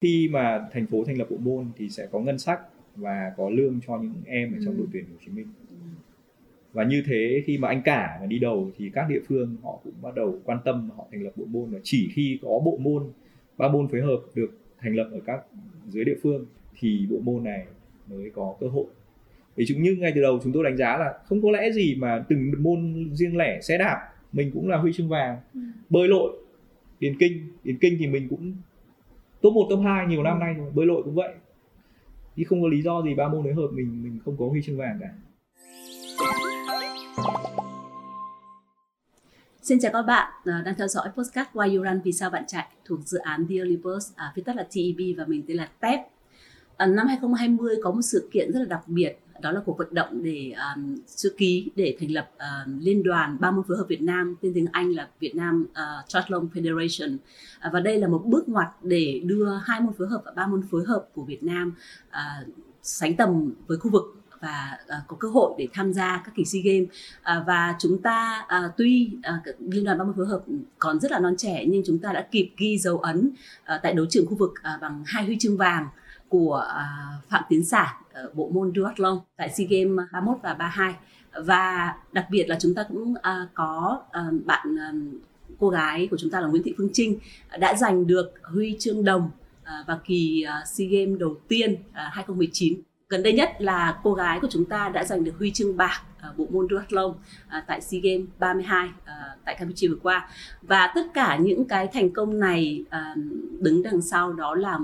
khi mà thành phố thành lập bộ môn thì sẽ có ngân sách và có lương cho những em ở trong Ừ. đội tuyển Hồ Chí Minh. Và như thế khi mà anh cả mà đi đầu thì các địa phương họ cũng bắt đầu quan tâm họ thành lập bộ môn. Và chỉ khi có bộ môn ba môn phối hợp được thành lập ở các dưới địa phương thì bộ môn này mới có cơ hội. Vì chúng như ngay từ đầu chúng tôi đánh giá là không có lẽ gì mà từng môn riêng lẻ xe đạp. Mình cũng là huy chương vàng. Ừ. bơi lội điền kinh. Điền kinh thì mình cũng top 1, top 2 nhiều năm nay rồi bơi lội cũng vậy. Thì không có lý do gì ba môn đấy hợp mình mình không có huy chương vàng cả. Xin chào các bạn à, đang theo dõi podcast Why You Run Vì sao bạn chạy thuộc dự án The Birds, à, viết tắt là TEB và mình tên là TEP. À, năm 2020 có một sự kiện rất là đặc biệt đó là cuộc vận động để um, chữ ký để thành lập uh, liên đoàn ba môn phối hợp Việt Nam tên tiếng Anh là Việt Nam uh, Triathlon Federation. Uh, và đây là một bước ngoặt để đưa hai môn phối hợp và ba môn phối hợp của Việt Nam uh, sánh tầm với khu vực và uh, có cơ hội để tham gia các kỳ SEA Games. Uh, và chúng ta uh, tuy uh, liên đoàn ba môn phối hợp còn rất là non trẻ nhưng chúng ta đã kịp ghi dấu ấn uh, tại đấu trường khu vực uh, bằng hai huy chương vàng của uh, Phạm Tiến Sản ở bộ môn duathlon tại SEA Games 31 và 32 và đặc biệt là chúng ta cũng à, có à, bạn à, cô gái của chúng ta là Nguyễn Thị Phương Trinh đã giành được huy chương đồng à, vào kỳ à, SEA Games đầu tiên à, 2019 gần đây nhất là cô gái của chúng ta đã giành được huy chương bạc ở bộ môn duathlon à, tại SEA Games 32 à, tại Campuchia vừa qua. Và tất cả những cái thành công này đứng đằng sau đó là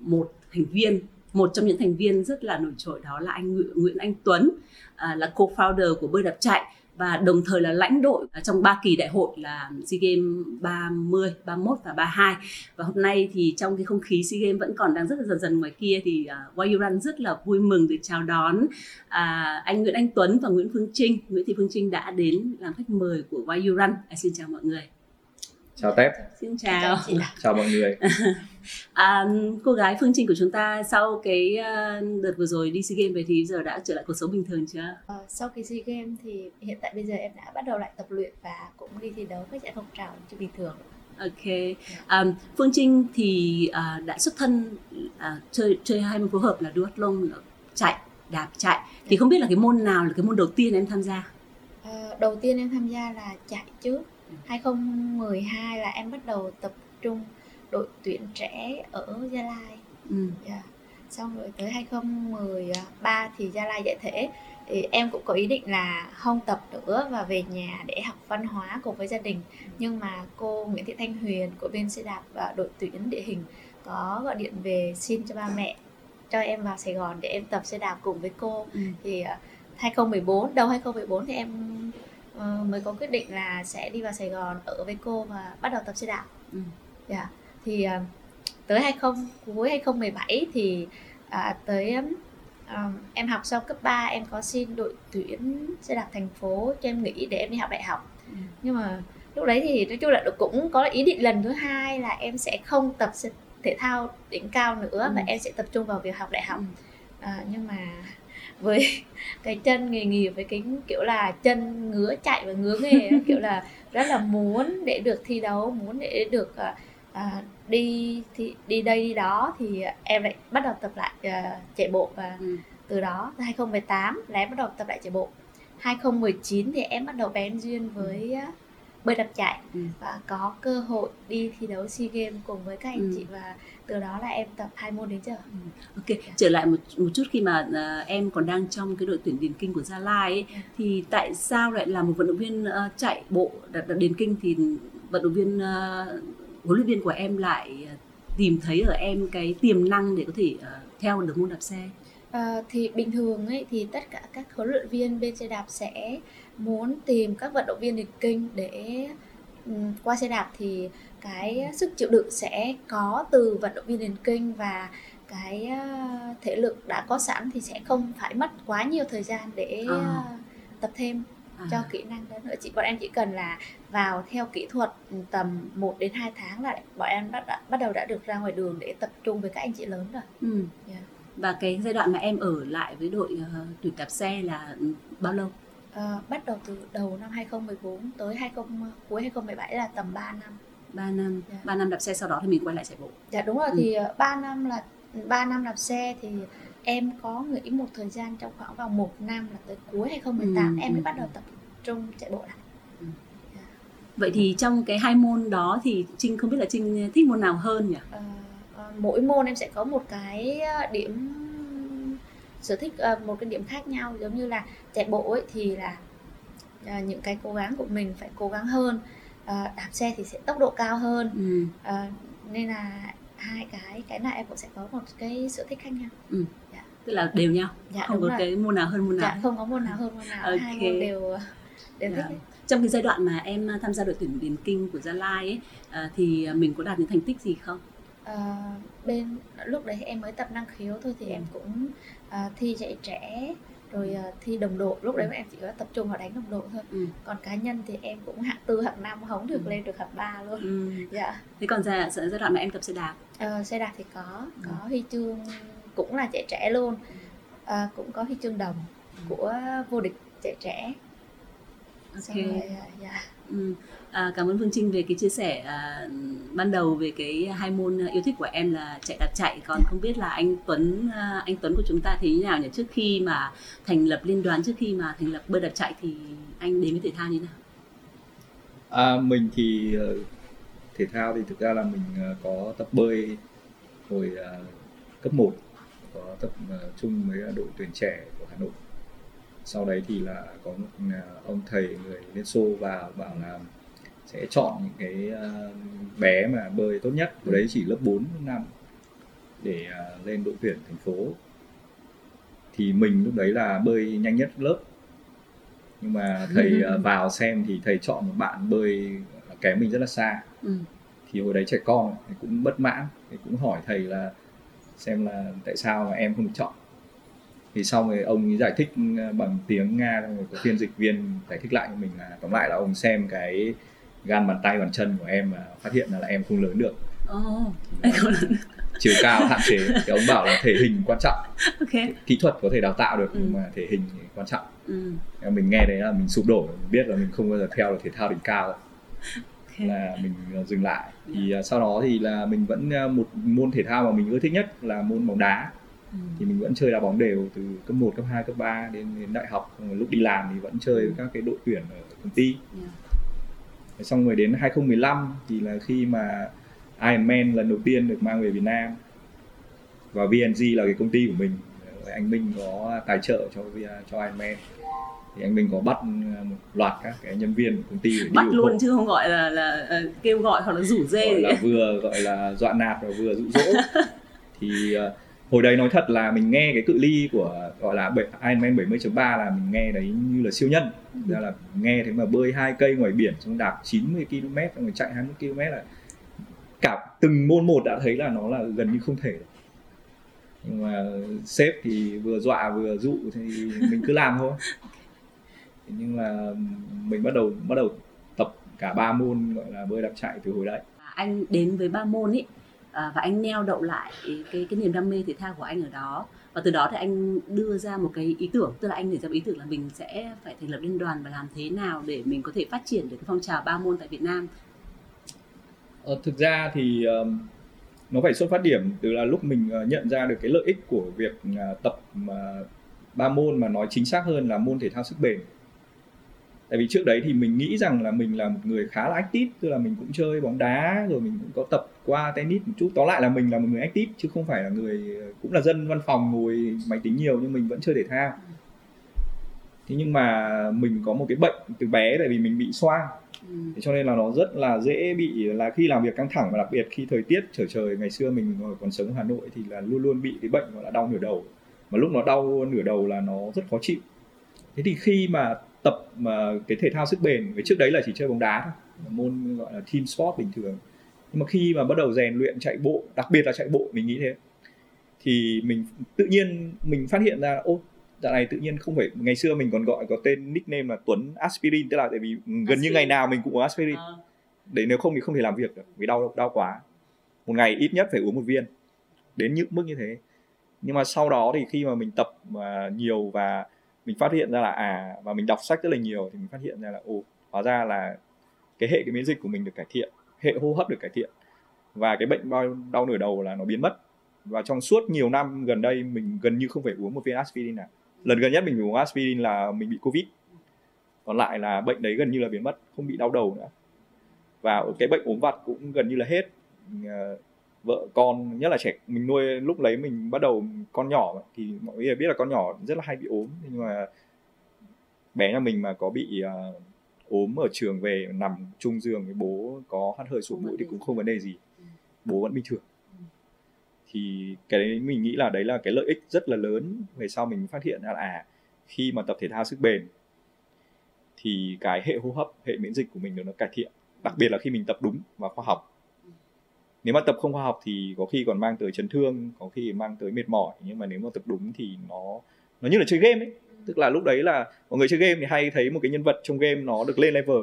một thành viên một trong những thành viên rất là nổi trội đó là anh Nguyễn, Nguyễn Anh Tuấn à, là co-founder của bơi đạp chạy và đồng thời là lãnh đội trong ba kỳ đại hội là SEA Games 30, 31 và 32 và hôm nay thì trong cái không khí SEA Games vẫn còn đang rất là dần dần ngoài kia thì uh, Why You Run rất là vui mừng được chào đón à, anh Nguyễn Anh Tuấn và Nguyễn Phương Trinh. Nguyễn Thị Phương Trinh đã đến làm khách mời của Why You Run à, xin chào mọi người. Chào tép xin chào. Chào mọi người à, cô gái Phương Trinh của chúng ta sau cái uh, đợt vừa rồi đi SEA Games về thì giờ đã trở lại cuộc sống bình thường chưa Ờ, sau kỳ SEA Games thì hiện tại bây giờ em đã bắt đầu lại tập luyện và cũng đi thi đấu các giải phong trào như bình thường. Ok, um, Phương Trinh thì uh, đã xuất thân uh, chơi chơi hai môn phối hợp là duathlon chạy, đạp chạy. Thì không biết là cái môn nào là cái môn đầu tiên em tham gia? Ờ, đầu tiên em tham gia là chạy trước. 2012 là em bắt đầu tập trung đội tuyển trẻ ở Gia Lai. Ừ. Yeah. Xong rồi tới 2013 thì Gia Lai giải thể thì em cũng có ý định là không tập nữa và về nhà để học văn hóa cùng với gia đình nhưng mà cô Nguyễn Thị Thanh Huyền của bên xe đạp và đội tuyển địa hình có gọi điện về xin cho ba mẹ cho em vào Sài Gòn để em tập xe đạp cùng với cô Ừ. thì ờ, 2014 đầu 2014 thì em ờ, mới có quyết định là sẽ đi vào Sài Gòn ở với cô và bắt đầu tập xe đạp Ừ. Dạ. Thì ờ, tới 20 cuối 2017 thì à, tới um, em học xong cấp 3 em có xin đội tuyển xe đạp thành phố cho em nghỉ để em đi học đại học Ừ. nhưng mà lúc đấy thì nói chung là cũng có ý định lần thứ hai là em sẽ không tập thể thao đỉnh cao nữa Ừ. và em sẽ tập trung vào việc học đại học Ừ. à, nhưng mà với cái chân nghề nghiệp với cái kiểu là chân ngứa chạy và ngứa nghề kiểu là rất là muốn để được thi đấu muốn để được à, à, đi thì đi đây đi đó thì em lại bắt đầu tập lại à, chạy bộ và Ừ. từ đó từ 2018 là em bắt đầu tập lại chạy bộ 2019 thì em bắt đầu bén duyên với à, bơi đạp chạy Ừ. và có cơ hội đi thi đấu SEA Games cùng với các anh Ừ. chị và từ đó là em tập hai môn đến giờ Ok, trở lại một một chút khi mà à, em còn đang trong cái đội tuyển điền kinh của Gia Lai ấy, Ừ. thì tại sao lại là một vận động viên à, chạy bộ đạp, đạp điền kinh thì vận động viên à, huấn luyện viên của em lại à, tìm thấy ở em cái tiềm năng để có thể à, theo được môn đạp xe. Ờ, thì bình thường ấy thì tất cả các huấn luyện viên bên xe đạp sẽ muốn tìm các vận động viên điền kinh để ừm, qua xe đạp thì cái sức chịu đựng sẽ có từ vận động viên điền kinh và cái ờ, thể lực đã có sẵn thì sẽ không phải mất quá nhiều thời gian để À. ờ, tập thêm À, cho kỹ năng đó nữa chị bọn em chỉ cần là vào theo kỹ thuật tầm 1 đến 2 tháng là bọn em đã, bắt đầu đã được ra ngoài đường để tập trung với các anh chị lớn rồi ừ. Yeah. Và cái giai đoạn mà em ở lại với đội à, tuyển đạp xe là ừ, bao lâu? Ờ, bắt đầu từ đầu năm 2014 tới 20 cuối 2017 là tầm 3 năm. 3 năm Dạ. 3 năm đạp xe sau đó thì mình quay lại chạy bộ dạ đúng rồi Ừ. thì 3 năm là 3 năm đạp xe thì em có nghỉ một thời gian trong khoảng vòng một năm là tới cuối 2018 Ừ, em mới ừ, bắt đầu ừ. tập trung chạy bộ lại? Vậy thì trong cái hai môn đó thì Trinh không biết là Trinh thích môn nào hơn nhỉ? Ờ, mỗi môn em sẽ có một cái ờ, điểm sở thích một cái điểm khác nhau. Giống như là chạy bộ ấy thì là những cái cố gắng của mình phải cố gắng hơn Ờ, đạp xe thì sẽ tốc độ cao hơn. Ừ. Ờ, nên là hai cái cái nào em cũng sẽ có một cái sở thích khác nhau. Tức là đều nhau? Dạ không có rồi. cái môn nào hơn môn nào dạ không có môn nào hơn môn nào. Ok. hai môn đều đều thích Dạ. ấy. trong cái giai đoạn mà em tham gia đội tuyển điền kinh của gia lai ấy à, thì mình có đạt những thành tích gì không? Ờ, bên lúc đấy em mới tập năng khiếu thôi thì em cũng ờ, thi chạy trẻ rồi ờ, thi đồng đội lúc đấy em chỉ có tập trung vào đánh đồng đội thôi. Ừ. còn cá nhân thì em cũng hạng tư hạng năm không được Ừ. lên được hạng ba luôn. Ừ. dạ. Thế còn giai, giai đoạn mà em tập xe đạp? Ờ, xe đạp thì có Ừ. có huy chương cũng là chạy trẻ luôn. Ờ, cũng có huy chương đồng của vô địch chạy trẻ. Ok. Xong rồi ờ, dạ. Ừ. À, cảm ơn Phương Trinh về cái chia sẻ à, ban đầu về cái hai môn yêu thích của em là chạy đạp chạy. Còn không biết là anh Tuấn à, anh Tuấn của chúng ta thì như nào nhỉ? Trước khi mà thành lập liên đoàn trước khi mà thành lập bơi đạp chạy thì anh đến với thể thao như thế nào? À, mình thì ờ, thể thao thì thực ra là mình ờ, có tập bơi hồi ờ, cấp 1 có tập chung với đội tuyển trẻ của Hà Nội. Sau đấy thì là có một ông thầy người Liên Xô vào bảo là sẽ chọn những cái ờ, bé mà bơi tốt nhất. Của đấy chỉ lớp 4 lớp 5 để ờ, lên đội tuyển thành phố. Thì mình lúc đấy là bơi nhanh nhất lớp. Nhưng mà thầy ờ, vào xem thì thầy chọn một bạn bơi kém mình rất là xa. Ừ. thì hồi đấy trẻ con thì cũng bất mãn thì cũng hỏi thầy là xem là tại sao mà em không được chọn. Thì sau rồi ông ấy giải thích bằng tiếng nga rồi có phiên dịch viên giải thích lại cho mình là tóm lại là ông xem cái gan bàn tay bàn chân của em và phát hiện là em không lớn được. Oh, anh không lớn chiều cao hạn chế thì ông bảo là thể hình quan trọng. Ok. Kỹ thuật có thể đào tạo được nhưng Ừ. mà thể hình thì quan trọng. Ừ. Mình nghe đấy là mình sụp đổ mình biết là mình không bao giờ theo được thể thao đỉnh cao. Ok. Là mình ờ, dừng lại. Thì ờ, sau đó thì là mình vẫn ờ, một môn thể thao mà mình ưa thích nhất là môn bóng đá. Ừ. thì mình vẫn chơi đá bóng đều từ cấp 1, cấp 2, cấp 3 đến, đến đại học. Lúc đi làm thì vẫn chơi với các cái đội tuyển ở công ty. Yeah. Xong rồi đến 2015 thì là khi mà Ironman lần đầu tiên được mang về Việt Nam. Và VNG là cái công ty của mình. Anh Minh có tài trợ cho cho Ironman thì anh Minh có bắt một loạt các cái nhân viên của công ty để bắt luôn hộ. chứ không gọi là là ờ, kêu gọi hoặc là rủ dê gọi là vừa gọi là dọa nạt và vừa dụ dỗ. Thì ờ, hồi đấy nói thật là mình nghe cái cự ly của, gọi là, bảy- Ironman 70.3 là mình nghe đấy như là siêu nhân. Thực ra là nghe thế mà bơi hai cây ngoài biển xong đạp 90 km xong rồi chạy 20 km là cả từng môn một đã thấy là nó là gần như không thể. Nhưng mà sếp thì vừa dọa vừa dụ thì mình cứ làm thôi. Nhưng là mình bắt đầu bắt đầu tập cả ba môn, gọi là, bơi đạp chạy từ hồi đấy. Anh đến với ba môn ấy à, và anh neo đậu lại cái cái niềm đam mê thể thao của anh ở đó. Và từ đó thì anh đưa ra một cái ý tưởng tức là anh nảy ra một ý tưởng là mình sẽ phải thành lập liên đoàn và làm thế nào để mình có thể phát triển được cái phong trào ba môn tại Việt Nam. Ờ, thực ra thì um, nó phải xuất phát điểm từ là lúc mình uh, nhận ra được cái lợi ích của việc uh, tập uh, ba môn mà nói chính xác hơn là môn thể thao sức bền. Tại vì trước đấy thì mình nghĩ rằng là mình là một người khá là active tức là mình cũng chơi bóng đá rồi mình cũng có tập qua tennis một chút. Tóm lại là mình là một người active chứ không phải là người cũng là dân văn phòng ngồi máy tính nhiều nhưng mình vẫn chơi thể thao. Thế nhưng mà mình có một cái bệnh từ bé tại vì mình bị xoang. Ừ. Thế cho nên là nó rất là dễ bị là khi làm việc căng thẳng và đặc biệt khi thời tiết trở trời ngày xưa mình còn sống ở Hà Nội thì là luôn luôn bị cái bệnh gọi là đau nửa đầu. Mà lúc nó đau nửa đầu là nó rất khó chịu. Thế thì khi mà tập mà cái thể thao sức bền cái trước đấy là chỉ chơi bóng đá thôi môn gọi là team sport bình thường nhưng mà khi mà bắt đầu rèn luyện chạy bộ đặc biệt là chạy bộ mình nghĩ thế. Thì mình tự nhiên mình phát hiện ra ô dạo này tự nhiên không phải ngày xưa mình còn gọi có tên nickname là Tuấn Aspirin tức là tại vì gần như Aspirin. ngày nào mình cũng uống aspirin. Ờ, đấy nếu không thì không thể làm việc được vì đau đau quá. Một ngày ít nhất phải uống một viên đến những mức như thế. Nhưng mà sau đó thì khi mà mình tập mà nhiều và mình phát hiện ra là à và mình đọc sách rất là nhiều thì mình phát hiện ra là ồ hóa ra là cái hệ cái miễn dịch của mình được cải thiện hệ hô hấp được cải thiện. Và cái bệnh đau, đau nửa đầu là nó biến mất. Và trong suốt nhiều năm gần đây mình gần như không phải uống một viên aspirin nào. Lần gần nhất mình phải uống aspirin là mình bị covid. Còn lại là bệnh đấy gần như là biến mất không bị đau đầu nữa. Và cái bệnh ốm vặt cũng gần như là hết. Ờ, vợ con nhất là trẻ mình nuôi lúc lấy mình bắt đầu con nhỏ thì mọi người biết là con nhỏ rất là hay bị ốm. Nhưng mà bé nhà mình mà có bị uh, ốm ở trường về nằm chung giường với bố có hắt hơi sổ mũi thì cũng không vấn đề gì. Ừ. bố vẫn bình thường. Ừ. thì cái đấy mình nghĩ là đấy là cái lợi ích rất là lớn về sau mình phát hiện ra là à khi mà tập thể thao sức bền thì cái hệ hô hấp hệ miễn dịch của mình nó cải thiện đặc biệt là khi mình tập đúng và khoa học. Nếu mà tập không khoa học thì có khi còn mang tới chấn thương có khi mang tới mệt mỏi nhưng mà nếu mà tập đúng thì nó nó như là chơi game ấy tức là lúc đấy là mọi người chơi game thì hay thấy một cái nhân vật trong game nó được lên level.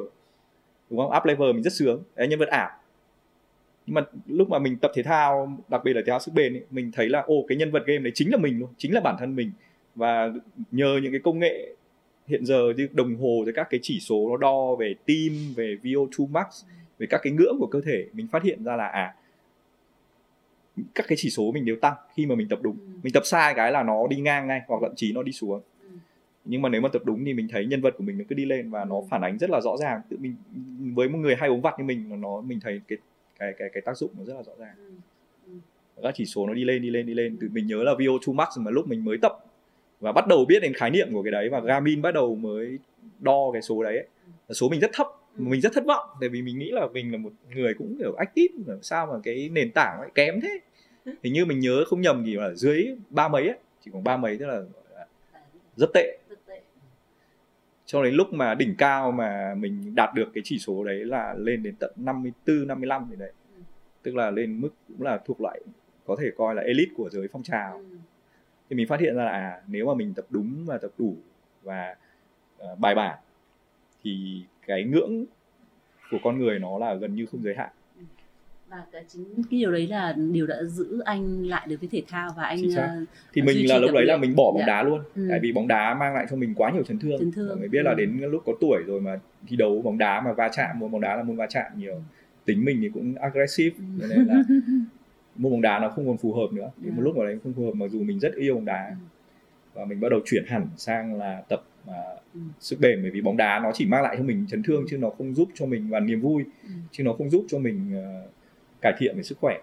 Đúng không? Up level mình rất sướng. Đấy nhân vật ảo. Nhưng mà lúc mà mình tập thể thao đặc biệt là thể thao sức bền ấy, mình thấy là ô cái nhân vật game đấy chính là mình luôn chính là bản thân mình. Và nhờ những cái công nghệ hiện giờ như đồng hồ với các cái chỉ số nó đo về tim về VO2 max về các cái ngưỡng của cơ thể mình phát hiện ra là à các cái chỉ số mình đều tăng khi mà mình tập đúng. Ừ. mình tập sai cái là nó đi ngang ngay hoặc thậm chí nó đi xuống. Nhưng mà nếu mà tập đúng thì mình thấy nhân vật của mình nó cứ đi lên và nó ừ. phản ánh rất là rõ ràng tự mình với một người hay ốm vặt như mình nó mình thấy cái cái cái cái tác dụng nó rất là rõ ràng ừ. Ừ. các chỉ số nó đi lên đi lên đi lên tự mình nhớ là VO2 max mà lúc mình mới tập và bắt đầu biết đến khái niệm của cái đấy và Garmin bắt đầu mới đo cái số đấy ấy. số mình rất thấp mình rất thất vọng tại vì mình nghĩ là mình là một người cũng kiểu active sao mà cái nền tảng lại kém thế hình như mình nhớ không nhầm thì là dưới ba mấy ấy chỉ khoảng ba mấy tức là rất tệ cho đến lúc mà đỉnh cao mà mình đạt được cái chỉ số đấy là lên đến tận 54 55 thì đấy ừ. tức là lên mức cũng là thuộc loại có thể coi là elite của giới phong trào ừ. thì mình phát hiện ra là à, nếu mà mình tập đúng và tập đủ và uh, bài bản thì cái ngưỡng của con người nó là gần như không giới hạn và cái chính cái điều đấy là điều đã giữ anh lại được với thể thao và anh uh, thì mình là lúc đấy là mình bỏ bóng dạ. đá luôn ừ. tại vì bóng đá mang lại cho mình quá nhiều chấn thương, chấn thương. mọi người biết ừ. là đến lúc có tuổi rồi mà thi đấu bóng đá mà va chạm môn bóng đá là môn va chạm nhiều ừ. tính mình thì cũng aggressive ừ. nên là môn bóng đá nó không còn phù hợp nữa thì một lúc nào đấy không phù hợp mặc dù mình rất yêu bóng đá ừ. và mình bắt đầu chuyển hẳn sang là tập uh, ừ. sức bền bởi vì bóng đá nó chỉ mang lại cho mình chấn thương chứ nó không giúp cho mình và niềm vui ừ. chứ nó không giúp cho mình uh, cải thiện về sức khỏe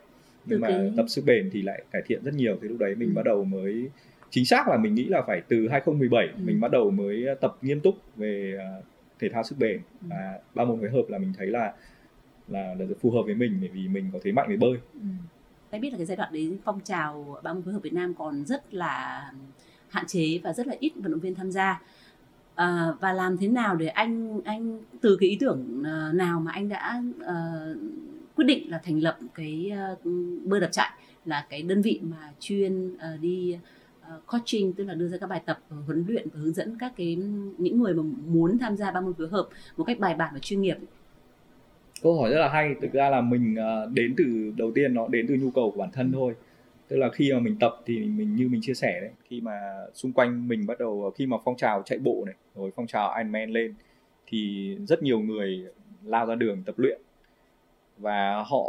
nhưng mà cái... tập sức bền thì lại cải thiện rất nhiều thì lúc đấy mình ừ. bắt đầu mới chính xác là mình nghĩ là phải từ 2017 ừ. mình bắt đầu mới tập nghiêm túc về uh, thể thao sức bền ừ. và ba môn phối hợp là mình thấy là là, là phù hợp với mình bởi vì mình có thế mạnh về bơi. Ừ. Anh biết là cái giai đoạn đấy phong trào ba môn phối hợp Việt Nam còn rất là hạn chế và rất là ít vận động viên tham gia. À, và làm thế nào để anh anh từ cái ý tưởng uh, nào mà anh đã uh, quyết định là thành lập cái uh, bơi đập chạy là cái đơn vị mà chuyên uh, đi uh, coaching tức là đưa ra các bài tập huấn luyện và hướng dẫn các cái những người mà muốn tham gia ba môn phối hợp một cách bài bản và chuyên nghiệp. Câu hỏi rất là hay thực ra là mình đến từ đầu tiên nó đến từ nhu cầu của bản thân thôi. Tức là khi mà mình tập thì mình như mình chia sẻ đấy khi mà xung quanh mình bắt đầu khi mà phong trào chạy bộ này rồi phong trào Ironman lên thì rất nhiều người lao ra đường tập luyện và họ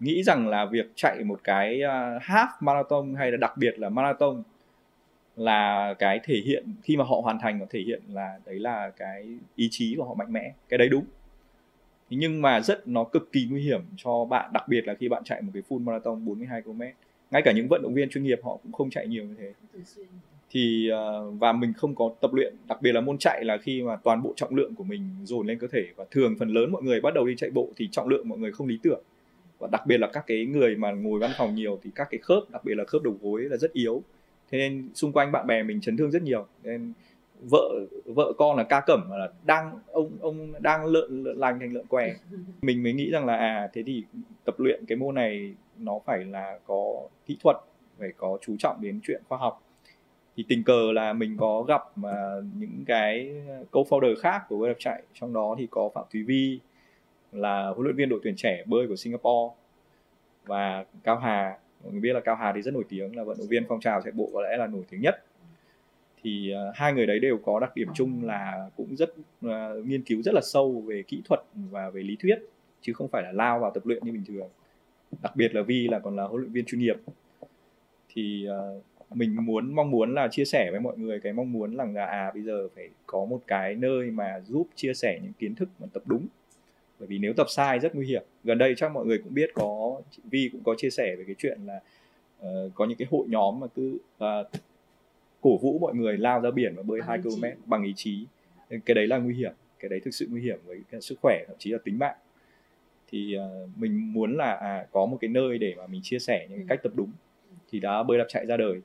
nghĩ rằng là việc chạy một cái à, half marathon hay là đặc biệt là marathon là cái thể hiện, khi mà họ hoàn thành nó thể hiện là đấy là cái ý chí của họ mạnh mẽ, cái đấy đúng. Nhưng mà rất nó cực kỳ nguy hiểm cho bạn, đặc biệt là khi bạn chạy một cái full marathon 42 km ngay cả những vận động viên chuyên nghiệp họ cũng không chạy nhiều như thế thì uh, và mình không có tập luyện đặc biệt là môn chạy là khi mà toàn bộ trọng lượng của mình dồn lên cơ thể và thường phần lớn mọi người bắt đầu đi chạy bộ thì trọng lượng mọi người không lý tưởng. Và đặc biệt là các cái người mà ngồi văn phòng nhiều thì các cái khớp đặc biệt là khớp đầu gối là rất yếu. Thế nên xung quanh bạn bè mình chấn thương rất nhiều. Nên vợ vợ con là ca cẩm là đang ông ông đang lợn, lợn lành thành lợn què. Mình mới nghĩ rằng là à thế thì tập luyện cái môn này nó phải là có kỹ thuật phải có chú trọng đến chuyện khoa học thì tình cờ là mình có gặp mà những cái co-founder khác của World đập chạy. Trong đó thì có phạm thúy vi là huấn luyện viên đội tuyển trẻ bơi của singapore và cao hà. Mọi người biết là cao hà thì rất nổi tiếng là vận động viên phong trào chạy bộ có lẽ là nổi tiếng nhất. Thì uh, hai người đấy đều có đặc điểm chung là cũng rất uh, nghiên cứu rất là sâu về kỹ thuật và về lý thuyết chứ không phải là lao vào tập luyện như bình thường. Đặc biệt là Vi là còn là huấn luyện viên chuyên nghiệp. Thì uh, mình muốn mong muốn là chia sẻ với mọi người cái mong muốn là à bây giờ phải có một cái nơi mà giúp chia sẻ những kiến thức mà tập đúng. Bởi vì nếu tập sai rất nguy hiểm. Gần đây chắc mọi người cũng biết có chị Vi cũng có chia sẻ về cái chuyện là uh, có những cái hội nhóm mà cứ uh, cổ vũ mọi người lao ra biển và bơi hai km bằng ý chí. Cái đấy là nguy hiểm. Cái đấy thực sự nguy hiểm với sức khỏe thậm chí là tính mạng. Thì uh, mình muốn là à, có một cái nơi để mà mình chia sẻ những cái cách tập đúng. Thì đã bơi đạp chạy ra đời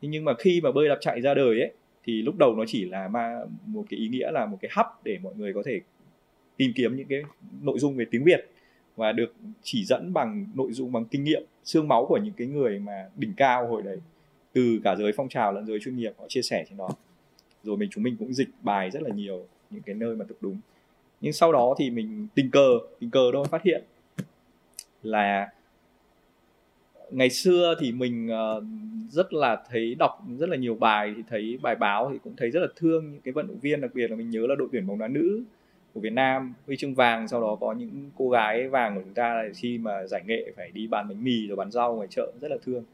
nhưng mà khi mà bơi đạp chạy ra đời ấy, thì lúc đầu nó chỉ là ma, một cái ý nghĩa là một cái hub để mọi người có thể tìm kiếm những cái nội dung về tiếng Việt và được chỉ dẫn bằng nội dung, bằng kinh nghiệm, xương máu của những cái người mà đỉnh cao hồi đấy, từ cả giới phong trào lẫn giới chuyên nghiệp, họ chia sẻ trên đó. Rồi mình, chúng mình cũng dịch bài rất là nhiều, những cái nơi mà thực đúng. Nhưng sau đó thì mình tình cờ tình cờ thôi phát hiện là ngày xưa thì mình ờ, rất là thấy đọc rất là nhiều bài thì thấy bài báo thì cũng thấy rất là thương những cái vận động viên, đặc biệt là mình nhớ là đội tuyển bóng đá nữ của Việt Nam, huy chương vàng. Sau đó có những cô gái vàng của chúng ta khi mà giải nghệ phải đi bán bánh mì rồi bán rau ngoài chợ, rất là thương.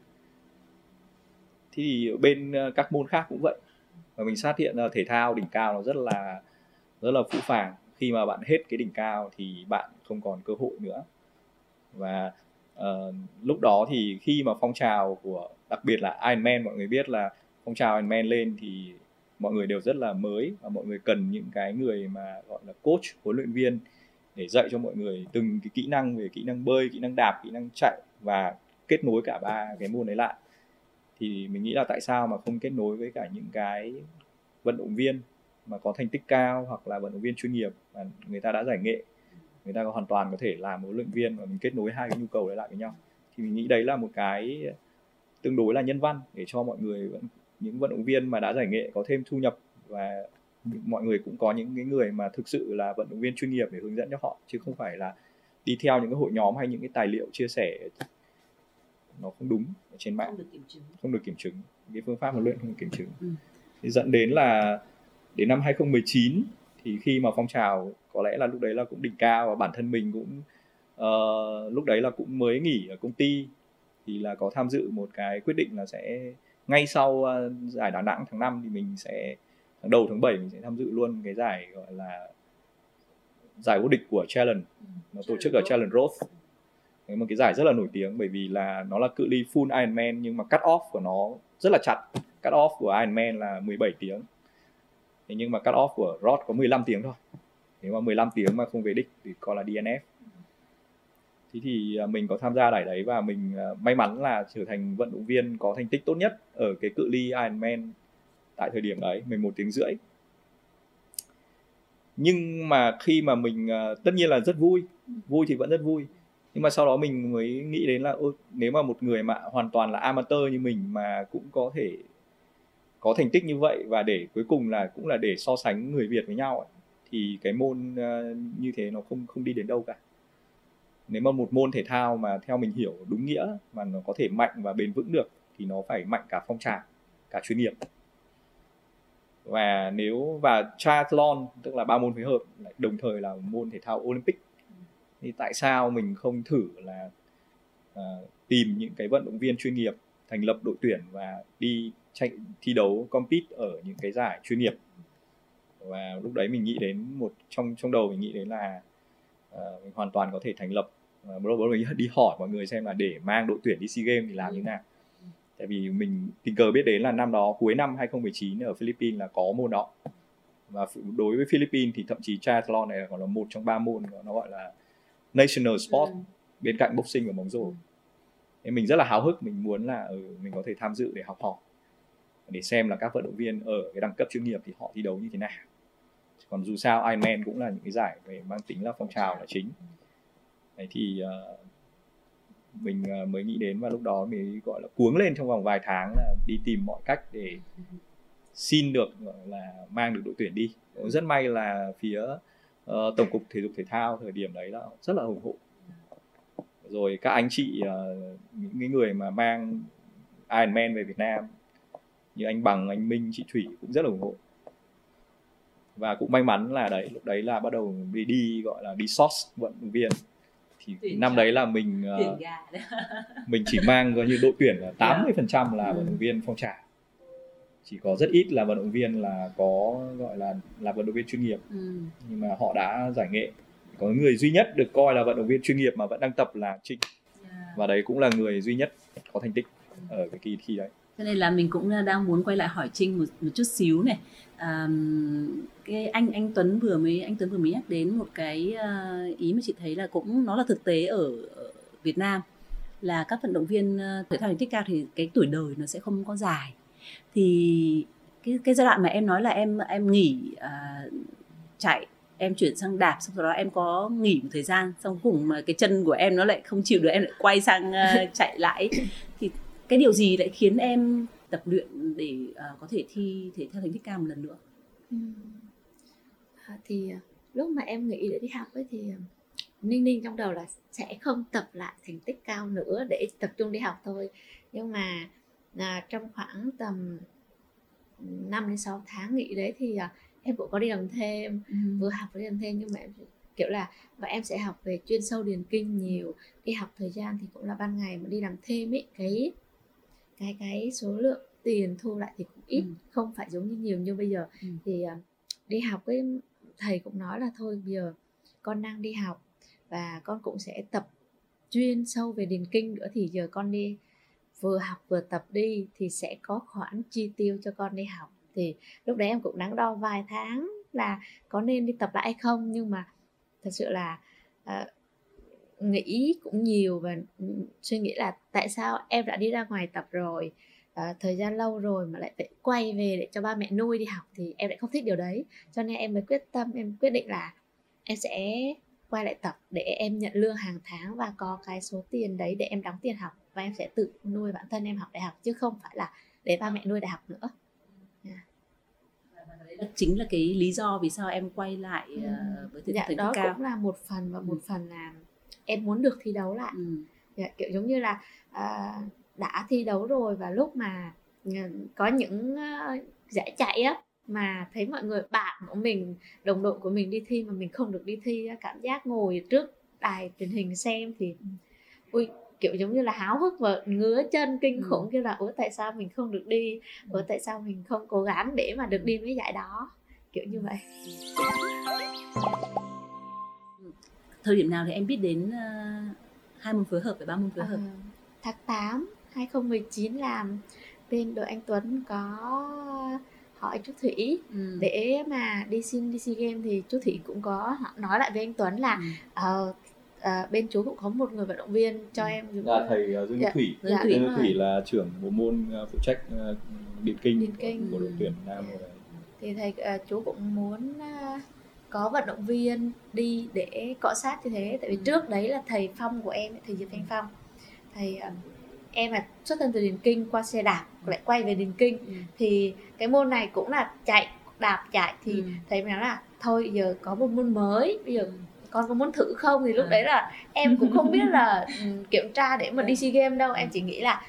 Thì bên ờ, các môn khác cũng vậy. Và mình phát hiện là thể thao đỉnh cao nó rất là rất là phũ phàng. Khi mà bạn hết cái đỉnh cao thì bạn không còn cơ hội nữa. Và uh, lúc đó thì khi mà phong trào của đặc biệt là Iron Man mọi người biết là phong trào Iron Man lên thì mọi người đều rất là mới và mọi người cần những cái người mà gọi là coach huấn luyện viên để dạy cho mọi người từng cái kỹ năng về kỹ năng bơi kỹ năng đạp kỹ năng chạy và kết nối cả ba cái môn đấy lại. Thì mình nghĩ là tại sao mà không kết nối với cả những cái vận động viên mà có thành tích cao hoặc là vận động viên chuyên nghiệp mà người ta đã giải nghệ? Người ta hoàn toàn có thể làm một huấn luyện viên và mình kết nối hai cái nhu cầu đấy lại với nhau. Thì mình nghĩ đấy là một cái tương đối là nhân văn để cho mọi người vẫn những vận động viên mà đã giải nghệ có thêm thu nhập và mọi người cũng có những cái người mà thực sự là vận động viên chuyên nghiệp để hướng dẫn cho họ chứ không phải là đi theo những cái hội nhóm hay những cái tài liệu chia sẻ nó không đúng ở trên mạng. Không được kiểm chứng. Không được kiểm chứng. Cái phương pháp huấn luyện không được kiểm chứng. Ừ. thì dẫn đến là đến năm 2019 thì khi mà phong trào có lẽ là lúc đấy là cũng đỉnh cao và bản thân mình cũng uh, lúc đấy là cũng mới nghỉ ở công ty. Thì là có tham dự một cái quyết định là sẽ ngay sau uh, giải Đà Nẵng tháng 5 thì mình sẽ tháng đầu tháng 7 mình sẽ tham dự luôn cái giải gọi là giải vô địch của Challenge. Nó tổ chức ở Challenge Road. Đấy, một cái giải rất là nổi tiếng bởi vì là nó là cự ly full Ironman nhưng mà cut off của nó rất là chặt. Cut off của Ironman là 17 tiếng. Thế nhưng mà cut off của Rod có 15 tiếng thôi nếu mà 15 tiếng mà không về đích thì coi là DNF thế thì à, mình có tham gia giải đấy và mình à, may mắn là trở thành vận động viên có thành tích tốt nhất ở cái cự ly Ironman tại thời điểm đấy 11 tiếng rưỡi. Nhưng mà khi mà mình à, tất nhiên là rất vui vui thì vẫn rất vui. Nhưng mà sau đó mình mới nghĩ đến là ôi, nếu mà một người mà hoàn toàn là amateur như mình mà cũng có thể có thành tích như vậy và để cuối cùng là cũng là để so sánh người Việt với nhau ấy, thì cái môn ờ, như thế nó không không đi đến đâu cả. Nếu mà một môn thể thao mà theo mình hiểu đúng nghĩa mà nó có thể mạnh và bền vững được thì nó phải mạnh cả phong trào cả chuyên nghiệp. Và nếu và triathlon tức là ba môn phối hợp lại đồng thời là môn thể thao Olympic thì tại sao mình không thử là uh, tìm những cái vận động viên chuyên nghiệp thành lập đội tuyển và đi chạy thi đấu compete ở những cái giải chuyên nghiệp? Và lúc đấy mình nghĩ đến một trong trong đầu mình nghĩ đến là uh, mình hoàn toàn có thể thành lập uh, đầu mình đi hỏi mọi người xem là để mang đội tuyển đi SEA Games thì làm như thế nào. Tại vì mình tình cờ biết đến là năm đó cuối năm 2019 ở Philippines là có môn đó. Và đối với Philippines thì thậm chí triathlon này còn là một trong ba môn nó gọi là national sport Ừ. bên cạnh boxing và bóng rổ. Nên mình rất là háo hức mình muốn là ừ, mình có thể tham dự để học hỏi để xem là các vận động viên ở cái đẳng cấp chuyên nghiệp thì họ thi đấu như thế nào còn dù sao Ironman cũng là những cái giải về mang tính là phong trào là chính. Đấy thì uh, mình uh, mới nghĩ đến và lúc đó mới gọi là cuống lên trong vòng vài tháng là đi tìm mọi cách để xin được là mang được đội tuyển đi. Rất may là phía uh, tổng cục thể dục thể thao thời điểm đấy là rất là ủng hộ. Rồi các anh chị uh, những người mà mang Ironman về Việt Nam như anh Bằng, anh Minh, chị Thủy cũng rất là ủng hộ và cũng may mắn là đấy lúc đấy là bắt đầu đi đi gọi là đi source vận động viên. Thì Tuyển năm đấy là mình ờ, đấy. mình chỉ mang coi như đội tuyển là 80% là Ừ. vận động viên phong trào. Chỉ có rất ít là vận động viên là có gọi là là vận động viên chuyên nghiệp. Ừ. nhưng mà họ đã giải nghệ. Có người duy nhất được coi là vận động viên chuyên nghiệp mà vẫn đang tập là Trinh. Yeah. và đấy cũng là người duy nhất có thành tích ở cái kỳ thi đấy. Cho nên là mình cũng đang muốn quay lại hỏi Trinh một, một chút xíu này um, cái anh anh Tuấn vừa mới anh Tuấn vừa mới nhắc đến một cái uh, ý mà chị thấy là cũng nó là thực tế ở, ở Việt Nam. Là các vận động viên ờ, thể thao thành tích cao thì cái tuổi đời nó sẽ không có dài. Thì cái cái giai đoạn mà em nói là em em nghỉ uh, chạy em chuyển sang đạp xong sau đó em có nghỉ một thời gian xong cùng mà cái chân của em nó lại không chịu được em lại quay sang uh, chạy lại thì cái điều gì lại khiến em tập luyện để ờ, có thể thi thể thao thành tích cao một lần nữa? Ừm. À, thì à, lúc mà em nghĩ để đi học ấy thì à, ninh ninh trong đầu là sẽ không tập lại thành tích cao nữa để tập trung đi học thôi. Nhưng mà à, trong khoảng tầm 5 đến 6 tháng nghỉ đấy thì à, em cũng có đi làm thêm vừa học vừa đi làm thêm. Nhưng mà em kiểu là và em sẽ học về chuyên sâu điền kinh nhiều. Đi học thời gian thì cũng là ban ngày mà đi làm thêm ấy. Cái cái cái số lượng tiền thu lại thì cũng ít Ừ. không phải giống như nhiều như bây giờ Ừ. thì à, đi học ấy thầy cũng nói là thôi bây giờ con đang đi học và con cũng sẽ tập chuyên sâu về điền kinh nữa thì giờ con đi vừa học vừa tập đi thì sẽ có khoản chi tiêu cho con đi học thì lúc đấy em cũng đắn đo vài tháng là có nên đi tập lại hay không nhưng mà thật sự là à, nghĩ cũng nhiều và ừ, suy nghĩ là tại sao em đã đi ra ngoài tập rồi à, thời gian lâu rồi mà lại phải quay về để cho ba mẹ nuôi đi học thì em lại không thích điều đấy cho nên em mới quyết tâm em quyết định là em sẽ quay lại tập để em nhận lương hàng tháng và có cái số tiền đấy để em đóng tiền học và em sẽ tự nuôi bản thân em học đại học chứ không phải là để ba mẹ nuôi đại học nữa Đấy chính là cái lý do vì sao em quay lại Ừ. ờ, với thể dạ thành đó cao cũng là một phần và một Ừ. phần là em muốn được thi đấu lại. Ừ. dạ, kiểu giống như là à, đã thi đấu rồi và lúc mà ừ, có những ờ, giải chạy á mà thấy mọi người bạn của mình đồng đội của mình đi thi mà mình không được đi thi cảm giác ngồi trước đài truyền hình xem thì ui kiểu giống như là háo hức và ngứa chân kinh Ừ. khủng kia là ủa tại sao mình không được đi? Ủa tại sao mình không cố gắng để mà được đi với giải đó? Kiểu như vậy thời điểm nào thì em biết đến ờ, hai môn phối hợp và ba môn phối hợp Ờ, tháng 8 2019 làm bên đội anh Tuấn có hỏi chú Thủy ừ. để mà đi xin đi SEA Games thì chú Thủy cũng có nói lại với anh Tuấn là Ừ. ờ, ờ, bên chú cũng có một người vận động viên cho Ừ. em dùng là thầy uh, Dương Dạ. Đức Thủy Dương Dạ, Thủy. Dương rồi. Là trưởng bộ môn uh, phụ trách uh, điện kinh, Điện kinh. của đội tuyển Nam rồi đấy. thì thầy ờ, chú cũng muốn ờ, có vận động viên đi để cọ sát như thế tại vì Ừ. trước đấy là thầy phong của em thầy Diệp Thanh Phong thầy ờ, em là xuất thân từ Điền Kinh qua xe đạp lại quay về Điền Kinh Ừ. thì cái môn này cũng là chạy đạp chạy thì Ừ. thầy mới nói là thôi giờ có một môn mới bây giờ Ừ. con có muốn thử không thì lúc À. đấy là em cũng không biết là ừ, kiểm tra để mà đi Ừ. SEA Games đâu em chỉ nghĩ là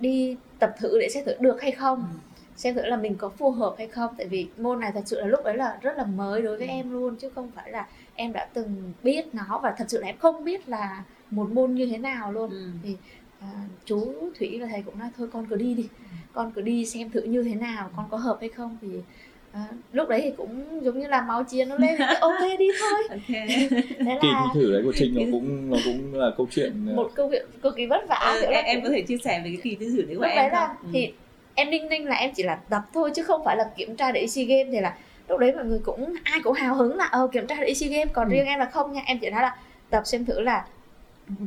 đi tập thử để xem thử được hay không Ừ. xem thử là mình có phù hợp hay không tại vì môn này thật sự là lúc đấy là rất là mới đối với Ừ. em luôn chứ không phải là em đã từng biết nó và thật sự là em không biết là một môn như thế nào luôn Ừ. à, chú thủy và thầy cũng nói thôi con cứ đi đi con cứ đi xem thử như thế nào con có hợp hay không thì à, lúc đấy thì cũng giống như là máu chiến nó lên thì ok đi thôi Ok. thế kỳ là thi thử đấy của Trinh nó cũng nó cũng là câu chuyện một câu chuyện cực kỳ vất vả Ừ, kiểu là em, em có thể chia sẻ về cái kỳ thi thử đấy của lúc em đấy không? là Ừ. thì em ninh ninh là em chỉ là tập thôi chứ không phải là kiểm tra để SEA Games thì là lúc đấy mọi người cũng ai cũng hào hứng là ờ kiểm tra để SEA Games còn Ừ. riêng em là không nha em chỉ nói là tập xem thử là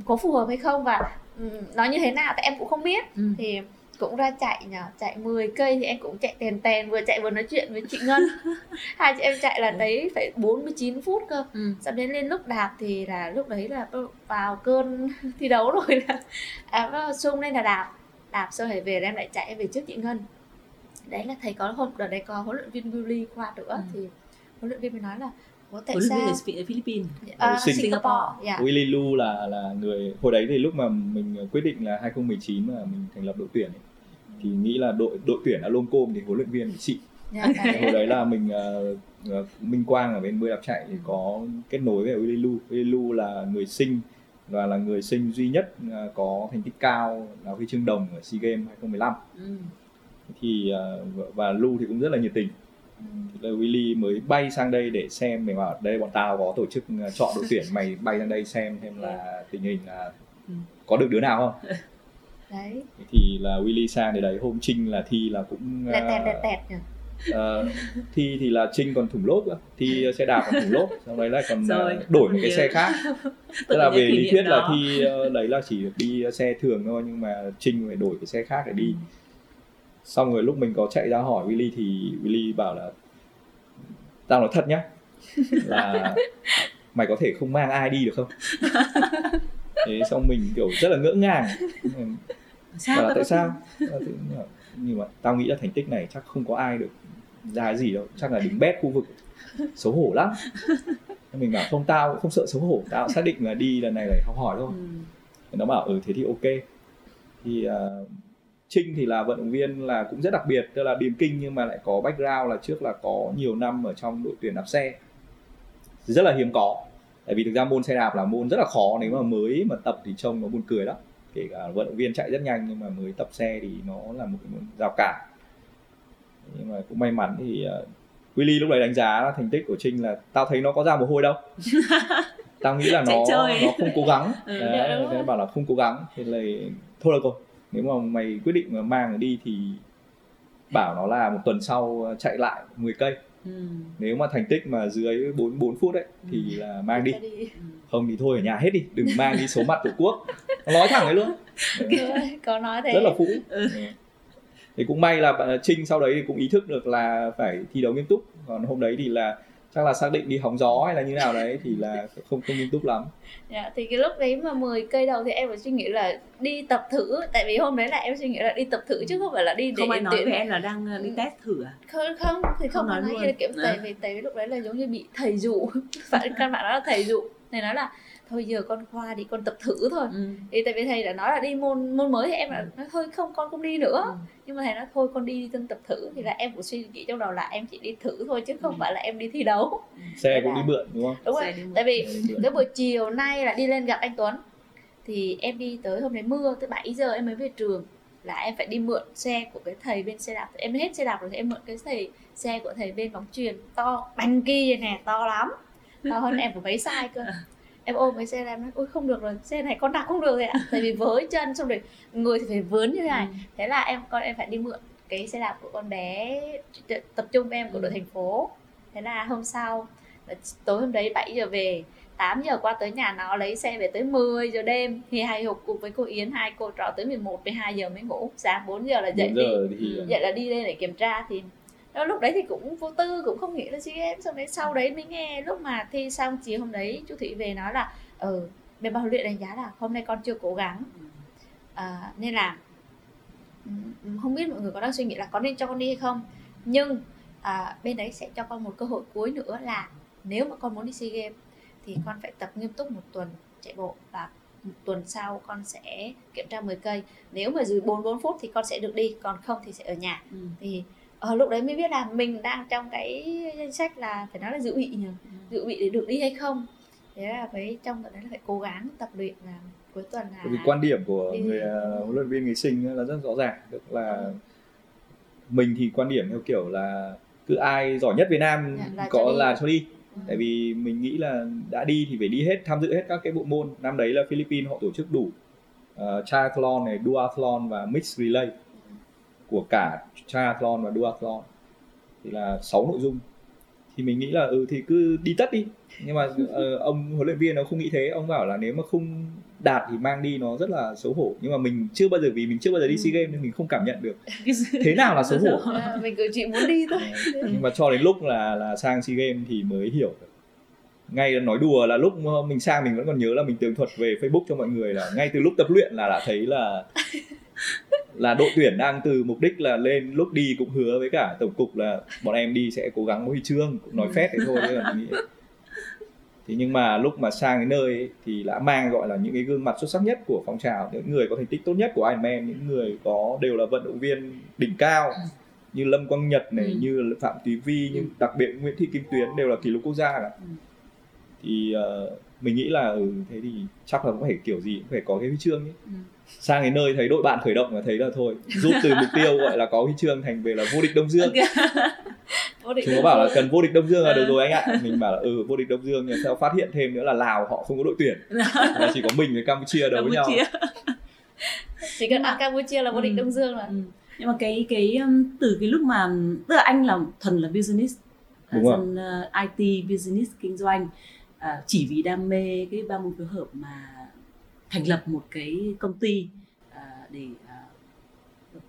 có phù hợp hay không và ừ, nó như thế nào tại em cũng không biết Ừ. thì cũng ra chạy nhờ chạy 10 cây thì em cũng chạy tèn tèn vừa chạy vừa nói chuyện với chị Ngân hai chị em chạy là đấy phải 49 phút cơ Ừ. sau đến lên lúc đạp thì là lúc đấy là vào cơn thi đấu rồi là à, sung lên là đạp đạp xong rồi về em lại chạy về trước chị Ngân đấy là thầy có hôm đợt đấy có huấn luyện viên Willy qua nữa Ừ. thì huấn luyện viên mới nói là Ủa, tại Huấn luyện viên sao ở Phi- Philippines. Ờ, Ở Sing- Singapore dạ Willy Lu là là người hồi đấy thì lúc mà mình quyết định là 2019 mà mình thành lập đội tuyển ấy, thì nghĩ là đội đội tuyển đã lôm côm thì huấn luyện viên dạ, Thì đấy. hồi đấy là mình ờ, ờ, Minh Quang ở bên bơi đạp chạy thì có kết nối với Willy Lu Willy Lu là người sinh và là người sinh duy nhất à, có thành tích cao là huy chương đồng ở SEA Games 2015 ừ. thì à, và- Lu thì cũng rất là nhiệt tình Ừ. Là Willy mới bay sang đây để xem mình bảo đây bọn tao có tổ chức à, chọn đội tuyển mày bay sang đây xem xem là tình hình là Ừ. có được đứa nào không đấy thì là Willy sang để đấy hôm Trinh là thi là cũng lẹt tẹt à, lẹt tẹt nhỉ Ờ, thi thì là Trinh còn thủng lốp thi xe đạp còn thủng lốp sau đấy lại còn Rồi, ờ, đổi một cái xe khác. Tức là về lý thuyết là thi ờ, đấy là chỉ được đi xe thường thôi nhưng mà Trinh phải đổi cái xe khác để đi. Xong rồi lúc mình có chạy ra hỏi Willy thì Willy bảo là tao nói thật nhá là mày có thể không mang ai đi được không? Thế xong mình kiểu rất là ngỡ ngàng. Sao là tại sao? Nhưng mà tao nghĩ là thành tích này chắc không có ai được ra gì đâu chắc là đứng bét khu vực. Xấu hổ lắm. Mình bảo không tao cũng không sợ xấu hổ tao xác định là đi lần này để học hỏi thôi. Ừ. Nó bảo ừ thế thì ok. Thì uh, Trinh thì là vận động viên là cũng rất đặc biệt tức là điền kinh nhưng mà lại có background là trước là có nhiều năm ở trong đội tuyển đạp xe. Rất là hiếm có tại vì thực ra môn xe đạp là môn rất là khó nếu mà mới mà tập thì trông nó buồn cười lắm. Kể cả vận động viên chạy rất nhanh nhưng mà mới tập xe thì nó là một cái môn rào cản nhưng mà cũng may mắn thì uh, Willy lúc đấy đánh giá thành tích của Trinh là tao thấy nó có ra mồ hôi đâu. Tao nghĩ là nó nó không cố gắng. Ừ, đấy, bảo là không cố gắng thế là thôi được rồi nếu mà mày quyết định mà mang nó đi thì bảo nó là một tuần sau chạy lại 10 cây. Ừ. nếu mà thành tích mà dưới 4 4 phút đấy thì là mang đi. Đi. Không thì thôi ở nhà hết đi đừng mang đi số mặt tổ quốc. Nó nói thẳng đấy luôn. Rồi, có nói thế. Rất là phũ. Ừ. Ừ. thì cũng may là bạn Trinh sau đấy thì cũng ý thức được là phải thi đấu nghiêm túc còn hôm đấy thì là chắc là xác định đi hóng gió hay là như nào đấy thì là không không nghiêm túc lắm Dạ, thì cái lúc đấy mà 10 cây đầu thì em phải suy nghĩ là đi tập thử tại vì hôm đấy là em suy nghĩ là đi tập thử chứ không phải là đi để không ai nói tuyển- với em là đang ờ, đi test thử à không không thì không, Không nói nói luôn. gì là kiểu À. tại vì tại vì lúc đấy là giống như bị thầy dụ phải căn bản đó là thầy dụ thầy nói là thôi giờ con khoa đi con tập thử thôi. Ừ. thì tại vì thầy đã nói là đi môn môn mới thì em là nói thôi không con không đi nữa. Ừ. nhưng mà thầy nói thôi con đi đi tân tập thử. Thì là em cũng suy nghĩ trong đầu là em chỉ đi thử thôi chứ không Ừ. phải là em đi thi đấu. Xe cũng đi mượn đúng không? Đúng rồi. Tại vì cái buổi chiều nay là đi lên gặp anh Tuấn. Thì em đi tới hôm đấy mưa tới 7 giờ em mới về trường. Là em phải đi mượn xe của cái thầy bên xe đạp. Em hết xe đạp rồi thì em mượn cái thầy xe của thầy bên bóng chuyền to bánh kia nè to lắm. To hơn em của mấy size cơ em ôm cái xe em nói ôi không được rồi xe này con đạp không được rồi ạ. Tại vì với chân xong rồi người thì phải vướng như thế này. Ừ. thế là em con em phải đi mượn cái xe đạp của con bé tập trung em của đội thành phố. Thế là hôm sau tối hôm đấy 7 giờ về 8 giờ qua tới nhà nó lấy xe về tới 10 giờ đêm. Thì hai hộp cùng với cô Yến hai cô trọ tới 11 12 giờ mới ngủ. Sáng 4 giờ là dậy 4 đi Ừ. vậy là đi lên để kiểm tra thì đó, lúc đấy thì cũng vô tư cũng không nghĩ là gì em xong đấy sau đấy mới nghe. Lúc mà thi xong chiều hôm đấy chú Thủy về nói là ừ bên ban huấn luyện đánh giá là hôm nay con chưa cố gắng. À, nên là không biết mọi người có đang suy nghĩ là có nên cho con đi hay không. Nhưng à, bên đấy sẽ cho con một cơ hội cuối nữa là nếu mà con muốn đi SEA Games thì con phải tập nghiêm túc một tuần chạy bộ và một tuần sau con sẽ kiểm tra 10 cây. Nếu mà dưới 44 phút thì con sẽ được đi còn không thì sẽ ở nhà. Ừ. thì ở lúc đấy mới biết là mình đang trong cái danh sách là phải nói là dự bị nhỉ? Dự bị để được đi hay không? Thế là với trong tuần đấy là phải cố gắng tập luyện là cuối tuần là Bởi vì quan điểm của đi- người ờ, huấn luyện viên người sinh là rất rõ ràng tức là mình thì quan điểm theo kiểu là cứ ai giỏi nhất Việt Nam Dạ, là có cho đi. là cho đi. Ừ. tại vì mình nghĩ là đã đi thì phải đi hết tham dự hết các cái bộ môn. Năm đấy là Philippines họ tổ chức đủ uh, triathlon này duathlon và mixed relay của cả triathlon và duathlon. Thì là 6 nội dung. Thì mình nghĩ là ừ thì cứ đi tất đi. Nhưng mà ờ, ông huấn luyện viên nó không nghĩ thế. Ông bảo là nếu mà không đạt thì mang đi nó rất là xấu hổ. Nhưng mà mình chưa bao giờ vì mình chưa bao giờ đi Ừ. sea games nên mình không cảm nhận được thế nào là xấu hổ. À, mình cứ chỉ muốn đi thôi. Nhưng mà cho đến lúc là là sang sea games thì mới hiểu được. Ngay nói đùa là lúc mình sang mình vẫn còn nhớ là mình tường thuật về facebook cho mọi người là ngay từ lúc tập luyện là đã thấy là là đội tuyển đang từ mục đích là lên lúc đi cũng hứa với cả tổng cục là bọn em đi sẽ cố gắng có huy chương cũng nói phét thế thôi chứ là mình nghĩ thì nhưng mà lúc mà sang cái nơi ấy, thì đã mang gọi là những cái gương mặt xuất sắc nhất của phong trào những người có thành tích tốt nhất của Ironman những người có đều là vận động viên đỉnh cao như Lâm Quang Nhật này Ừ. như Phạm Thúy Vi nhưng đặc biệt Nguyễn Thị Kim Tuyến đều là kỷ lục quốc gia cả Ừ. thì uh, mình nghĩ là ừ, thế thì chắc là cũng phải kiểu gì cũng phải có cái huy chương ấy Ừ. sang cái nơi thấy đội bạn khởi động là thấy là thôi rút từ mục tiêu gọi là có huy chương thành về là vô địch đông dương. Vô địch chúng nó bảo là cần vô địch đông dương là được Ừ. rồi anh ạ. Mình bảo là ừ vô địch đông dương nhưng sau phát hiện thêm nữa là lào họ không có đội tuyển. Là chỉ có mình với campuchia đấu với nhau. Chỉ cần ăn Campuchia là vô địch Ừ. Đông Dương rồi Ừ. nhưng mà cái cái um, từ cái lúc mà tức là anh là thuần là business à, Đúng dân uh, IT business kinh doanh à, chỉ vì đam mê cái ba môn phối hợp mà thành lập một cái công ty à, để à,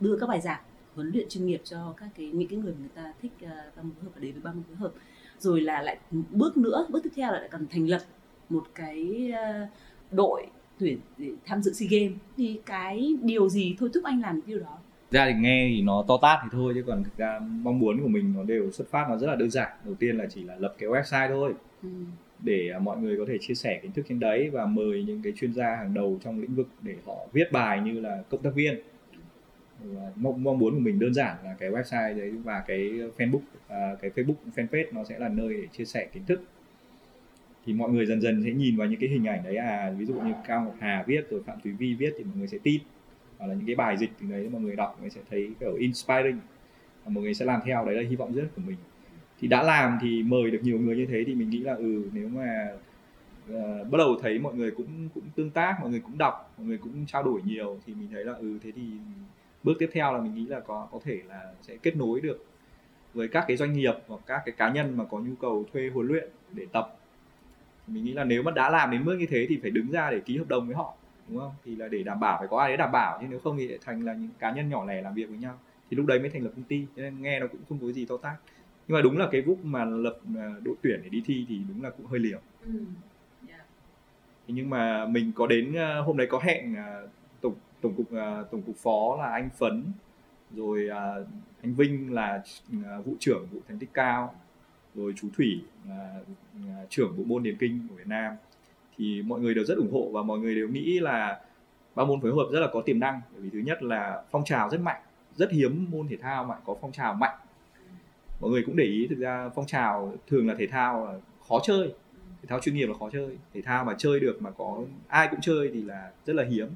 đưa các bài giảng huấn luyện chuyên nghiệp cho các cái những cái người mà người ta thích uh, ba môn phối hợp và đến với ba môn phối hợp. Rồi là lại bước nữa bước tiếp theo là lại cần thành lập một cái uh, đội tuyển để tham dự SEA Games. Thì cái điều gì thôi thúc anh làm cái điều đó? Ra thì nghe thì nó to tát thì thôi chứ còn thực ra mong muốn của mình nó đều xuất phát nó rất là đơn giản. Đầu tiên là chỉ là lập cái website thôi. Ừ để à, mọi người có thể chia sẻ kiến thức trên đấy và mời những cái chuyên gia hàng đầu trong lĩnh vực để họ viết bài như là cộng tác viên. Và mong mong muốn của mình đơn giản là cái website đấy và cái Facebook à, cái Facebook fanpage nó sẽ là nơi để chia sẻ kiến thức. Thì mọi người dần dần sẽ nhìn vào những cái hình ảnh đấy à ví dụ như Cao Ngọc Hà viết rồi Phạm Thúy Vi viết thì mọi người sẽ tin. Hoặc là những cái bài dịch từ đấy mọi người đọc mọi người sẽ thấy kiểu inspiring. Mọi người sẽ làm theo đấy là hy vọng rất của mình thì đã làm thì mời được nhiều người như thế thì mình nghĩ là ừ nếu mà uh, bắt đầu thấy mọi người cũng cũng tương tác mọi người cũng đọc mọi người cũng trao đổi nhiều thì mình thấy là ừ thế thì bước tiếp theo là mình nghĩ là có có thể là sẽ kết nối được với các cái doanh nghiệp hoặc các cái cá nhân mà có nhu cầu thuê huấn luyện để tập. Mình nghĩ là nếu mà đã làm đến mức như thế thì phải đứng ra để ký hợp đồng với họ đúng không? Thì là để đảm bảo phải có ai đấy đảm bảo chứ nếu không thì thành là những cá nhân nhỏ lẻ làm việc với nhau. Thì lúc đấy mới thành lập công ty cho nên nghe nó cũng không có gì to tát nhưng mà đúng là cái lúc mà lập à, đội tuyển để đi thi thì đúng là cũng hơi liều Ừ. Yeah. Nhưng mà mình có đến à, hôm đấy có hẹn à, tổng tổng cục tổng cục phó là anh Phấn rồi anh Vinh là vụ trưởng vụ thành tích cao rồi chú Thủy là trưởng bộ môn điền kinh của Việt Nam thì mọi người đều rất ủng hộ và mọi người đều nghĩ là ba môn phối hợp rất là có tiềm năng bởi vì thứ nhất là phong trào rất mạnh rất hiếm môn thể thao mà có phong trào mạnh mọi người cũng để ý thực ra phong trào thường là thể thao là khó chơi. Thể thao chuyên nghiệp là khó chơi. Thể thao mà chơi được mà có ai cũng chơi thì là rất là hiếm.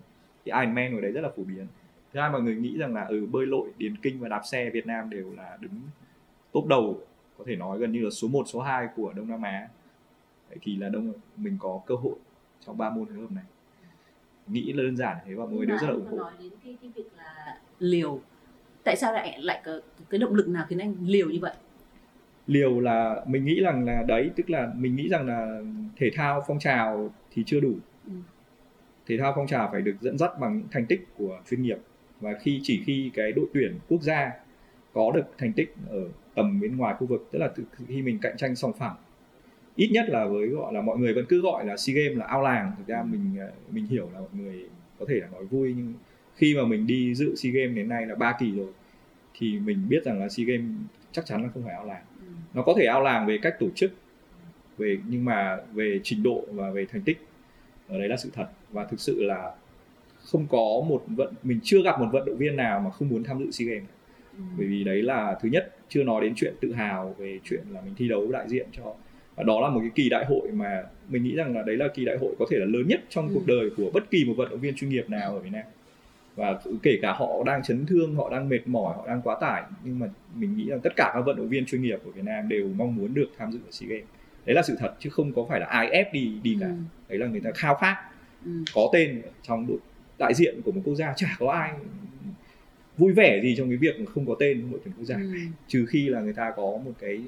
Thì Ironman ở đấy rất là phổ biến. Thứ hai mọi người nghĩ rằng là ừ bơi lội điền kinh và đạp xe Việt Nam đều là đứng top đầu có thể nói gần như là số 1, số 2 của Đông Nam Á. Vậy thì là đông mình có cơ hội trong ba môn phối hợp này. Nghĩ là đơn giản thế và mọi người đều rất là ủng hộ. nói đến cái cái việc là liều tại sao lại lại có cái động lực nào khiến anh liều như vậy? Liều là mình nghĩ rằng là đấy tức là mình nghĩ rằng là thể thao phong trào thì chưa đủ. Ừ. thể thao phong trào phải được dẫn dắt bằng những thành tích của chuyên nghiệp. Và khi chỉ khi cái đội tuyển quốc gia có được thành tích ở tầm bên ngoài khu vực tức là từ khi mình cạnh tranh song phẳng ít nhất là với gọi là mọi người vẫn cứ gọi là sea games là ao làng. Thực ra mình ờ, mình hiểu là mọi người có thể là nói vui nhưng khi mà mình đi dự sea games đến nay là ba kỳ rồi thì mình biết rằng là sea games chắc chắn là không phải ao làng ừ. nó có thể ao làng về cách tổ chức về nhưng mà về trình độ và về thành tích ở đấy là sự thật và thực sự là không có một vận mình chưa gặp một vận động viên nào mà không muốn tham dự sea games Ừ. bởi vì đấy là thứ nhất chưa nói đến chuyện tự hào về chuyện là mình thi đấu đại diện cho và đó là một cái kỳ đại hội mà mình nghĩ rằng là đấy là kỳ đại hội có thể là lớn nhất trong Ừ. cuộc đời của bất kỳ một vận động viên chuyên nghiệp nào ở Việt Nam và kể cả họ đang chấn thương họ đang mệt mỏi họ đang quá tải nhưng mà mình nghĩ rằng tất cả các vận động viên chuyên nghiệp của Việt Nam đều mong muốn được tham dự ở SEA Games đấy là sự thật chứ không có phải là ai ép đi đi cả Ừ. đấy là người ta khao khát Ừ. có tên trong đội đại diện của một quốc gia chả có ai vui vẻ gì trong cái việc không có tên đội tuyển quốc gia Ừ. trừ khi là người ta có một cái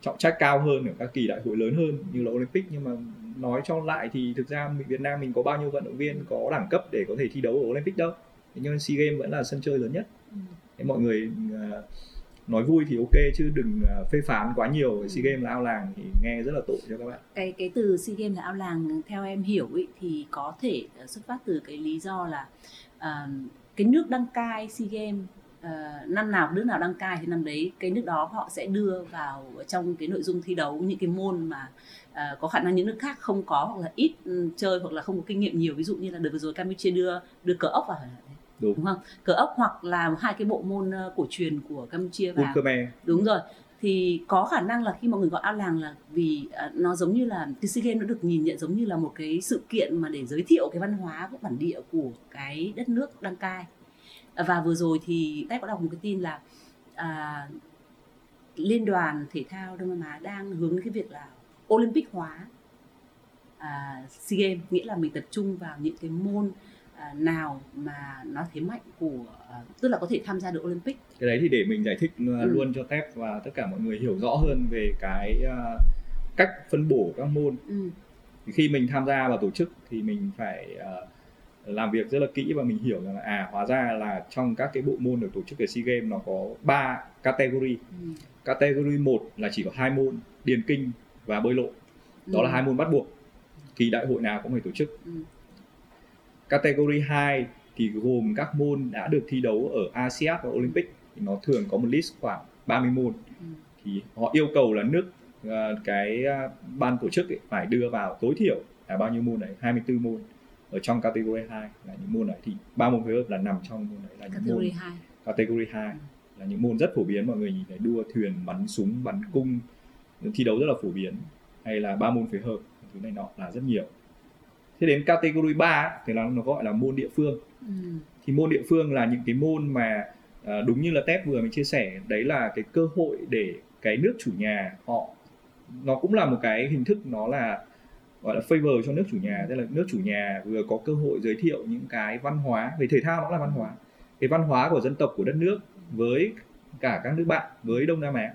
trọng trách cao hơn ở các kỳ đại hội lớn hơn như là Olympic nhưng mà nói cho lại thì thực ra Việt Nam mình có bao nhiêu vận động viên có đẳng cấp để có thể thi đấu ở Olympic đâu nhưng SEA Games vẫn là sân chơi lớn nhất. Ừ. Thế mọi người à, nói vui thì ok chứ đừng à, phê phán quá nhiều SEA Games là ao làng thì nghe rất là tội cho các bạn. Cái cái từ SEA Games là ao làng theo em hiểu ý, thì có thể ờ, xuất phát từ cái lý do là ờ, cái nước đăng cai SEA Games ờ, năm nào nước nào đăng cai thì năm đấy cái nước đó họ sẽ đưa vào trong cái nội dung thi đấu những cái môn mà ờ, có khả năng những nước khác không có hoặc là ít ừ, chơi hoặc là không có kinh nghiệm nhiều. Ví dụ như là đợt vừa rồi Campuchia đưa đưa cờ ốc vào Đúng. đúng không? Cờ ốc hoặc là hai cái bộ môn cổ truyền của Campuchia Khmer. Đúng rồi. Thì có khả năng là khi mọi người gọi ao làng là vì uh, nó giống như là cái SEA Games nó được nhìn nhận giống như là một cái sự kiện mà để giới thiệu cái văn hóa của bản địa của cái đất nước đăng cai. Và vừa rồi thì Tép có đọc một cái tin là à, liên đoàn thể thao Đông Nam Á đang hướng đến cái việc là Olympic hóa à, SEA Games nghĩa là mình tập trung vào những cái môn à, nào mà nó thế mạnh của à, tức là có thể tham gia được Olympic cái đấy thì để mình giải thích uh, Ừ. luôn cho Tép và tất cả mọi người hiểu rõ hơn về cái uh, cách phân bổ các môn ừ. thì khi mình tham gia vào tổ chức thì mình phải uh, làm việc rất là kỹ và mình hiểu rằng là à hóa ra là trong các cái bộ môn được tổ chức ở SEA Games nó có 3 category. Ừ. Category 1 là chỉ có hai môn, điền kinh và bơi lội. Đó là Ừ. hai môn bắt buộc. Kỳ đại hội nào cũng phải tổ chức. Ừ. Category 2 thì gồm các môn đã được thi đấu ở ASEAN và Olympic. Thì nó thường có một list khoảng 30 môn. Ừ. thì họ yêu cầu là nước ờ, cái ờ, ban tổ chức ấy phải đưa vào tối thiểu là bao nhiêu môn đấy? 24 môn ở trong category 2 là những môn đấy. Thì ba môn phối hợp là nằm trong môn đấy là những môn category 2 category 2 là những môn rất phổ biến mọi người nhìn thấy. Đua thuyền bắn súng bắn cung thi đấu rất là phổ biến. Hay là ba môn phối hợp thứ này nọ là rất nhiều thế đến category 3 thì là nó gọi là môn địa phương. Ừ. thì môn địa phương là những cái môn mà à, đúng như là Tép vừa mới chia sẻ đấy là cái cơ hội để cái nước chủ nhà họ nó cũng là một cái hình thức nó là gọi là favor cho nước chủ nhà. Tức là nước chủ nhà vừa có cơ hội giới thiệu những cái văn hóa về thể thao nó là văn hóa. Cái văn hóa của dân tộc của đất nước với cả các nước bạn với Đông Nam Á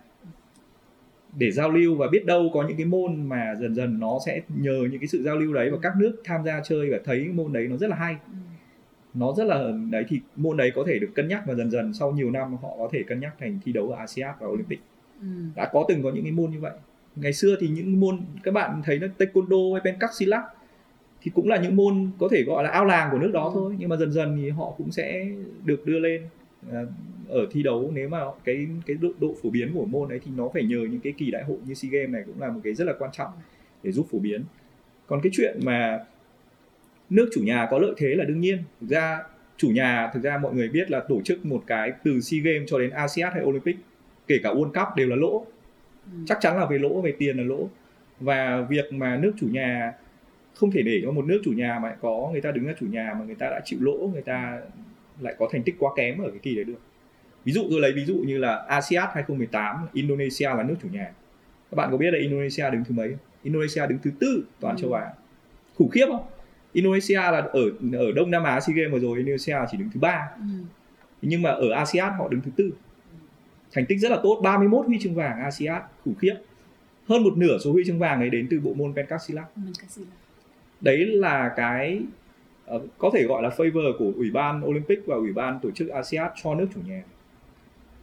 để giao lưu và biết đâu có những cái môn mà dần dần nó sẽ nhờ những cái sự giao lưu đấy và các nước tham gia chơi và thấy môn đấy nó rất là hay Ừ. nó rất là đấy thì môn đấy có thể được cân nhắc và dần dần sau nhiều năm họ có thể cân nhắc thành thi đấu ở ASEAN và Olympic Ừ. đã có từng có những cái môn như vậy ngày xưa thì những môn các bạn thấy nó taekwondo hay pencak thì cũng là những môn có thể gọi là ao làng của nước đó Ừ. thôi nhưng mà dần dần thì họ cũng sẽ được đưa lên ở thi đấu nếu mà cái cái độ, độ phổ biến của môn ấy thì nó phải nhờ những cái kỳ đại hội như SEA Games này cũng là một cái rất là quan trọng để giúp phổ biến. Còn cái chuyện mà nước chủ nhà có lợi thế là đương nhiên. Thực ra chủ nhà thực ra mọi người biết là tổ chức một cái từ SEA Games cho đến ASEAN hay Olympic kể cả World Cup đều là lỗ. Ừ. chắc chắn là về lỗ về tiền là lỗ. Và việc mà nước chủ nhà không thể để cho một nước chủ nhà mà có người ta đứng ra chủ nhà mà người ta đã chịu lỗ người ta lại có thành tích quá kém ở cái kỳ đấy được. Ví dụ tôi lấy ví dụ như là ASEAN 2018 Indonesia là nước chủ nhà. Các bạn có biết là Indonesia đứng thứ mấy? Không? Indonesia đứng thứ tư toàn Ừ. châu Á. Khủng khiếp không? Indonesia là ở ở Đông Nam Á SEA Games vừa rồi Indonesia chỉ đứng thứ ba. Ừ. nhưng mà ở ASEAN họ đứng thứ tư. Thành tích rất là tốt 31 huy chương vàng ASEAN khủng khiếp. Hơn một nửa số huy chương vàng ấy đến từ bộ môn sĩ là- đấy là cái ờ, có thể gọi là favor của ủy ban Olympic và ủy ban tổ chức ASEAN cho nước chủ nhà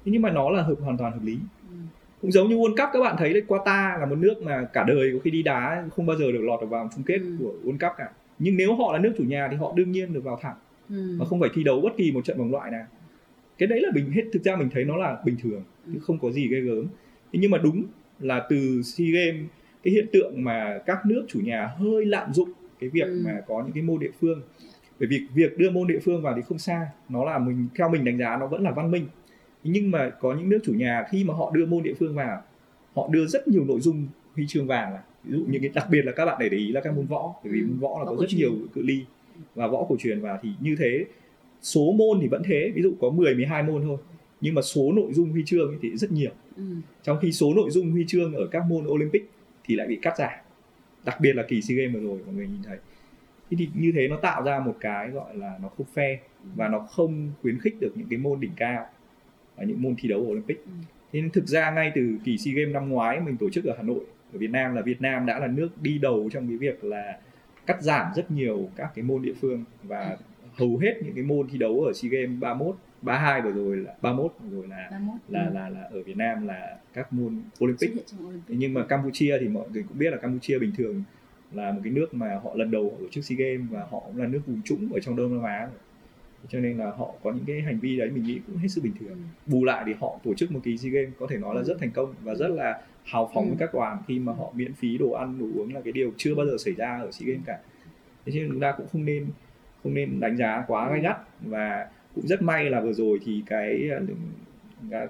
Thế nhưng mà nó là hợp hoàn toàn hợp lý Ừ. cũng giống như World Cup các bạn thấy đấy Qatar là một nước mà cả đời có khi đi đá không bao giờ được lọt được vào chung kết Ừ. của World Cup cả nhưng nếu họ là nước chủ nhà thì họ đương nhiên được vào thẳng Ừ. mà không phải thi đấu bất kỳ một trận vòng loại nào cái đấy là bình hết thực ra mình thấy nó là bình thường chứ Ừ. không có gì ghê gớm Thế nhưng mà đúng là từ SEA Games cái hiện tượng mà các nước chủ nhà hơi lạm dụng cái việc Ừ. mà có những cái môn địa phương bởi vì việc đưa môn địa phương vào thì không sai nó là mình theo mình đánh giá nó vẫn là văn minh nhưng mà có những nước chủ nhà khi mà họ đưa môn địa phương vào họ đưa rất nhiều nội dung huy chương vàng vào ví dụ như cái đặc biệt là các bạn để ý là các môn võ bởi vì Ừ, môn võ là võ có rất truyền. nhiều cự ly và võ cổ truyền vào thì như thế số môn thì vẫn thế ví dụ có 10 12 môn thôi nhưng mà số nội dung huy chương thì rất nhiều Ừ. trong khi số nội dung huy chương ở các môn Olympic thì lại bị cắt giảm đặc biệt là kỳ SEA Games vừa rồi mọi người nhìn thấy thế thì như thế nó tạo ra một cái gọi là nó không fair và nó không khuyến khích được những cái môn đỉnh cao và những môn thi đấu ở Olympic Ừ. thế nên thực ra ngay từ kỳ SEA Games năm ngoái mình tổ chức ở Hà Nội ở Việt Nam là Việt Nam đã là nước đi đầu trong cái việc là cắt giảm rất nhiều các cái môn địa phương và hầu hết những cái môn thi đấu ở SEA Games 31 32 vừa rồi là 31 vừa rồi là 31. là Ừ. là là ở Việt Nam là các môn Olympic Olympic. Nhưng mà Campuchia thì mọi người cũng biết là Campuchia bình thường là một cái nước mà họ lần đầu họ tổ chức SEA Games và họ cũng là nước vùng trũng ở trong Đông Nam Á cho nên là họ có những cái hành vi đấy mình nghĩ cũng hết sức bình thường Ừ. bù lại thì họ tổ chức một kỳ SEA Games có thể nói là rất thành công và rất là hào phóng Ừ. với các đoàn khi mà họ miễn phí đồ ăn đồ uống là cái điều chưa bao giờ xảy ra ở SEA Games cả thế chứ chúng ta cũng không nên không nên đánh giá quá gay gắt và cũng rất may là vừa rồi thì cái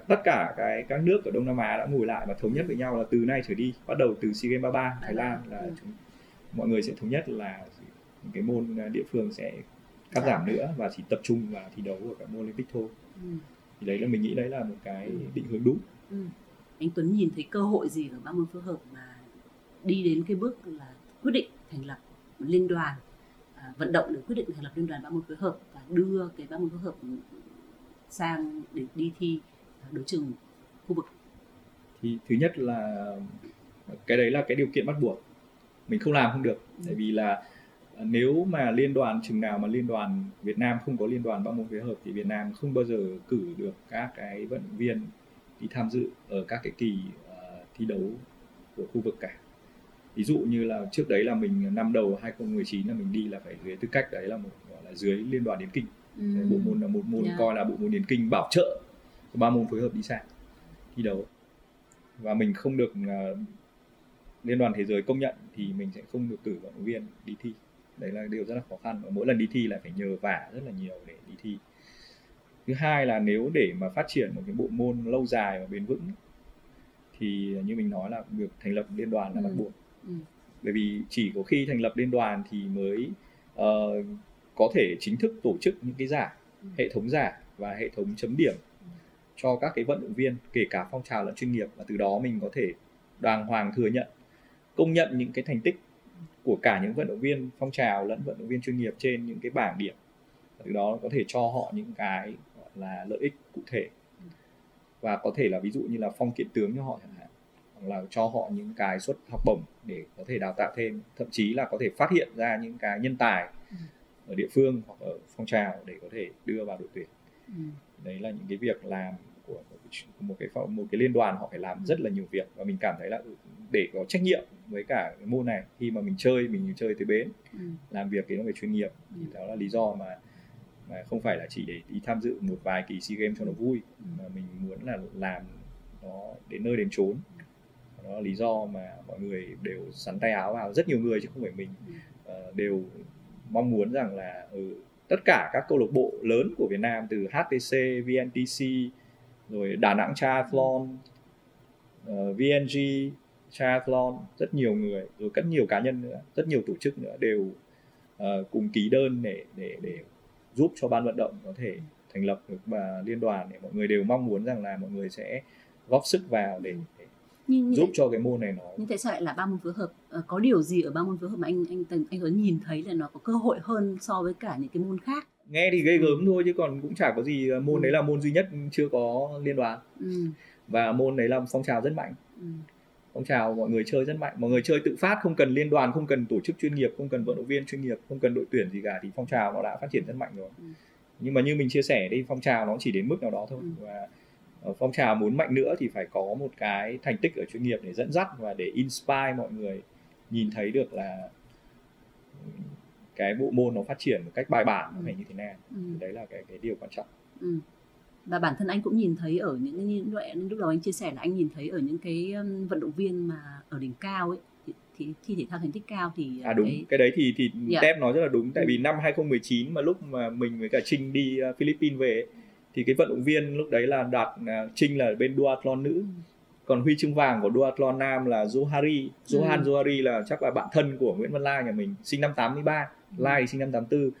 tất cả cái các nước ở Đông Nam Á đã ngồi lại và thống nhất với nhau là từ nay trở đi bắt đầu từ SEA Games 33 Thái Lan là Ừ. chúng, mọi người sẽ thống nhất là cái môn địa phương sẽ cắt giảm nữa và chỉ tập trung vào thi đấu ở các môn Olympic thôi Ừ. thì đấy là mình nghĩ đấy là một cái định hướng đúng Ừ. Anh Tuấn nhìn thấy cơ hội gì ở ba môn phối hợp mà đi đến cái bước là quyết định thành lập liên đoàn à, vận động để quyết định thành lập liên đoàn ba môn phối hợp đưa cái ba môn phối hợp sang để đi thi đấu trường khu vực? Thì thứ nhất là cái đấy là cái điều kiện bắt buộc. Mình không làm không được. Ừ. tại vì là nếu mà liên đoàn chừng nào mà liên đoàn Việt Nam không có liên đoàn ba môn phối hợp thì Việt Nam không bao giờ cử được các cái vận động viên đi tham dự ở các cái kỳ ờ, thi đấu của khu vực cả. Ví dụ như là trước đấy là mình năm đầu 2019 là mình đi là phải dưới tư cách đấy là một dưới liên đoàn điền kinh Đấy, bộ môn là một môn Yeah. coi là bộ môn điền kinh bảo trợ ba môn phối hợp đi sang thi đấu và mình không được ờ, liên đoàn thế giới công nhận thì mình sẽ không được cử vận động viên đi thi đấy là điều rất là khó khăn và mỗi lần đi thi là phải nhờ vả rất là nhiều để đi thi thứ hai là nếu để mà phát triển một cái bộ môn lâu dài và bền vững thì như mình nói là việc thành lập liên đoàn là Ừ. bắt buộc Ừ. bởi vì chỉ có khi thành lập liên đoàn thì mới ờ, có thể chính thức tổ chức những cái giải Ừ. hệ thống giải và hệ thống chấm điểm cho các cái vận động viên kể cả phong trào lẫn chuyên nghiệp. Và từ đó mình có thể đàng hoàng thừa nhận công nhận những cái thành tích của cả những vận động viên phong trào lẫn vận động viên chuyên nghiệp trên những cái bảng điểm. Và từ đó có thể cho họ những cái gọi là lợi ích cụ thể. Và có thể là ví dụ như là phong kiện tướng cho họ chẳng hạn hoặc là cho họ những cái suất học bổng để có thể đào tạo thêm. Thậm chí là có thể phát hiện ra những cái nhân tài Ừ. ở địa phương hoặc ở phong trào để có thể đưa vào đội tuyển Ừ. đấy là những cái việc làm của một cái, một cái một cái liên đoàn họ phải làm rất là nhiều việc và mình cảm thấy là ừ, để có trách nhiệm với cả cái môn này khi mà mình chơi mình chơi tới bến Ừ. làm việc cái nó phải chuyên nghiệp Ừ. thì đó là lý do mà mà không phải là chỉ để đi tham dự một vài kỳ sea games cho nó vui Ừ. mà mình muốn là làm nó đến nơi đến chốn đó là lý do mà mọi người đều sắn tay áo vào rất nhiều người chứ không phải mình Ừ. ờ, đều mong muốn rằng là ừ, tất cả các câu lạc bộ lớn của Việt Nam từ HTC, VNTC, rồi Đà Nẵng Triathlon, ờ, uh, VNG Triathlon, rất nhiều người, rồi rất nhiều cá nhân nữa, rất nhiều tổ chức nữa đều uh, cùng ký đơn để để để giúp cho ban vận động có thể thành lập được và liên đoàn để mọi người đều mong muốn rằng là mọi người sẽ góp sức vào để nhưng như giúp thế- cho cái môn này nó nhưng tại sao lại là ba môn phối hợp? Ờ, có điều gì ở ba môn phối hợp mà anh anh Tần- anh Tuấn nhìn thấy là nó có cơ hội hơn so với cả những cái môn khác? Nghe thì ghê gớm thôi chứ còn cũng chả có gì môn đấy là môn duy nhất chưa có liên đoàn. Ừ. và môn đấy là phong trào rất mạnh. Ừ. phong trào mọi người chơi rất mạnh. Mọi người chơi tự phát không cần liên đoàn không cần tổ chức chuyên nghiệp không cần vận động viên chuyên nghiệp không cần đội tuyển gì cả thì phong trào nó đã phát triển rất mạnh rồi. Ừ. nhưng mà như mình chia sẻ đi phong trào nó chỉ đến mức nào đó thôi. Ừ. và ờ, phong trào muốn mạnh nữa thì phải có một cái thành tích ở chuyên nghiệp để dẫn dắt và để inspire mọi người nhìn thấy được là ừ, cái bộ môn nó phát triển một cách bài bản Ừ. phải như thế nào Ừ. thì đấy là cái cái điều quan trọng Ừ. và bản thân anh cũng nhìn thấy ở những cái như lúc đầu anh chia sẻ là anh nhìn thấy ở những cái vận động viên mà ở đỉnh cao ấy thì, thi thể thao thành tích cao thì À đúng, cái cái đấy thì thì Dạ. Tép nói rất là đúng tại Ừ. vì năm 2019 mà lúc mà mình với cả Trinh đi uh, Philippines về ấy, thì cái vận động viên lúc đấy là đạt uh, Trinh là bên duathlon nữ, còn huy chương vàng của duathlon nam là Johari, Johan Ừ. Johari là chắc là bạn thân của Nguyễn Văn Lai nhà mình, sinh năm 83, Ừ. Lai thì sinh năm 84.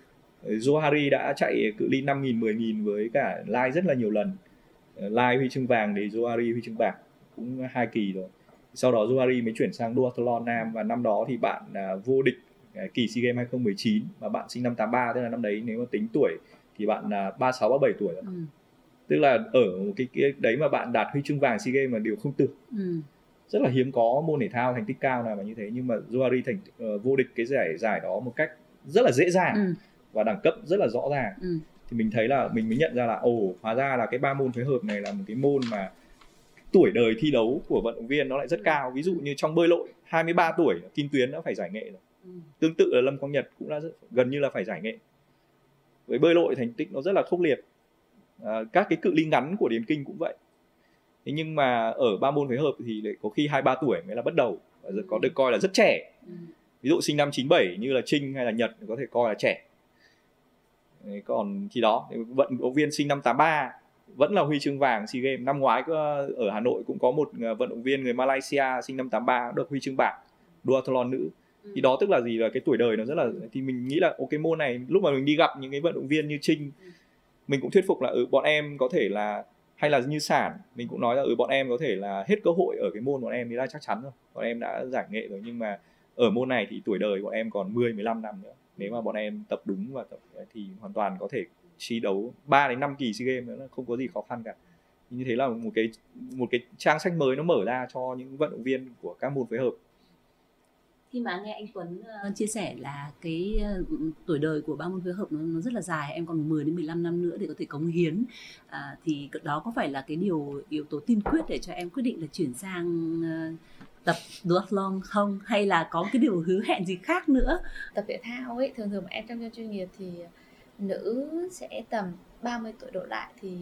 Ờ, Johari đã chạy cự ly 5.000, 10.000 với cả Lai rất là nhiều lần. Ờ, Lai huy chương vàng thì Johari huy chương bạc cũng hai kỳ rồi sau đó Johari mới chuyển sang duathlon nam và năm đó thì bạn à, vô địch cái kỳ SEA Games 2019 mà bạn sinh năm 83 tức là năm đấy nếu mà tính tuổi thì bạn là 36 37 tuổi rồi. ừ. Tức là ở một cái, cái đấy mà bạn đạt huy chương vàng SEA Games là điều không tưởng. Ừ. Rất là hiếm có môn thể thao thành tích cao nào mà như thế nhưng mà Johari thành ờ, vô địch cái giải giải đó một cách rất là dễ dàng Ừ. và đẳng cấp rất là rõ ràng Ừ. thì mình thấy là mình mới nhận ra là ồ hóa ra là cái ba môn phối hợp này là một cái môn mà tuổi đời thi đấu của vận động viên nó lại rất cao ví dụ như trong bơi lội 23 tuổi Kim Tuyến đã phải giải nghệ rồi Ừ. tương tự là Lâm Quang Nhật cũng đã rất, gần như là phải giải nghệ với bơi lội thành tích nó rất là khốc liệt. À, các cái cự ly ngắn của điền kinh cũng vậy. Thế nhưng mà ở ba môn phối hợp thì lại có khi hai ba tuổi mới là bắt đầu và có được coi là rất trẻ. Ừ. ví dụ sinh năm 97 như là Trinh hay là Nhật có thể coi là trẻ. Đấy, còn thì đó thì vận động viên sinh năm 83 vẫn là huy chương vàng SEA Games. Năm ngoái ở Hà Nội cũng có một vận động viên người Malaysia sinh năm 83 được huy chương bạc duathlon nữ. ừ. Thì đó tức là gì? Là cái tuổi đời nó rất là thì mình nghĩ là ok môn này lúc mà mình đi gặp những cái vận động viên như Trinh ừ. mình cũng thuyết phục là ừ bọn em có thể là hay là như sản mình cũng nói là ừ bọn em có thể là hết cơ hội ở cái môn bọn em thì là chắc chắn rồi. Bọn em đã giải nghệ rồi nhưng mà ở môn này thì tuổi đời bọn em còn 10 15 năm nữa. Nếu mà bọn em tập đúng và tập thì hoàn toàn có thể thi đấu 3 đến 5 kỳ SEA Games nữa không có gì khó khăn cả. Như thế là một cái một cái trang sách mới nó mở ra cho những vận động viên của các môn phối hợp khi mà nghe anh Tuấn uh, chia sẻ là cái uh, tuổi đời của ba môn phối hợp nó, nó rất là dài em còn 10 đến 15 năm nữa để có thể cống hiến. Uh, thì đó có phải là cái điều yếu tố tiên quyết để cho em quyết định là chuyển sang uh, tập duathlon không? Hay là có cái điều hứa hẹn gì khác nữa? Tập thể thao ấy thường thường mà em trong chuyên nghiệp thì nữ sẽ tầm 30 tuổi độ lại thì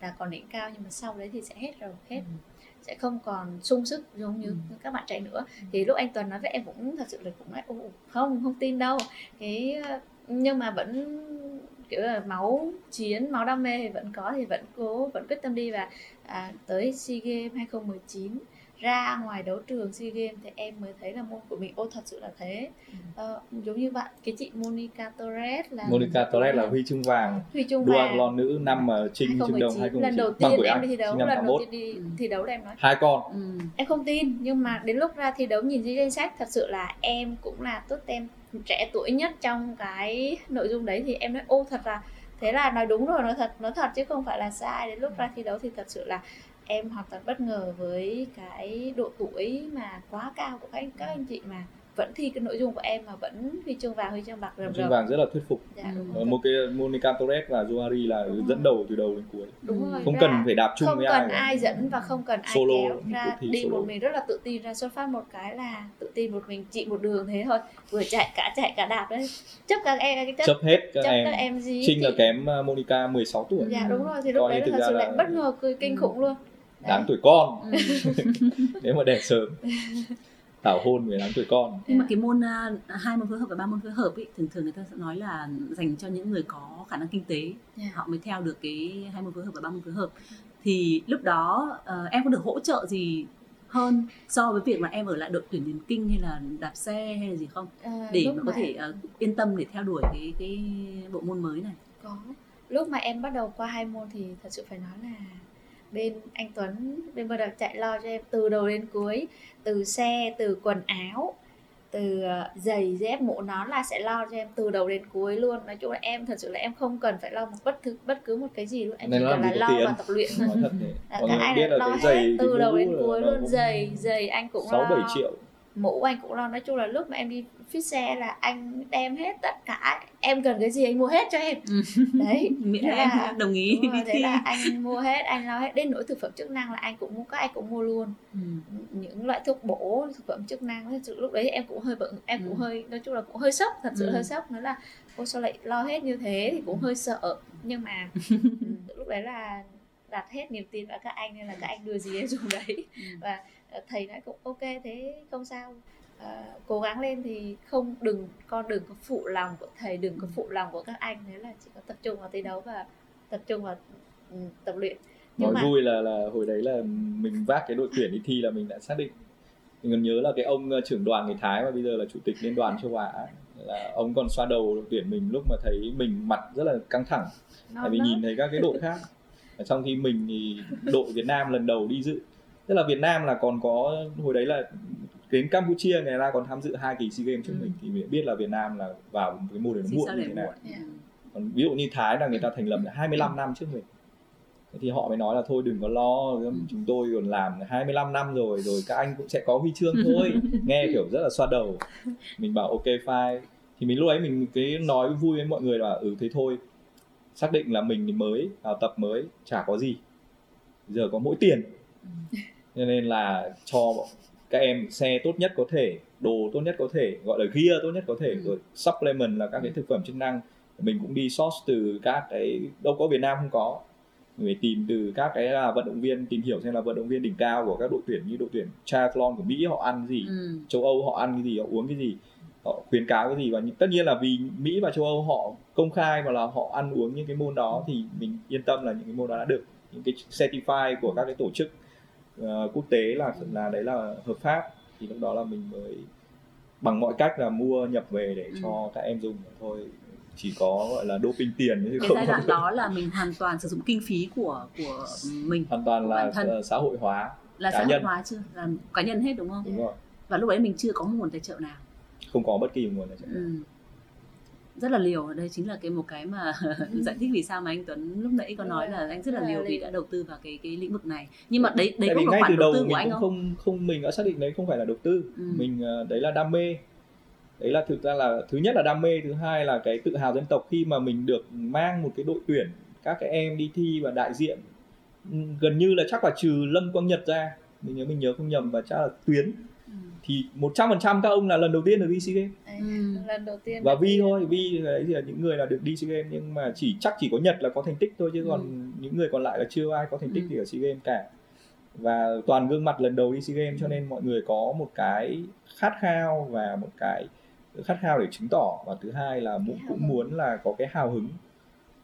là còn đỉnh cao nhưng mà sau đấy thì sẽ hết rồi hết. Ừ sẽ không còn sung sức giống như ừ. các bạn trẻ nữa ừ. thì lúc anh Tuấn nói với em cũng thật sự là cũng nói không không tin đâu cái nhưng mà vẫn kiểu là máu chiến máu đam mê thì vẫn có thì vẫn cố vẫn quyết tâm đi và à, tới SEA Games 2019 ra ngoài đấu trường SEA Games thì em mới thấy là môn của mình ô thật sự là thế. Ờ, giống như bạn cái chị Monica Torres là Monica Torres là huy chương vàng huy chương vàng. lon nữ năm mà trinh chương đồng 2019 lần đầu tiên em đi thi đấu lần đầu tiên đi thi đấu là em nói. Hai con. Ừ. em không tin nhưng mà đến lúc ra thi đấu nhìn dưới danh sách thật sự là em cũng là tốt tem trẻ tuổi nhất trong cái nội dung đấy thì em nói ô thật là thế là nói đúng rồi nói thật nói thật chứ không phải là sai. Đến lúc ra thi đấu thì thật sự là em hoàn toàn bất ngờ với cái độ tuổi mà quá cao của các anh các anh chị mà vẫn thi cái nội dung của em mà vẫn huy chương vàng huy chương bạc rầm rầm. vàng rất là thuyết phục. Dạ, ừ. một cái Monica Torres và Johari là đúng dẫn đầu từ đầu đến cuối. Đúng rồi, không ra, cần phải đạp chung không với cần ai ai dẫn và không cần ai solo, kéo. ra đi solo. một mình rất là tự tin ra xuất phát một cái là tự tin một mình chị một đường thế thôi. Vừa chạy cả chạy cả đạp đấy. Chấp các em chấp, chấp hết các chấp em, các em gì Trinh là kém uh, Monica 16 tuổi. Dạ đúng rồi thì lúc Coi đấy là thật sự lại bất ngờ cười kinh khủng luôn đáng tuổi con. Ừ. nếu mà đẻ sớm. Tảo hôn về đáng tuổi con. Nhưng mà cái môn uh, hai môn phối hợp và ba môn phối hợp ý, thường thường người ta sẽ nói là dành cho những người có khả năng kinh tế. Yeah. Họ mới theo được cái hai môn phối hợp và ba môn phối hợp. Thì lúc đó uh, em có được hỗ trợ gì hơn so với việc mà em ở lại đội tuyển điền kinh hay là đạp xe hay là gì không? À, để mà, mà có thể uh, yên tâm để theo đuổi cái cái bộ môn mới này. Có. Lúc mà em bắt đầu qua hai môn thì thật sự phải nói là bên anh Tuấn bên bắt đầu chạy lo cho em từ đầu đến cuối từ xe từ quần áo từ ờ, giày dép mũ nón là sẽ lo cho em từ đầu đến cuối luôn. Nói chung là em thật sự là em không cần phải lo một bất cứ bất cứ một cái gì luôn. Em chỉ cần là lo và tập luyện. Thôi à, các anh là lo hết từ đầu đến cuối luôn. giày giày anh cũng sáu bảy triệu mũ anh cũng lo. Nói chung là lúc mà em đi fit xe là anh đem hết tất cả em cần cái gì anh mua hết cho em. Ừ. đấy. Miễn là em đồng ý. rồi, thế là anh mua hết anh lo hết. Đến nỗi thực phẩm chức năng là anh cũng mua các anh cũng mua luôn. Ừ. những loại thuốc bổ thực phẩm chức năng thật sự lúc đấy em cũng hơi bận em cũng ừ. hơi nói chung là cũng hơi sốc thật sự ừ. hơi sốc. Nữa là cô sao lại lo hết như thế? Thì cũng hơi sợ. Nhưng mà lúc đấy là đặt hết niềm tin vào các anh nên là các anh đưa gì em dùng đấy. Và thầy nói cũng ok thế không sao. À, cố gắng lên thì không đừng con đừng có phụ lòng của thầy đừng có phụ lòng của các anh. Thế là chỉ có tập trung vào thi đấu và tập trung vào ừ, tập luyện. Nhưng nói mà... vui là là hồi đấy là mình vác cái đội tuyển đi thi là mình đã xác định. Mình còn nhớ là cái ông ờ, trưởng đoàn người Thái mà bây giờ là chủ tịch liên đoàn châu Á là ông còn xoa đầu đội tuyển mình lúc mà thấy mình mặt rất là căng thẳng. Tại vì nhìn thấy các cái đội khác. Trong khi mình thì đội Việt Nam lần đầu đi dự tức là Việt Nam là còn có hồi đấy là đến Campuchia người ta còn tham dự hai kỳ SEA Games trước ừ. mình thì mình biết là Việt Nam là vào một cái mùa đấy nó muộn như thế nào. yeah. còn ví dụ như Thái là người ta thành lập 25 năm trước mình. Thì họ mới nói là thôi đừng có lo ừ. chúng tôi còn làm 25 năm rồi rồi các anh cũng sẽ có huy chương thôi. Nghe kiểu rất là xoa đầu. Mình bảo ok fine. Thì mình lúc ấy mình cái nói vui với mọi người là ừ thế thôi. Xác định là mình mới vào tập mới chả có gì. Giờ có mỗi tiền. Ừ cho nên là cho các em xe tốt nhất có thể đồ tốt nhất có thể gọi là gear tốt nhất có thể ừ. rồi supplement là các cái thực phẩm chức năng mình cũng đi source từ các cái đâu có Việt Nam không có người tìm từ các cái là vận động viên tìm hiểu xem là vận động viên đỉnh cao của các đội tuyển như đội tuyển triathlon của Mỹ họ ăn gì ừ. châu Âu họ ăn cái gì họ uống cái gì họ khuyến cáo cái gì và tất nhiên là vì Mỹ và châu Âu họ công khai và là họ ăn uống những cái môn đó thì mình yên tâm là những cái môn đó đã được những cái certify của các cái tổ chức uh, quốc tế là là đấy là hợp pháp thì lúc đó là mình mới bằng mọi cách là mua nhập về để Ừ. cho các em dùng thôi chỉ có gọi là doping tiền chứ cái không giai đoạn đó là mình hoàn toàn sử dụng kinh phí của của mình hoàn toàn của là thân. ờ, xã hội hóa là cá xã hội nhân. hóa chưa là cá nhân hết đúng không đúng rồi và lúc đấy mình chưa có nguồn tài trợ nào không có bất kỳ nguồn nào ừ. Rất là liều. Đây chính là cái một cái mà giải thích vì sao mà anh Tuấn lúc nãy có nói là anh rất là liều vì đã đầu tư vào cái cái lĩnh vực này. Nhưng mà đấy đấy Tại cũng là khoản đầu tư mình của anh cũng không? không không mình đã xác định đấy không phải là đầu tư. Ừ. mình ờ, đấy là đam mê. Đấy là thực ra là thứ nhất là đam mê thứ hai là cái tự hào dân tộc khi mà mình được mang một cái đội tuyển các cái em đi thi và đại diện. Ừ, gần như là chắc là trừ lâm quang nhật ra. Mình nhớ mình nhớ không nhầm và chắc là tuyến. Ừ. thì 100% các ông là lần đầu tiên được đi SEA Games Ừ. lần đầu tiên và Vi thôi Vi đấy thì là những người là được đi SEA Games nhưng mà chỉ chắc chỉ có Nhật là có thành tích thôi chứ Ừ. còn những người còn lại là chưa ai có thành tích Ừ. gì ở SEA Games cả và toàn gương mặt lần đầu đi SEA Games cho nên mọi người có một cái khát khao và một cái khát khao để chứng tỏ và thứ hai là cũng hứng. muốn là có cái hào hứng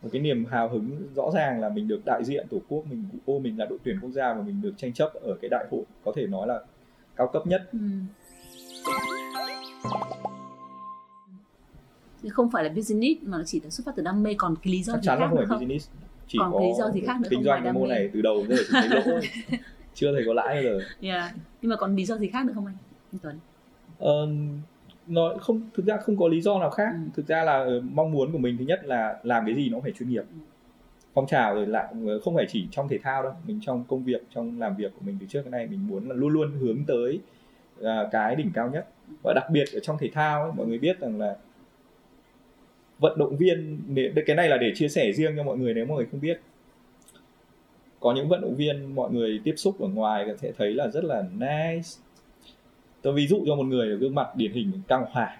một cái niềm hào hứng rõ ràng là mình được đại diện tổ quốc mình ô mình là đội tuyển quốc gia và mình được tranh chấp ở cái đại hội có thể nói là cao cấp nhất Ừ. Thì không phải là business mà nó chỉ là xuất phát từ đam mê còn cái lý do chắc gì chắn khác không phải không? business chỉ Còn có lý do gì khác nữa kinh không doanh cái môn này từ đầu giờ chỉ thấy lỗ chưa thấy có lãi bao giờ Yeah. Nhưng mà còn lý do gì khác nữa không anh? Anh Tuấn. Ờ, nó không thực ra không có lý do nào khác Ừ. thực ra là ờ, mong muốn của mình thứ nhất là làm cái gì nó phải chuyên nghiệp Ừ phong trào rồi lại ờ, không phải chỉ trong thể thao đâu mình trong công việc trong làm việc của mình từ trước đến nay mình muốn là luôn luôn hướng tới à, cái đỉnh cao nhất. Và đặc biệt ở trong thể thao ấy, mọi người biết rằng là vận động viên để- cái này là để chia sẻ riêng cho mọi người nếu mọi người không biết. Có những vận động viên mọi người tiếp xúc ở ngoài sẽ thấy là rất là nice. Tôi ví dụ cho một người gương mặt điển hình Cao hòa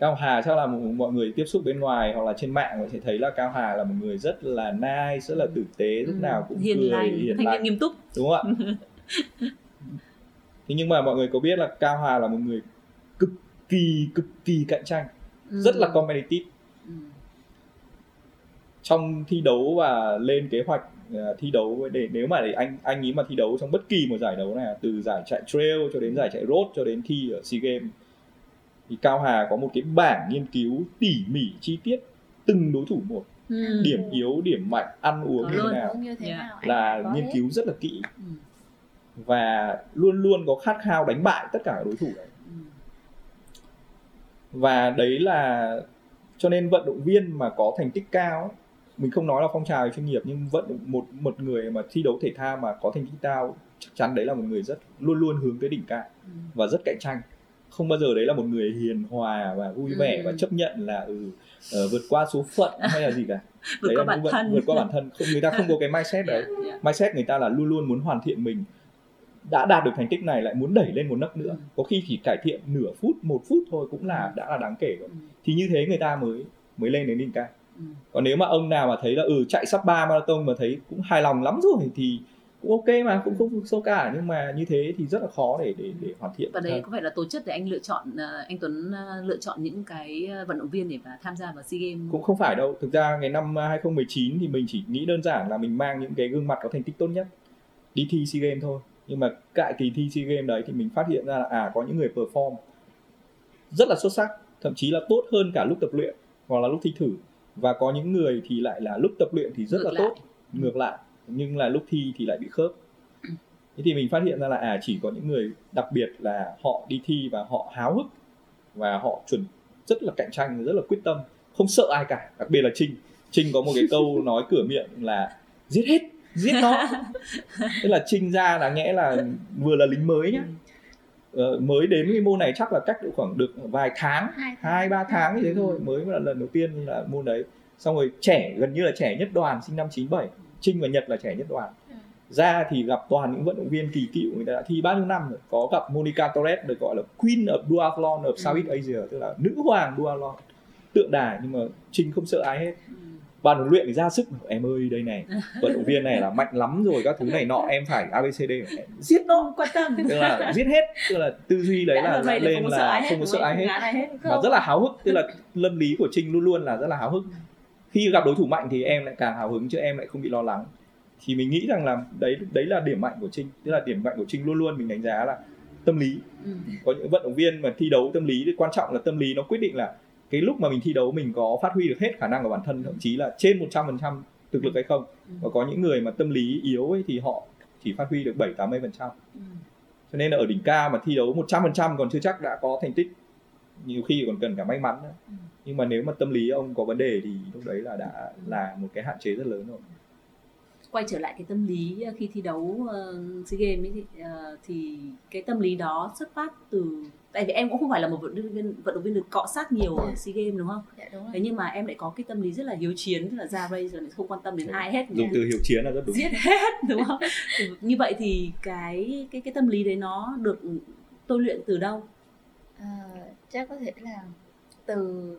Cao Hà chắc là một- mọi người tiếp xúc bên ngoài hoặc là trên mạng mọi người sẽ thấy là Cao Hà là một người rất là nice rất là tử tế lúc Ừ. nào cũng hiền cười lành, hiền lành nghiêm túc. đúng không ạ thế nhưng mà mọi người có biết là Cao Hà là một người cực kỳ cực kỳ cạnh tranh Ừ. rất là competitive Ừ. trong thi đấu và lên kế hoạch ờ, thi đấu để nếu mà để anh anh ý mà thi đấu trong bất kỳ một giải đấu nào từ giải chạy trail cho đến giải chạy road cho đến thi ở SEA Games thì Cao Hà có một cái bảng nghiên cứu tỉ mỉ chi tiết từng đối thủ một Ừ. điểm yếu điểm mạnh ăn uống Có như thế nào như thế Dạ. nào là nghiên hết. cứu rất là kỹ Ừ. và luôn luôn có khát khao đánh bại tất cả các đối thủ đấy Ừ. và đấy là cho nên vận động viên mà có thành tích cao ấy, mình không nói là phong trào chuyên nghiệp nhưng vận động một một người mà thi đấu thể thao mà có thành tích cao chắc chắn đấy là một người rất luôn luôn hướng tới đỉnh cao Ừ. và rất cạnh tranh không bao giờ đấy là một người hiền hòa và vui vẻ Ừ. và chấp nhận là ừ ờ, vượt qua số phận hay là gì cả Vượt đấy qua bản vận- thân. vượt qua bản thân không người ta không có cái mindset đấy Yeah, yeah. mindset người ta là luôn luôn muốn hoàn thiện mình đã đạt được thành tích này lại muốn đẩy lên một nấc nữa Ừ. có khi chỉ cải thiện nửa phút một phút thôi cũng là đã là đáng kể rồi Ừ. thì như thế người ta mới mới lên đến đỉnh cao Ừ. còn nếu mà ông nào mà thấy là ừ chạy sắp ba marathon mà thấy cũng hài lòng lắm rồi thì cũng ok mà cũng không sâu cả nhưng mà như thế thì rất là khó để để để hoàn thiện Và đấy thân. có phải là tố chất để anh lựa chọn ờ, anh Tuấn ờ, lựa chọn những cái ờ, vận động viên để mà tham gia vào SEA Games. cũng không phải đâu thực ra ngày năm 2019 thì mình chỉ nghĩ đơn giản là mình mang những cái gương mặt có thành tích tốt nhất đi thi SEA Games thôi nhưng mà tại kỳ thi SEA Games đấy thì mình phát hiện ra là à có những người perform rất là xuất sắc thậm chí là tốt hơn cả lúc tập luyện hoặc là lúc thi thử và có những người thì lại là lúc tập luyện thì rất Ngược là lại. tốt ngược lại nhưng là lúc thi thì lại bị khớp. Thế thì mình phát hiện ra là à chỉ có những người đặc biệt là họ đi thi và họ háo hức và họ chuẩn rất là cạnh tranh rất là quyết tâm không sợ ai cả đặc biệt là trinh. Trinh có một cái câu nói cửa miệng là giết hết giết nó. Tức là trinh ra là nghĩa là vừa là lính mới nhá. Ờ, mới đến cái môn này chắc là cách độ khoảng được vài tháng Hai ba tháng như thế thôi Ừ. mới là lần đầu tiên là môn đấy. Xong rồi trẻ gần như là trẻ nhất đoàn sinh năm 97 trinh và nhật là trẻ nhất đoàn. Ừ. ra thì gặp toàn những vận động viên kỳ cựu người ta đã thi bao nhiêu năm rồi. Có gặp Monica Torres được gọi là Queen of Duathlon of Southeast Asia tức là nữ hoàng duathlon tượng đài. Nhưng mà trinh không sợ ai hết. Ừ. ban huấn luyện thì ra sức em ơi đây này vận động viên này là mạnh lắm rồi các thứ này nọ em phải abcd em giết nó quan tâm. tức là giết hết tức là tư duy đấy là, lên là không có sợ ai hết. Ngã ai hết. và rất là háo hức tức là lâm lý của trinh luôn luôn là rất là háo hức khi gặp đối thủ mạnh thì em lại càng hào hứng chứ em lại không bị lo lắng thì mình nghĩ rằng là đấy đấy là điểm mạnh của trinh tức là điểm mạnh của trinh luôn luôn mình đánh giá là tâm lý ừ. có những vận động viên mà thi đấu tâm lý thì quan trọng là tâm lý nó quyết định là cái lúc mà mình thi đấu mình có phát huy được hết khả năng của bản thân thậm chí là trên 100% thực lực hay không Ừ. và có những người mà tâm lý yếu ấy thì họ chỉ phát huy được 7 80 phần trăm Ừ. cho nên là ở đỉnh cao mà thi đấu 100% còn chưa chắc đã có thành tích nhiều khi còn cần cả may mắn nữa. Ừ. nhưng mà nếu mà tâm lý ông có vấn đề thì lúc đấy là đã là một cái hạn chế rất lớn rồi. Quay trở lại cái tâm lý ờ, khi thi đấu uh, sea games ấy, thì, ờ, thì cái tâm lý đó xuất phát từ tại vì em cũng không phải là một vận động viên vận động viên được cọ sát nhiều ở sea games đúng không? Dạ đúng rồi. Thế nhưng mà em lại có cái tâm lý rất là hiếu chiến tức là ra race rồi lại không quan tâm đến ai hết. Dùng từ hiếu chiến là rất đúng. Giết hết đúng không? Thì như vậy thì cái cái cái tâm lý đấy nó được tôi luyện từ đâu? Ờ, chắc có thể là từ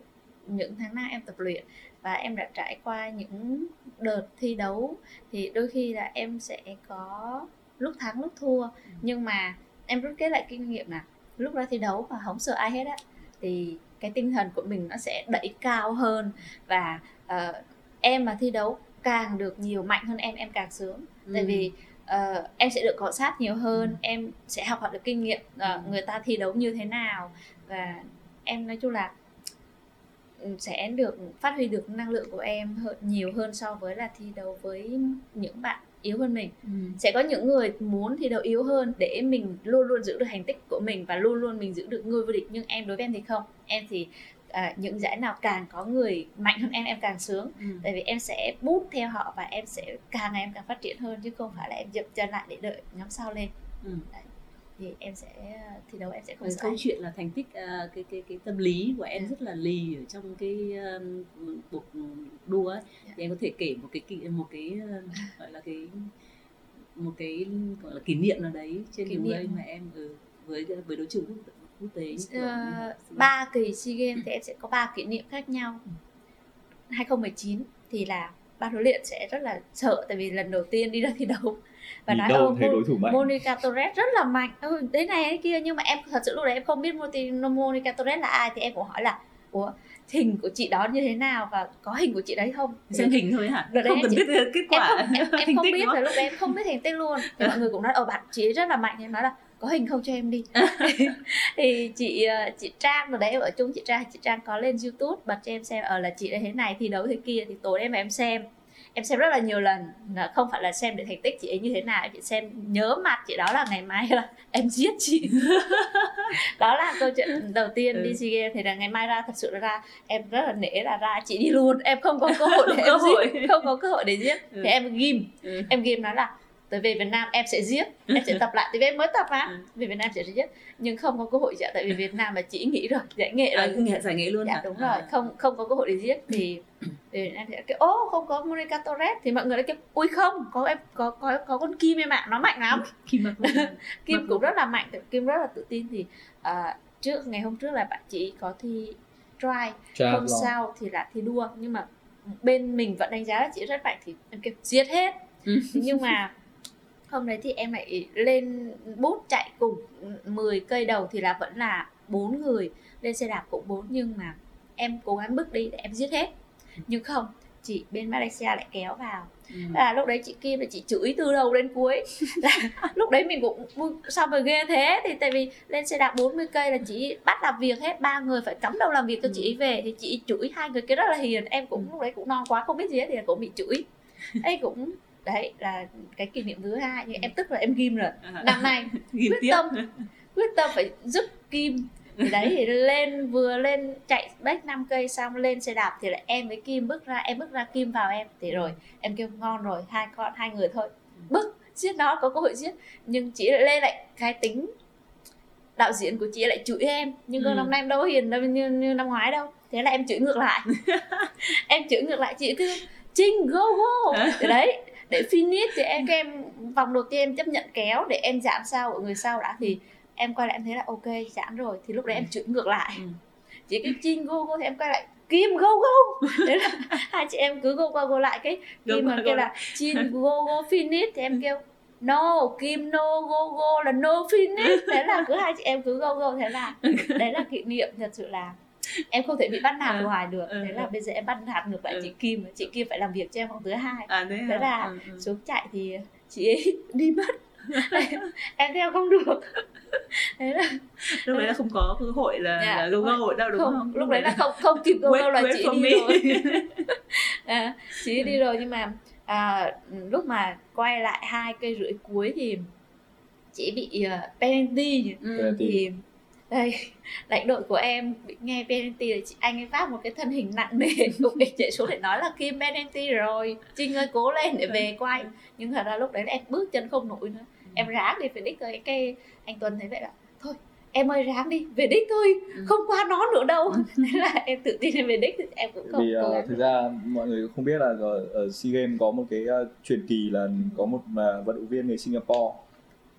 những tháng năm em tập luyện và em đã trải qua những đợt thi đấu thì đôi khi là em sẽ có lúc thắng lúc thua nhưng mà em rút kết lại kinh nghiệm là lúc ra thi đấu mà không sợ ai hết á thì cái tinh thần của mình nó sẽ đẩy cao hơn và ờ, em mà thi đấu càng được nhiều mạnh hơn em em càng sướng tại Ừ. vì ờ, em sẽ được cọ sát nhiều hơn Ừ. em sẽ học hỏi được kinh nghiệm Ừ. người ta thi đấu như thế nào và em nói chung là ừ, sẽ được phát huy được năng lượng của em hơn, nhiều hơn so với là thi đấu với những bạn yếu hơn mình Ừ. sẽ có những người muốn thi đấu yếu hơn để mình luôn luôn giữ được thành tích của mình và luôn luôn mình giữ được ngôi vô địch nhưng em đối với em thì không em thì à, những giải nào càng có người mạnh hơn em em càng sướng Ừ. tại vì em sẽ bút theo họ và em sẽ càng ngày em càng phát triển hơn chứ không phải là em dậm chân lại để đợi nhóm sau lên Ừ. thì em sẽ thi đấu em sẽ không câu chuyện là thành tích à, cái cái cái tâm lý của em Dạ. rất là lì ở trong cái um, cuộc đua ấy Dạ. thì em có thể kể một cái một cái um, gọi là cái một cái gọi là kỷ niệm nào đấy trên Kỷ đường hả? mà em ừ, với với đấu trường quốc, quốc tế Ờ, ba kỳ SEA Games thì em sẽ có ba kỷ niệm khác nhau 2019 thì là ban huấn luyện sẽ rất là sợ tại vì lần đầu tiên đi ra thi đấu. Và nói đâu ô thấy đối thủ mạnh. Monica Torres rất là mạnh. Ừ, đấy này đấy kia nhưng mà em thật sự lúc đấy em không biết Monica Torres là ai thì em cũng hỏi là ủa hình của chị đó như thế nào và có hình của chị đấy không? Xem hình thôi hả? Đợt không em cần biết kết em quả không em, em không biết là lúc đấy em không biết thành tích luôn. Thì mọi người cũng nói ở bạn chị ấy rất là mạnh. Em nói là có hình không cho em đi. Thì chị ờ, chị Trang ở đấy ở chung chị Trang chị Trang có lên YouTube bật cho em xem ở là chị ấy thế này thi đấu thế kia thì tối em em xem. Em xem rất là nhiều lần là không phải là xem để thành tích chị ấy như thế nào chị xem nhớ mặt chị đó là ngày mai là em giết chị. Đó là câu chuyện đầu tiên Ừ. đi SEA Games. Thì là ngày mai ra thật sự ra em rất là nể là ra chị đi luôn. Em không có cơ hội để em giết không có cơ hội để giết. Ừ. thì em ghim. Ừ. em ghim nói là tới về Việt Nam em sẽ giết em sẽ tập lại tại vì em mới tập mà Ừ. về Việt Nam sẽ giết nhưng không có cơ hội chị ạ tại vì Việt Nam là chị nghỉ rồi giải nghệ à, rồi nghệ giải nghệ luôn dạ hả? đúng À. rồi không không có cơ hội để giết thì về Việt Nam thì kêu ô không có Monica Torres thì mọi người lại kêu ui không có em có có có con Kim em ạ nó mạnh lắm mà Kim Vâng. cũng rất là mạnh Kim rất là tự tin thì à, trước ngày hôm trước là bạn chị có thi try hôm Triathlon. sau thì là thi đua nhưng mà bên mình vẫn đánh giá là chị rất mạnh thì em kêu giết hết Ừ. nhưng mà hôm đấy thì em lại lên bút chạy cùng 10 cây đầu thì là vẫn là bốn người lên xe đạp cũng bốn nhưng mà em cố gắng bước đi để em giết hết. Nhưng không chị bên Malaysia lại kéo vào. Ừ. là lúc đấy chị Kim là chị chửi từ đầu đến cuối. Là lúc đấy mình cũng "Ui, sao mà ghê thế? Thì tại vì lên xe đạp 40 cây là chị bắt làm việc hết ba người phải cắm đầu làm việc cho chị ấy về thì chị chửi hai người kia rất là hiền. Em cũng lúc đấy cũng non quá không biết gì hết thì cũng bị chửi. Ấy cũng đấy là cái kỷ niệm thứ hai nhưng em tức là em ghim rồi. À. năm nay quyết tiếp. tâm quyết tâm phải giúp kim. Thì đấy thì lên vừa lên chạy bách 5 cây xong lên xe đạp thì lại em với kim bước ra em bước ra kim vào em. Thì rồi em kêu ngon rồi hai con hai người thôi. Bước giết nó có cơ hội giết. Nhưng chị lại lên lại cái tính đạo diễn của chị lại chửi em. Nhưng Ừ. năm nay em đâu hiền đâu như, như năm ngoái đâu. Thế là em chửi ngược lại. Em chửi ngược lại chị cứ trinh go go. Đấy để finish thì em các em vòng đầu tiên em chấp nhận kéo để em giảm sao ở người sau đã thì em quay lại em thấy là ok giãn rồi. Thì lúc đấy em chửi ngược lại. Ừ. chị cứ trinh go go thì em quay lại kim go go. Thế là hai chị em cứ go qua go lại. Cái khi mà kêu là chin go go finish thì em kêu no kim no go go là no finish. Thế là cứ hai chị em cứ go go. Thế là đấy là kỷ niệm thật sự là em không thể bị bắt nạt Ừ. hoài được Ừ. thế là bây giờ em bắt nạt ngược lại Ừ. chị Kim chị Kim phải làm việc cho em vòng thứ hai à đấy thế hả? là ừ. xuống chạy thì chị ấy đi mất em theo không được thế là lúc đấy là không có cơ hội là, Dạ, là go không- go đâu đúng không, không lúc đấy là không không kịp câu Wait- là wait chị đi me. rồi à, chị ấy đi rồi nhưng mà à, lúc mà quay lại hai cây rưỡi cuối thì chị bị uh, penalty Ừ. Penalty. thì đây lãnh đội của em bị nghe penalty thì chị anh ấy phát một cái thân hình nặng nề cũng bị chạy xuống để nói là kim penalty rồi. Trinh ơi cố lên để về quay nhưng thật ra lúc đấy là em bước chân không nổi nữa. Em ráng đi về đích rồi cái anh Tuấn thấy vậy là thôi em ơi ráng đi về đích thôi Ừ. không qua nó nữa đâu. Thế là em tự tin em về đích thì em cũng không vì uh, thực ra mọi người không biết là ở, ở SEA Games có một cái uh, truyền kỳ là có một uh, vận động viên người Singapore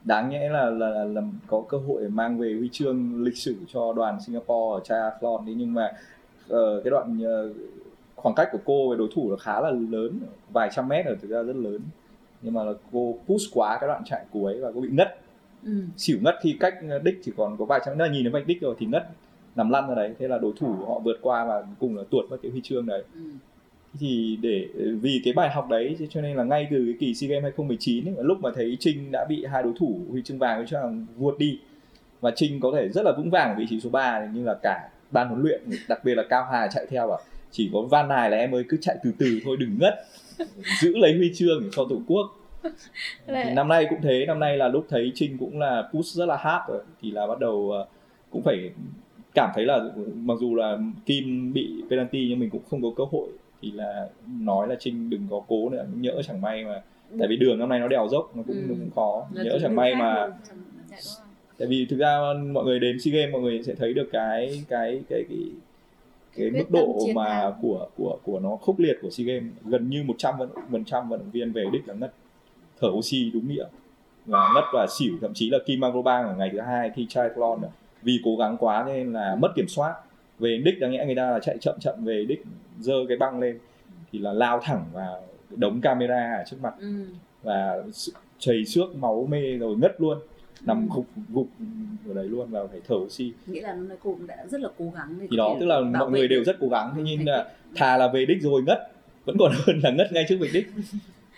đáng nhẽ là, là, là, là có cơ hội mang về huy chương lịch sử cho đoàn Singapore ở triathlon đấy nhưng mà ờ, cái đoạn ờ, khoảng cách của cô với đối thủ là khá là lớn vài trăm mét ở thực ra rất lớn. Nhưng mà là cô push quá cái đoạn chạy cuối và cô bị ngất. Ừ. xỉu ngất khi cách đích chỉ còn có vài trăm mét. Nhìn đến vạch đích rồi thì ngất nằm lăn ra đấy. Thế là đối thủ họ vượt qua và cùng là tuột mất cái huy chương đấy. Ừ. thì để vì cái bài học đấy cho nên là ngay từ cái kỳ SEA Games 2019 ấy, lúc mà thấy Trinh đã bị hai đối thủ huy chương vàng chương vàng vượt đi và Trinh có thể rất là vững vàng ở vị trí số 3 nhưng là cả ban huấn luyện đặc biệt là Cao Hà chạy theo bảo chỉ có van này là em ơi cứ chạy từ từ thôi đừng ngất giữ lấy huy chương cho tổ quốc. Thì năm nay cũng thế năm nay là lúc thấy Trinh cũng là push rất là hard rồi thì là bắt đầu ờ, cũng phải cảm thấy là mặc dù là Kim bị penalty nhưng mình cũng không có cơ hội thì là nói là Trinh đừng có cố nữa nhỡ chẳng may mà. Tại vì đường năm nay nó đèo dốc nó cũng, Ừ. nó cũng khó. Là nhỡ chẳng may mà tại vì thực ra mọi người đến SEA Games mọi người sẽ thấy được cái cái cái cái cái mức độ mà thắng. của của của nó khốc liệt của SEA Games. Gần như 100 vận phần trăm vận động viên về đích là ngất. Thở oxy đúng nghĩa. Và ngất và xỉu thậm chí là Kim Agrobang ở ngày thứ hai thi triathlon. Vì cố gắng quá nên là mất kiểm soát về đích đáng nghĩa người ta là chạy chậm chậm về đích giơ cái băng lên thì là lao thẳng vào đống camera ở trước mặt Ừ. và chảy xước máu mê rồi ngất luôn nằm Ừ. gục gục ở đấy luôn và phải thở oxy nghĩa là cô cũng đã rất là cố gắng thì đó tức là mọi người đều rất cố gắng thế nhưng là thà là về đích rồi ngất vẫn còn hơn là ngất ngay trước vạch đích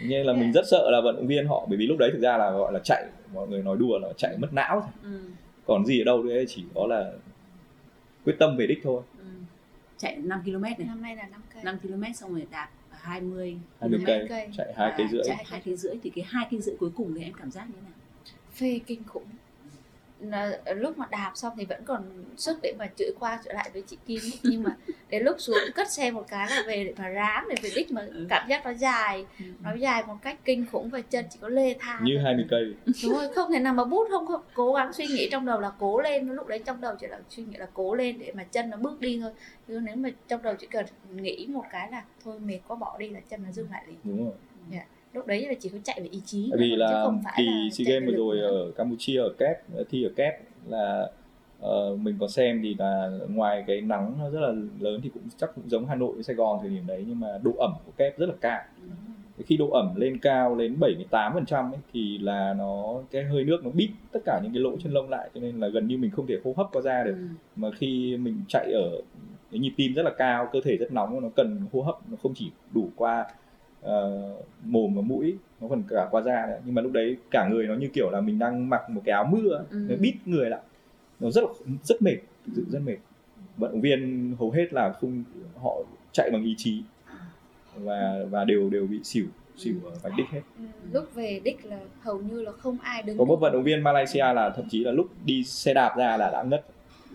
nên là mình rất sợ là vận động viên họ bởi vì lúc đấy thực ra là gọi là chạy mọi người nói đùa là chạy mất não thôi. Ừ. còn gì ở đâu đấy chỉ có là quyết tâm về đích thôi. Ừ. chạy 5 km này. Năm nay là 5 cây. 5 km xong rồi đạp 20 20 Hai cây. cây. chạy hai cây rưỡi. chạy hai cây rưỡi thì cái hai cây rưỡi cuối cùng thì em cảm giác như thế nào? Phê kinh khủng lúc mà đạp xong thì vẫn còn sức để mà chửi qua chửi lại với chị Kim ấy. nhưng mà đến lúc xuống cất xe một cái là về để mà ráng để về đích mà Ừ. cảm giác nó dài nó dài một cách kinh khủng và chân chỉ có lê thang như thôi. 20 cây đúng rồi không thể nào mà bút không, không cố gắng suy nghĩ trong đầu là cố lên lúc đấy trong đầu chỉ là suy nghĩ là cố lên để mà chân nó bước đi thôi chứ nếu mà trong đầu chỉ cần nghĩ một cái là thôi mệt quá bỏ đi là chân nó dừng lại liền đúng rồi lúc đấy là chỉ có chạy về ý chí Tại vì là kỳ SEA Games vừa rồi ở Campuchia ở Kép thi ở Kép là ờ, mình có xem thì là ngoài cái nắng nó rất là lớn thì cũng chắc cũng giống Hà Nội với Sài Gòn thời điểm đấy nhưng mà độ ẩm của Kép rất là cao. Khi độ ẩm lên cao đến 78% ấy, thì là nó cái hơi nước nó bít tất cả những cái lỗ chân lông lại cho nên là gần như mình không thể hô hấp qua da được. Ừ. mà khi mình chạy ở cái nhịp tim rất là cao cơ thể rất nóng nó cần hô hấp nó không chỉ đủ qua ờ, mồm và mũi nó còn cả qua da nữa. Nhưng mà lúc đấy cả người nó như kiểu là mình đang mặc một cái áo mưa Ừ. nó bít người lại. Nó rất rất mệt thực sự rất mệt. Vận động viên hầu hết là không họ chạy bằng ý chí và và đều đều bị xỉu xỉu ở vạch đích hết. Ừ, lúc về đích là hầu như là không ai đứng có một vận động viên Malaysia là thậm chí là lúc đi xe đạp ra là đã ngất.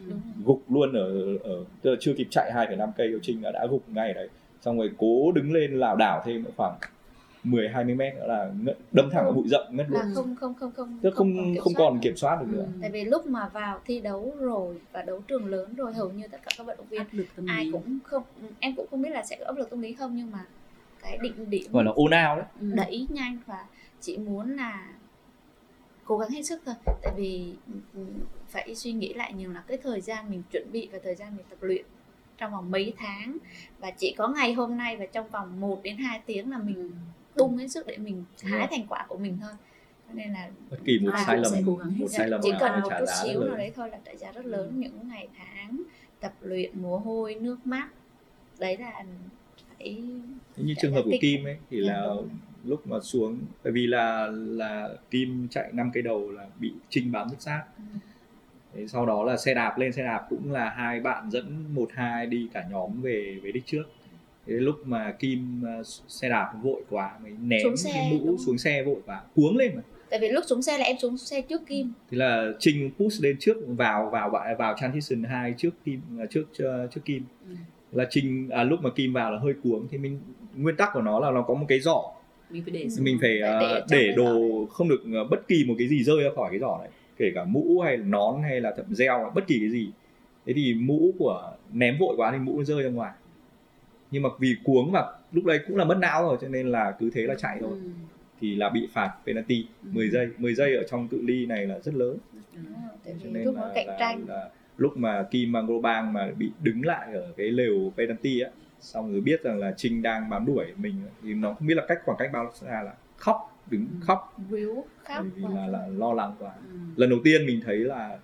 Ừ. Gục luôn ở ở tức là chưa kịp chạy 2,5 cây của Trinh là đã gục ngay đấy xong rồi cố đứng lên lảo đảo thêm khoảng 10 20 mét nữa là đâm thẳng vào bụi rậm ngất luôn là không không không không tức không không còn được. kiểm soát được Ừ. nữa tại vì lúc mà vào thi đấu rồi và đấu trường lớn rồi hầu như tất cả các vận động viên áp lực tâm ai lý cũng không em cũng không biết là sẽ có áp lực tâm lý không nhưng mà cái định điểm gọi là ồn ào đấy Ừ. đẩy nhanh và chị muốn là cố gắng hết sức thôi tại vì ừ, phải suy nghĩ lại nhiều là cái thời gian mình chuẩn bị và thời gian mình tập luyện trong vòng mấy tháng. Và chỉ có ngày hôm nay và trong vòng 1 đến 2 tiếng là mình Ừ. tung hết sức để mình hái thành quả của mình thôi. Cho nên là bất kỳ một Ai sai lầm một sai lầm chỉ cần một trả chút xíu nào đấy thôi là trả giá rất lớn những ngày tháng tập luyện mồ hôi nước mắt. Đấy là phải như trường hợp của Kim ấy thì Dạ, là lúc mà xuống bởi vì là là Kim chạy năm cây đầu là bị Trinh bám rất sát Ừ. Thế sau đó là xe đạp lên xe đạp cũng là hai bạn dẫn một hai đi cả nhóm về về đích trước. Thế lúc mà Kim ờ, xe đạp vội quá mới ném Xuống xe, cái mũ đúng. xuống xe vội quá cuống lên mà. Tại vì lúc xuống xe là em xuống xe trước Kim. Thế là Trinh push lên trước vào vào vào, vào transition 2 trước Kim à, trước trước Kim. Ừ. là Trinh à, lúc mà Kim vào là hơi cuống thì mình nguyên tắc của nó là nó có một cái giỏ. Mình phải để mình phải Phải ờ, để để đồ không được ờ, bất kỳ một cái gì rơi ra khỏi cái giỏ này kể cả mũ hay là nón hay là thậm gel bất kỳ cái gì. Thế thì mũ của ném vội quá thì mũ rơi ra ngoài. Nhưng mà vì cuống mà lúc đấy cũng là mất não rồi cho nên là cứ thế là chạy thôi. Ừ. thì là bị phạt penalty Ừ. 10 giây. 10 giây ở trong cự ly này là rất lớn. Cho nên lúc là, nó cạnh là, tranh. là lúc mà Kim Mangrobang mà bị đứng lại ở cái lều penalty á xong rồi biết rằng là Trinh đang bám đuổi mình thì nó không biết là cách khoảng cách bao xa là khóc đứng Ừ. khóc víu khóc vì là, là lo lắng quá Ừ. lần đầu tiên mình thấy là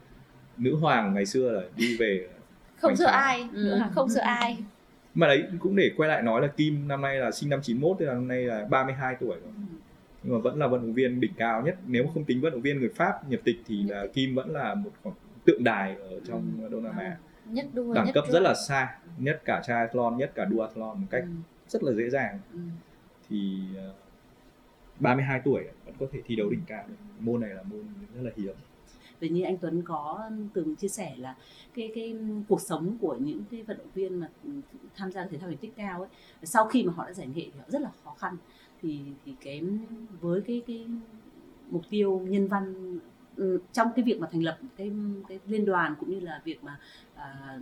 nữ hoàng ngày xưa là đi về không sợ ai Ừ. không sợ ai mà đấy cũng để quay lại nói là Kim năm nay là sinh năm 91 tức là năm nay là 32 tuổi rồi nhưng mà vẫn là vận động viên đỉnh cao nhất nếu mà không tính vận động viên người Pháp nhập tịch thì là Kim vẫn là một khoảng tượng đài ở trong Ừ. Đông Nam Á nhất đua đẳng nhất cấp run. rất là xa nhất cả triathlon nhất cả duathlon một cách Ừ. rất là dễ dàng Ừ. thì ờ, 32 tuổi vẫn có thể thi đấu đỉnh cao. Môn này là môn rất là hiếm. Vì như anh Tuấn có từng chia sẻ là cái cái cuộc sống của những cái vận động viên mà tham gia thể thao thành tích cao ấy sau khi mà họ đã giải nghệ thì họ rất là khó khăn. Thì thì cái với cái cái mục tiêu nhân văn trong cái việc mà thành lập cái cái liên đoàn cũng như là việc mà à,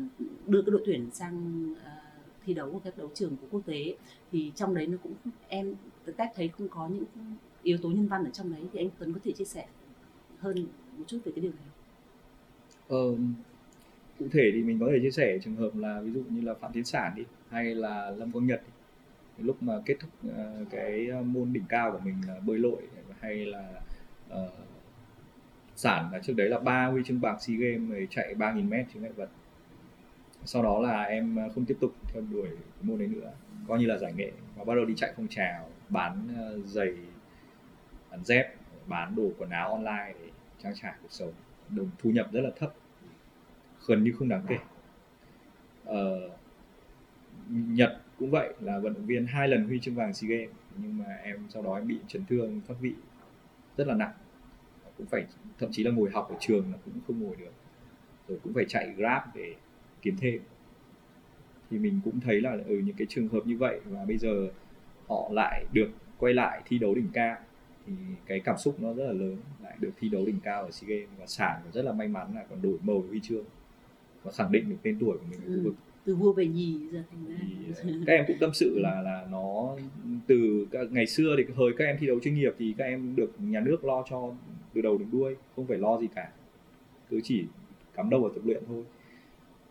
đưa cái đội tuyển sang à, thi đấu ở các đấu trường của quốc tế. Thì trong đấy nó cũng em tép thấy cũng có những yếu tố nhân văn ở trong đấy. Thì anh Tuấn có thể chia sẻ hơn một chút về cái điều này Ờ, cụ thể thì mình có thể chia sẻ trường hợp là ví dụ như là Phạm Tiến Sản đi hay là Lâm Quang Nhật đi. Lúc mà kết thúc uh, cái ờ, môn đỉnh cao của mình là bơi lội hay là uh, Sản là trước đấy là ba huy chương bạc SEA Games chạy 3.000 mét chướng ngại vật sau đó là em ờ, không tiếp tục theo đuổi cái môn đấy nữa. Coi như là giải nghệ. Và bắt đầu đi chạy phong trào bán ờ, giày bán dép bán đồ quần áo online để trang trải cuộc sống. Đồng thu nhập rất là thấp. Gần như không đáng kể. Ờ, Nhật cũng vậy là vận động viên hai lần huy chương vàng SEA Games. Nhưng mà em sau đó em bị chấn thương thoát vị. Rất là nặng. Cũng phải thậm chí là ngồi học ở trường là cũng không ngồi được. Rồi cũng phải chạy grab để kiếm thêm. Thì mình cũng thấy là ở ừ, những cái trường hợp như vậy và bây giờ họ lại được quay lại thi đấu đỉnh cao thì cái cảm xúc nó rất là lớn lại được thi đấu đỉnh cao ở SEA Games. Và sản cũng rất là may mắn là còn đổi màu huy chương và khẳng định được tên tuổi của mình ở khu Ừ. vực. từ vua về nhì giờ thành ra. Thì ờ, các em cũng tâm sự là là nó từ ngày xưa thì hồi các em thi đấu chuyên nghiệp thì các em được nhà nước lo cho từ đầu đến đuôi không phải lo gì cả. Cứ chỉ cắm đầu vào tập luyện thôi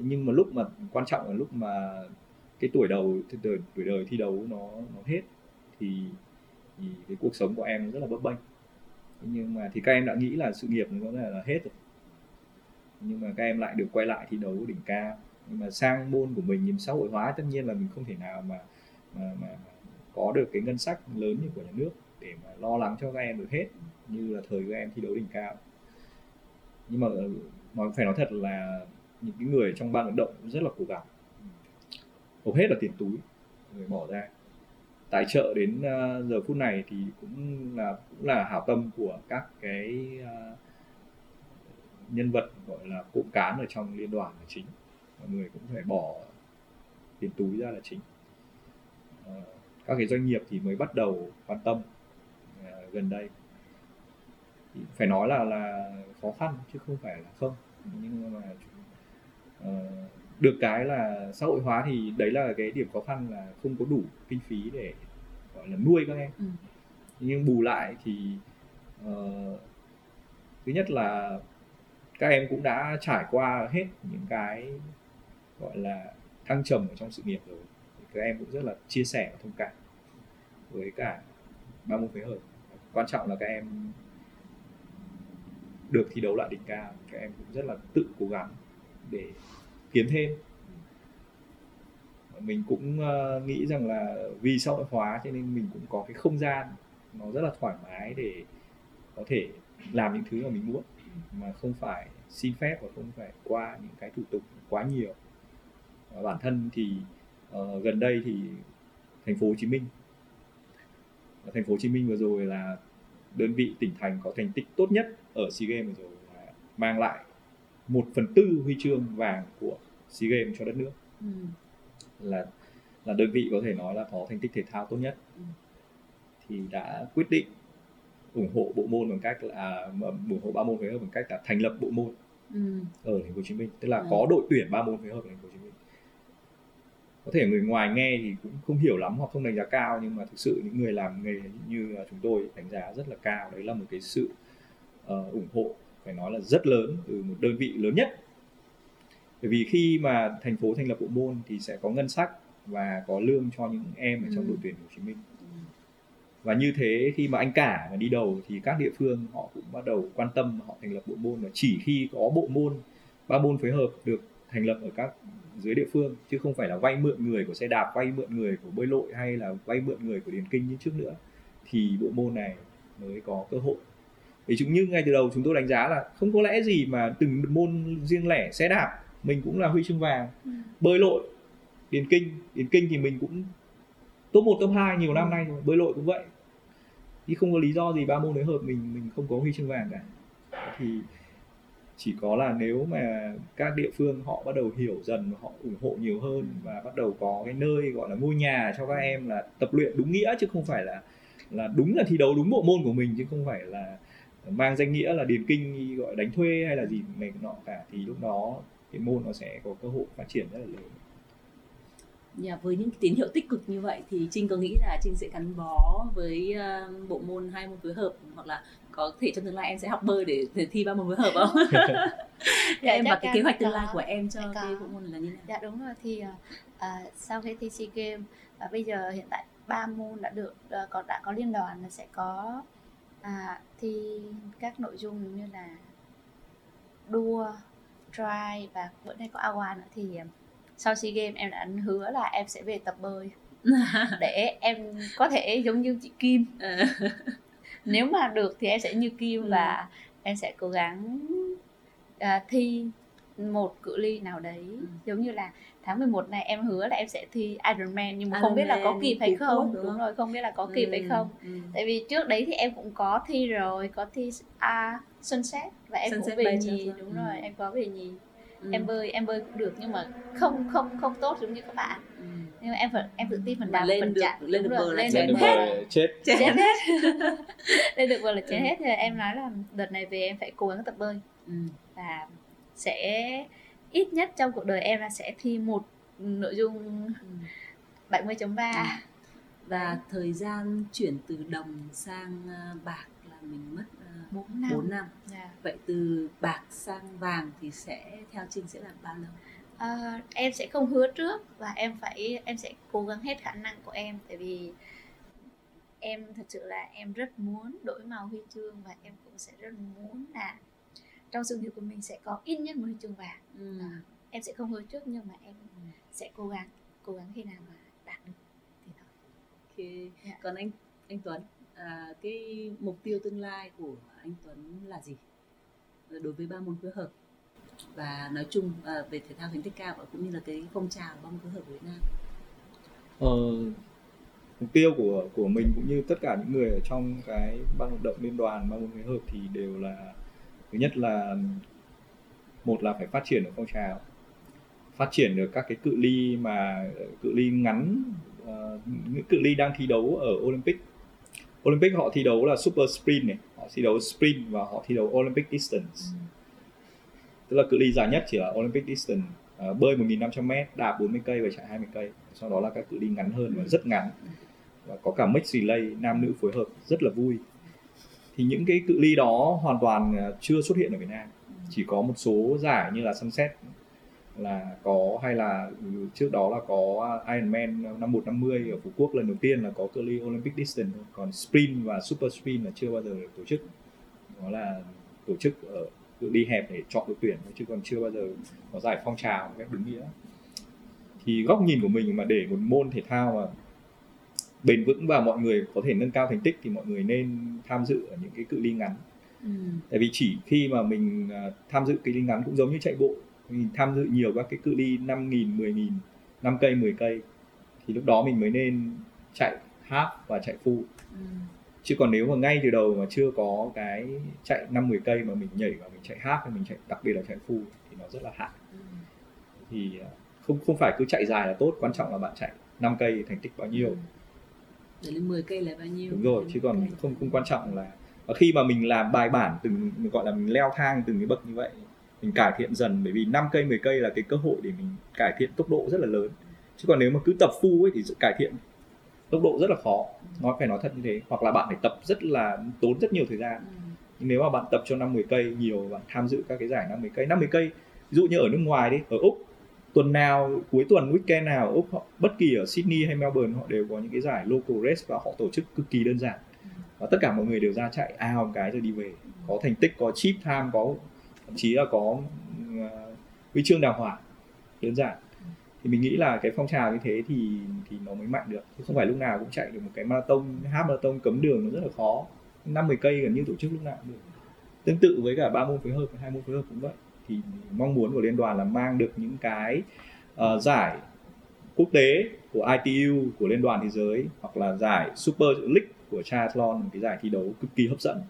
nhưng mà lúc mà quan trọng là lúc mà cái tuổi đầu tuổi, tuổi đời thi đấu nó nó hết thì, thì cái cuộc sống của em rất là bấp bênh. Nhưng mà thì các em đã nghĩ là sự nghiệp nó có là hết rồi. Nhưng mà các em lại được quay lại thi đấu đỉnh cao. Nhưng mà sang môn của mình nhìn xã hội hóa tất nhiên là mình không thể nào mà mà, mà, có được cái ngân sách lớn như của nhà nước để mà lo lắng cho các em được hết như là thời các em thi đấu đỉnh cao. Nhưng mà ờ, nói phải nói thật là những cái người trong ban vận động rất là cố gắng. Hầu hết là tiền túi, người bỏ ra. Tài trợ đến à, giờ phút này thì cũng là cũng là hảo tâm của các cái à, nhân vật gọi là cụm cán ở trong liên đoàn là chính. Mọi người cũng phải bỏ tiền túi ra là chính. Ờ, các cái doanh nghiệp thì mới bắt đầu quan tâm à, gần đây. Phải nói là là khó khăn chứ không phải là không. Nhưng mà được cái là xã hội hóa thì đấy là cái điểm khó khăn là không có đủ kinh phí để gọi là nuôi các em. Ừ. nhưng bù lại thì ờ, thứ nhất là các em cũng đã trải qua hết những cái gọi là thăng trầm ở trong sự nghiệp rồi. Các em cũng rất là chia sẻ và thông cảm với cả ba môn phối hợp. Quan trọng là các em được thi đấu lại đỉnh cao các em cũng rất là tự cố gắng để kiếm thêm. Mình cũng ờ, nghĩ rằng là vì xã hội hóa cho nên mình cũng có cái không gian nó rất là thoải mái để có thể làm những thứ mà mình muốn mà không phải xin phép và không phải qua những cái thủ tục quá nhiều. Và bản thân thì uh, gần đây thì thành phố Hồ Chí Minh thành phố Hồ Chí Minh vừa rồi là đơn vị tỉnh thành có thành tích tốt nhất ở SEA Games vừa rồi là mang lại một phần tư huy chương vàng của SEA Games cho đất nước ừ. là là đơn vị có thể nói là có thành tích thể thao tốt nhất ừ. thì đã quyết định ủng hộ bộ môn bằng cách là ủng hộ ba môn phối hợp bằng cách là thành lập bộ môn ừ. ở thành phố Hồ Chí Minh tức là ừ. có đội tuyển ba môn phối hợp ở thành phố Hồ Chí Minh có thể người ngoài nghe thì cũng không hiểu lắm hoặc không đánh giá cao nhưng mà thực sự những người làm nghề như chúng tôi đánh giá rất là cao đấy là một cái sự uh, ủng hộ phải nói là rất lớn từ một đơn vị lớn nhất. Bởi vì khi mà thành phố thành lập bộ môn thì sẽ có ngân sách và có lương cho những em ở trong ừ. đội tuyển Hồ Chí Minh. Và như thế khi mà anh cả mà đi đầu thì các địa phương họ cũng bắt đầu quan tâm họ thành lập bộ môn. Và chỉ khi có bộ môn ba môn phối hợp được thành lập ở các dưới địa phương chứ không phải là vay mượn người của xe đạp vay mượn người của bơi lội hay là vay mượn người của điền kinh như trước nữa thì bộ môn này mới có cơ hội vì chúng như ngay từ đầu chúng tôi đánh giá là không có lẽ gì mà từng môn riêng lẻ xe đạp mình cũng là huy chương vàng. Ừ. bơi lội điền kinh điền kinh thì mình cũng top 1, top 2 nhiều năm nay rồi bơi lội cũng vậy. Thì không có lý do gì ba môn đấy hợp mình mình không có huy chương vàng cả. Thì chỉ có là nếu mà các địa phương họ bắt đầu hiểu dần và họ ủng hộ nhiều hơn và bắt đầu có cái nơi gọi là ngôi nhà cho các em là tập luyện đúng nghĩa chứ không phải là là đúng là thi đấu đúng bộ môn của mình chứ không phải là mang danh nghĩa là điền kinh gọi đánh thuê hay là gì này nọ cả thì lúc đó cái môn nó sẽ có cơ hội phát triển rất là lớn Yeah, với những tín hiệu tích cực như vậy thì Trinh có nghĩ là Trinh sẽ gắn bó với uh, bộ môn hai môn phối hợp hoặc là có thể trong tương lai em sẽ học bơi để, để thi ba môn phối hợp không? dạ, em và cái kế hoạch tương lai của em cho có. cái bộ môn là như nào? Dạ đúng rồi thì uh, sau khi thi SEA Games và bây giờ hiện tại ba môn đã được uh, có đã có liên đoàn là sẽ có à, thi các nội dung như là đua, try và bữa nay có awa nữa thì sau SEA Games em đã hứa là em sẽ về tập bơi để em có thể giống như chị Kim ờ. nếu mà được thì em sẽ như Kim ừ. và em sẽ cố gắng uh, thi một cự ly nào đấy ừ. giống như là tháng 11 này em hứa là em sẽ thi Ironman nhưng mà Iron không biết là có kịp hay không đúng, đúng rồi không biết là có kịp ừ. hay không ừ. tại vì trước đấy thì em cũng có thi rồi có thi à, Sunset và em Sunset cũng về nhì đúng ừ. rồi em có về nhì ừ. em bơi em bơi cũng được nhưng mà không không không tốt giống như các bạn ừ. nhưng mà em phải em tự tin phần đạp phần chạm lên được bờ lên được hết chết chết hết lên được bờ là chết ừ. hết thì em nói là đợt này về em phải cố gắng tập bơi ừ. và sẽ ít nhất trong cuộc đời em là sẽ thi một nội dung ừ. 70.3 ừ. và thời gian chuyển từ đồng sang à, bạc là mình mất 4 năm, 4 năm. Yeah. vậy từ bạc sang vàng thì sẽ theo Trinh sẽ là bao lâu à, em sẽ không hứa trước và em phải em sẽ cố gắng hết khả năng của em tại vì em thật sự là em rất muốn đổi màu huy chương và em cũng sẽ rất muốn là trong sự nghiệp của mình sẽ có ít nhất một huy chương vàng ừ. à, em sẽ không hứa trước nhưng mà em ừ. sẽ cố gắng cố gắng khi nào mà đạt được thì thôi. Okay. Yeah. Dạ. Còn anh anh Tuấn à, cái mục tiêu tương lai của anh Tuấn là gì đối với ba môn phối hợp và nói chung à, về thể thao thành tích cao và cũng như là cái phong trào ba môn phối hợp của Việt Nam ờ, mục tiêu của của mình cũng như tất cả những người ở trong cái ban hoạt động liên đoàn ba môn phối hợp thì đều là thứ nhất là một là phải phát triển được phong trào phát triển được các cái cự ly mà cự ly ngắn uh, những cự ly đang thi đấu ở Olympic. Olympic họ thi đấu là super sprint này họ thi đấu sprint và họ thi đấu Olympic distance. Ừ. tức là cự ly dài nhất chỉ là Olympic distance uh, bơi 1.500 m đạp 40 cây và chạy 20 cây. Sau đó là các cự ly ngắn hơn và rất ngắn. Và có cả mix relay nam nữ phối hợp rất là vui thì những cái cự ly đó hoàn toàn à, chưa xuất hiện ở Việt Nam. Chỉ có một số giải như là Sunset là có, hay là ừ, trước đó là có Ironman 5150 ở Phú Quốc lần đầu tiên là có cự ly Olympic distance còn sprint và super sprint là chưa bao giờ được tổ chức. Đó là tổ chức ở, cự ly hẹp để chọn đội tuyển chứ còn chưa bao giờ có giải phong trào cách đúng nghĩa. Thì góc nhìn của mình mà để một môn thể thao mà bền vững và mọi người có thể nâng cao thành tích thì mọi người nên tham dự ở những cái cự ly ngắn ừ. tại vì chỉ khi mà mình à, tham dự cự ly ngắn cũng giống như chạy bộ mình tham dự nhiều các cái cự ly 5 nghìn, 10 nghìn, 5 cây, 10 cây thì lúc đó mình mới nên chạy half và chạy full Ừ. chứ còn nếu mà ngay từ đầu mà chưa có cái chạy 5 10 cây mà mình nhảy vào mình chạy half hay mình chạy đặc biệt là chạy full thì nó rất là hạn Ừ. thì à, không không phải cứ chạy dài là tốt quan trọng là bạn chạy 5 cây thành tích bao nhiêu Ừ. để lên 10 cây là bao nhiêu? Đúng rồi chứ còn Ok. không không quan trọng là và khi mà mình làm bài bản từng mình gọi là mình leo thang từng cái bậc như vậy mình cải thiện dần bởi vì 5 cây 10 cây là cái cơ hội để mình cải thiện tốc độ rất là lớn. Chứ còn nếu mà cứ tập full ấy thì cải thiện tốc độ rất là khó. Nó phải nói thật như thế. Hoặc là bạn phải tập rất là tốn rất nhiều thời gian. Ừ. nhưng nếu mà bạn tập cho 50 cây nhiều bạn tham dự các cái giải 50 cây 50 cây ví dụ như ở nước ngoài đi ở Úc tuần nào cuối tuần weekend nào Úc họ, bất kỳ ở Sydney hay Melbourne họ đều có những cái giải local race và họ tổ chức cực kỳ đơn giản. Và tất cả mọi người đều ra chạy ao một cái rồi đi về. Có thành tích có chip time có thậm chí là có uh, huy chương đào hỏa. Đơn giản. Thì mình nghĩ là cái phong trào như thế thì thì nó mới mạnh được. Chứ không phải lúc nào cũng chạy được một cái marathon half marathon cấm đường nó rất là khó. năm 10 cây gần như tổ chức lúc nào cũng được. Tương tự với cả ba môn phối hợp hai môn phối hợp cũng vậy thì mong muốn của liên đoàn là mang được những cái ờ, giải quốc tế của ITU của liên đoàn thế giới hoặc là giải Super League của triathlon một cái giải thi đấu cực kỳ hấp dẫn.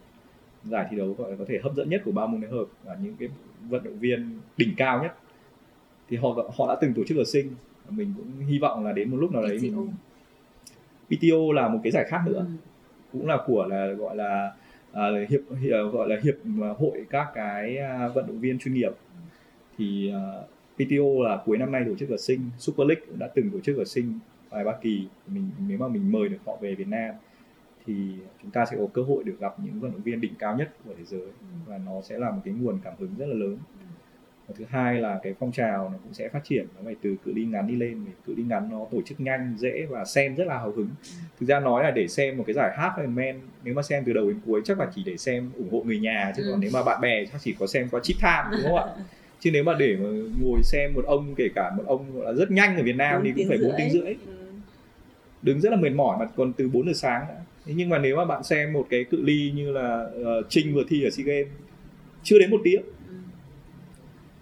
Giải thi đấu gọi là có thể hấp dẫn nhất của ba môn phối hợp và những cái vận động viên đỉnh cao nhất. Thì họ họ đã từng tổ chức ở sinh mình cũng hy vọng là đến một lúc nào đấy mình PTO là một cái giải khác nữa. Ừ. cũng là của là gọi là à, hiệp, hiệp à, gọi là hiệp à, hội các cái à, vận động viên chuyên nghiệp. Thì uh, PTO là cuối năm nay tổ chức ở Sinh Super League cũng đã từng tổ chức ở Sinh vài ba kỳ. Mình nếu mà mình mời được họ về Việt Nam thì chúng ta sẽ có cơ hội được gặp những vận động viên đỉnh cao nhất của thế giới. Và nó sẽ là một cái nguồn cảm hứng rất là lớn và thứ hai là cái phong trào nó cũng sẽ phát triển nó phải từ cự ly ngắn đi lên vì cự ly ngắn nó tổ chức nhanh dễ và xem rất là hào hứng thực ra nói là để xem một cái giải half Ironman nếu mà xem từ đầu đến cuối chắc là chỉ để xem ủng hộ người nhà chứ Ừ. còn nếu mà bạn bè chắc chỉ có xem qua chip time đúng không ạ chứ nếu mà để mà ngồi xem một ông kể cả một ông là rất nhanh ở Việt Nam thì cũng phải bốn tiếng rưỡi Ừ. đứng rất là mệt mỏi mà còn từ 4 giờ sáng đã. Nhưng mà nếu mà bạn xem một cái cự ly như là ờ, Trinh vừa thi ở SEA Games chưa đến một tiếng Ừ.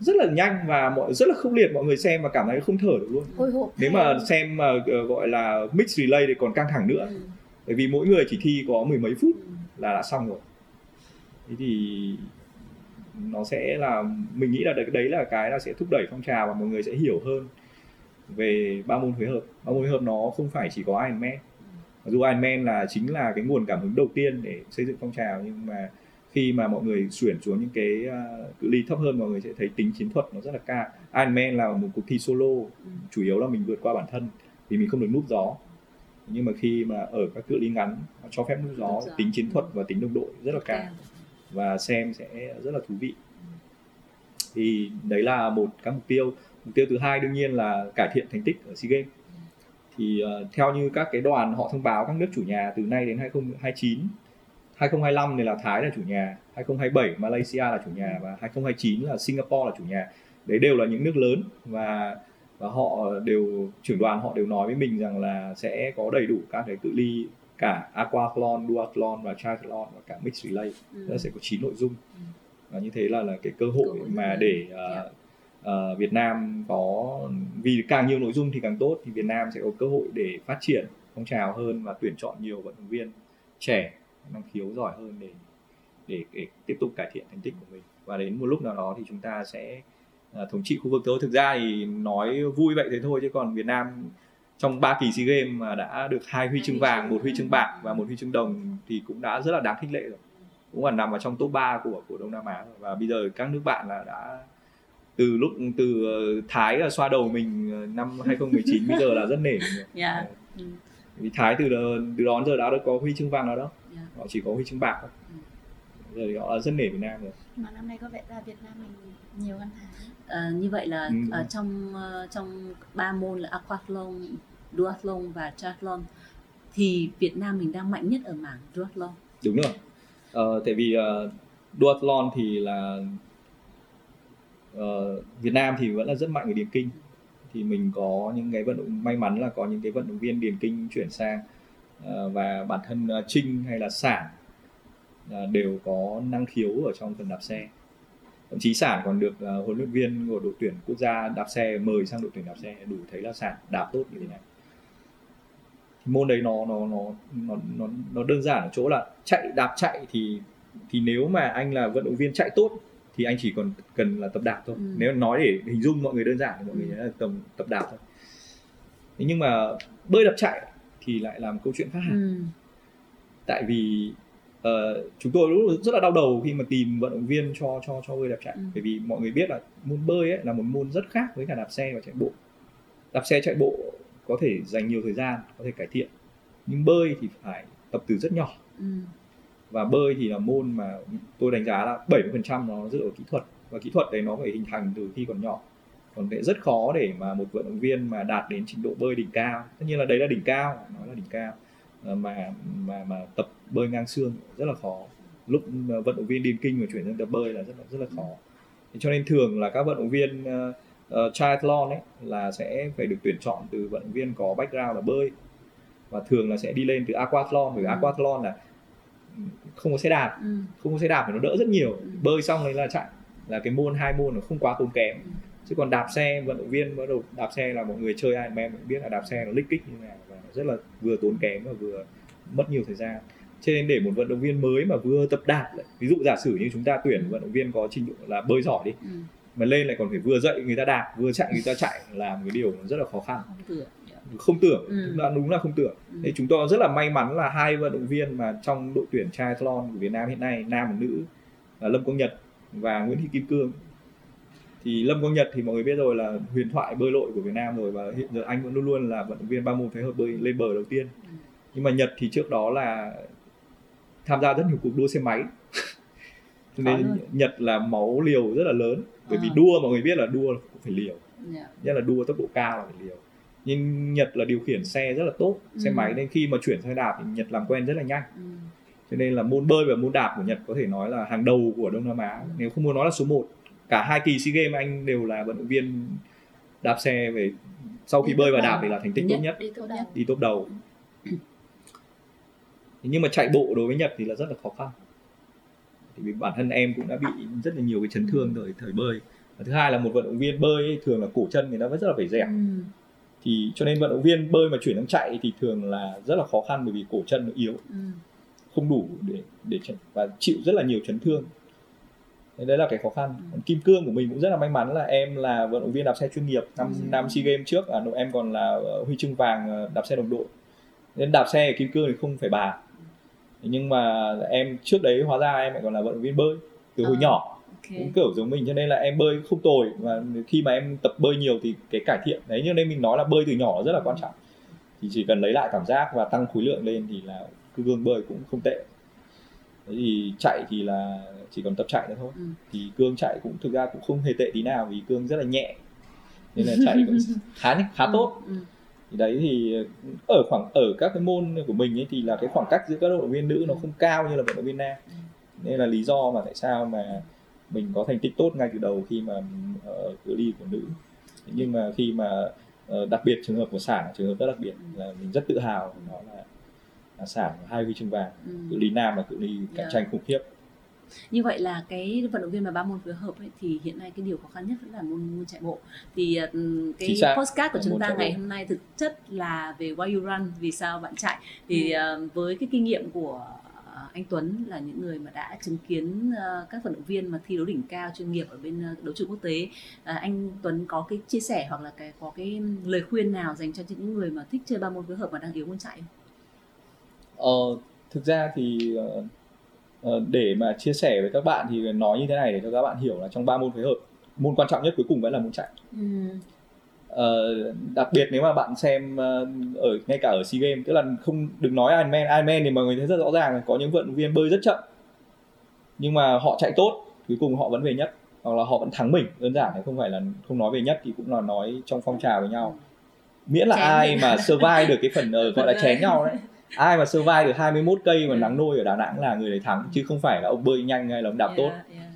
rất là nhanh và mọi rất là khốc liệt mọi người xem và cảm thấy không thở được luôn. Hộp nếu mà xem mà ờ, gọi là mix relay thì còn căng thẳng nữa. Ừ. bởi vì mỗi người chỉ thi có mười mấy phút Ừ. là đã xong rồi. Thế thì nó sẽ là mình nghĩ là đấy đấy là cái là sẽ thúc đẩy phong trào và mọi người sẽ hiểu hơn về ba môn phối hợp. Ba môn phối hợp nó không phải chỉ có Ironman. Mặc dù Ironman là chính là cái nguồn cảm hứng đầu tiên để xây dựng phong trào nhưng mà khi mà mọi người chuyển xuống những cái uh, cự ly thấp hơn mọi người sẽ thấy tính chiến thuật nó rất là cao. Ironman là một cuộc thi solo Ừ. chủ yếu là mình vượt qua bản thân vì mình không được núp gió. Nhưng mà khi mà ở các cự ly ngắn nó cho phép núp gió tính chiến thuật và tính đồng đội rất là cao. Và xem sẽ rất là thú vị. Thì đấy là một các mục tiêu. Mục tiêu thứ hai đương nhiên là cải thiện thành tích ở SEA Games. Thì ờ, theo như các cái đoàn họ thông báo các nước chủ nhà từ nay đến 2029 2025 này là Thái là chủ nhà 2027 Malaysia là chủ nhà và 2029 là Singapore là chủ nhà. Đấy đều là những nước lớn và và họ đều trưởng đoàn họ đều nói với mình rằng là sẽ có đầy đủ các cái cự ly cả aquathlon, duathlon và triathlon và cả mixed relay. Ừ. Sẽ có 9 nội dung. Ừ. và như thế là là cái cơ hội rất mà để uh, uh, Việt Nam có vì càng nhiều nội dung thì càng tốt thì Việt Nam sẽ có cơ hội để phát triển phong trào hơn và tuyển chọn nhiều vận động viên trẻ năng khiếu giỏi hơn để để, để tiếp tục cải thiện thành tích của mình và đến một lúc nào đó thì chúng ta sẽ uh, thống trị khu vực thôi thực ra thì nói vui vậy thế thôi chứ còn Việt Nam trong 3 kỳ SEA Games mà đã được hai huy chương vàng, một huy chương bạc và một huy chương đồng thì cũng đã rất là đáng khích lệ rồi. Cũng là nằm vào trong top 3 của của Đông Nam Á rồi. và bây giờ các nước bạn là đã từ lúc từ ờ, Thái là xoa đầu mình ờ, năm 2019 bây giờ là rất nể mình rồi. Dạ. Vì Thái từ từ đó đến giờ đã được có huy chương vàng nào đâu. Dạ. Họ chỉ có huy chương bạc thôi. Ừ. Giờ thì họ rất nể Việt Nam rồi. mà năm nay có vẻ là Việt Nam mình nhiều hơn Thái Ờ, như vậy là Ừ. ờ, trong ờ, trong ba môn là aquathlon, duathlon và triathlon thì Việt Nam mình đang mạnh nhất ở mảng duathlon. Đúng rồi. Ờ, tại vì uh, duathlon thì là ờ, Việt Nam thì vẫn là rất mạnh ở điền kinh thì mình có những cái vận động may mắn là có những cái vận động viên điền kinh chuyển sang và bản thân ờ, Trinh hay là Sản ờ, đều có năng khiếu ở trong phần đạp xe thậm chí Sản còn được ờ, huấn luyện viên của đội tuyển quốc gia đạp xe mời sang đội tuyển đạp xe đủ thấy là Sản đạp tốt như thế này thì môn đấy nó nó nó nó nó nó đơn giản ở chỗ là chạy đạp chạy thì thì nếu mà anh là vận động viên chạy tốt thì anh chỉ còn cần là tập đạp thôi Ừ. nếu nói để hình dung mọi người đơn giản thì mọi người Ừ. là tập tập đạp thôi thế nhưng mà bơi đạp chạy thì lại là một câu chuyện khác hẳn. Ừ. tại vì ờ, chúng tôi lúc rất là đau đầu khi mà tìm vận động viên cho cho cho bơi đạp chạy. Ừ. bởi vì mọi người biết là môn bơi ấy là một môn rất khác với cả đạp xe và chạy bộ. Đạp xe chạy bộ có thể dành nhiều thời gian có thể cải thiện. Nhưng bơi thì phải tập từ rất nhỏ. Ừ. và bơi thì là môn mà tôi đánh giá là 70% nó dựa vào kỹ thuật. Và kỹ thuật đấy nó phải hình thành từ khi còn nhỏ còn sẽ rất khó để mà một vận động viên mà đạt đến trình độ bơi đỉnh cao tất nhiên là đấy là đỉnh cao nói là đỉnh cao Ờ, mà mà mà tập bơi ngang xương rất là khó lúc mà vận động viên điền kinh mà chuyển sang tập bơi là rất là rất là khó cho nên thường là các vận động viên uh, uh, triathlon ấy là sẽ phải được tuyển chọn từ vận động viên có background là bơi và thường là sẽ đi lên từ aquathlon bởi Ừ. aquathlon là không có xe đạp Ừ. không có xe đạp thì nó đỡ rất nhiều Ừ. bơi xong đấy là chạy là cái môn hai môn nó không quá tốn kém Ừ. chứ còn đạp xe vận động viên bắt đầu đạp xe là mọi người chơi Ironman cũng biết là đạp xe nó lích kích như thế nào và rất là vừa tốn kém và vừa mất nhiều thời gian cho nên để một vận động viên mới mà vừa tập đạp lại ví dụ giả sử như chúng ta tuyển vận động viên có trình độ là bơi giỏi đi Ừ. mà lên lại còn phải vừa dạy người ta đạp vừa chạy người ta chạy là một cái điều rất là khó khăn không tưởng không tưởng Ừ. đúng là đúng là không tưởng Ừ. Thế chúng tôi rất là may mắn là hai vận động viên mà trong đội tuyển triathlon của Việt Nam hiện nay nam và nữ là Lâm Quang Nhật và Nguyễn Thị Kim Cương thì Lâm Quang Nhật thì mọi người biết rồi là huyền thoại bơi lội của Việt Nam rồi và hiện giờ anh vẫn luôn luôn là vận động viên ba môn phối hợp bơi lên bờ đầu tiên Ừ. nhưng mà Nhật thì trước đó là tham gia rất nhiều cuộc đua xe máy cho nên. Nhật là máu liều rất là lớn bởi vì À. đua mọi người biết là đua là cũng phải liều Dạ. nhất là đua tốc độ cao là phải liều nhưng Nhật là điều khiển xe rất là tốt xe Ừ. máy nên khi mà chuyển sang đạp thì Nhật làm quen rất là nhanh Ừ. cho nên là môn bơi và môn đạp của Nhật có thể nói là hàng đầu của Đông Nam Á Ừ. nếu không muốn nói là số 1 cả hai kỳ SEA Games anh đều là vận động viên đạp xe về sau khi Đi bơi và đạp thì là thành tích Nhất. tốt nhất đi top đầu. Nhưng mà chạy bộ đối với Nhật thì là rất là khó khăn. Thì vì bản thân em cũng đã bị rất là nhiều cái chấn thương thời thời bơi. Và thứ hai là một vận động viên bơi ấy, thường là cổ chân người ta vẫn rất là phải dẻo. Ừ. thì cho nên vận động viên bơi mà chuyển sang chạy thì thường là rất là khó khăn bởi vì cổ chân nó yếu. Ừ. không đủ để để chạy và chịu rất là nhiều chấn thương Thế đấy là cái khó khăn. Còn kim cương của mình cũng rất là may mắn là em là vận động viên đạp xe chuyên nghiệp. Năm Ừ. năm sea games trước à, em còn là ờ, huy chương vàng ờ, đạp xe đồng đội. Nên đạp xe ở kim cương thì không phải bàn Thế nhưng mà em trước đấy hóa ra em lại còn là vận động viên bơi từ hồi À. nhỏ. Ok. cũng kiểu giống mình cho nên là em bơi không tồi. Và khi mà em tập bơi nhiều thì cái cải thiện. Đấy cho nên mình nói là bơi từ nhỏ rất là quan trọng. Thì chỉ cần lấy lại cảm giác và tăng khối lượng lên thì là cái gương bơi cũng không tệ thế thì chạy thì là chỉ còn tập chạy nữa thôi. Ừ. thì cương chạy cũng thực ra cũng không hề tệ tí nào vì cương rất là nhẹ. Nên là chạy cũng khá khá tốt. Ừ. thì đấy thì ở khoảng ở các cái môn của mình ấy thì là cái khoảng cách giữa các vận động viên nữ nó không cao như là vận động viên nam. Nên là lý do mà tại sao mà mình có thành tích tốt ngay từ đầu khi mà ở cự ly của nữ. Nhưng mà khi mà ờ, đặc biệt trường hợp của sản trường hợp rất đặc biệt là mình rất tự hào nó là, là sản hai huy chương vàng Ừ. cự ly nam là cự ly cạnh Yeah. tranh khủng khiếp như vậy là cái vận động viên mà ba môn phối hợp ấy, thì hiện nay cái điều khó khăn nhất vẫn là môn môn chạy bộ thì ừm, cái postcard của chúng ta ngày bộ. hôm nay thực chất là về why you run vì sao bạn chạy thì ờ, với cái kinh nghiệm của ờ, anh Tuấn là những người mà đã chứng kiến ờ, các vận động viên mà thi đấu đỉnh cao chuyên nghiệp ở bên ờ, đấu trường quốc tế Ờ, anh Tuấn có cái chia sẻ hoặc là cái có cái lời khuyên nào dành cho những người mà thích chơi ba môn phối hợp và đang yếu môn chạy không? Ờ, thực ra thì ờ, ờ, để mà chia sẻ với các bạn thì nói như thế này để cho các bạn hiểu là trong ba môn phối hợp môn quan trọng nhất cuối cùng vẫn là môn chạy. Ờ, đặc biệt nếu mà bạn xem ở ngay cả ở SEA Games tức là không đừng nói Ironman Ironman thì mọi người thấy rất rõ ràng là có những vận động viên bơi rất chậm. Nhưng mà họ chạy tốt cuối cùng họ vẫn về nhất hoặc là họ vẫn thắng mình đơn giản thì không phải là không nói về nhất thì cũng là nói trong phong trào với nhau. Miễn là Chén ai thì- mà survive được cái phần ờ, gọi là chén nhau đấy ai mà survive được 21 cây mà Ừ. nắng nôi ở Đà Nẵng là người đấy thắng chứ không phải là ông bơi nhanh hay là ông đạp Yeah, tốt yeah.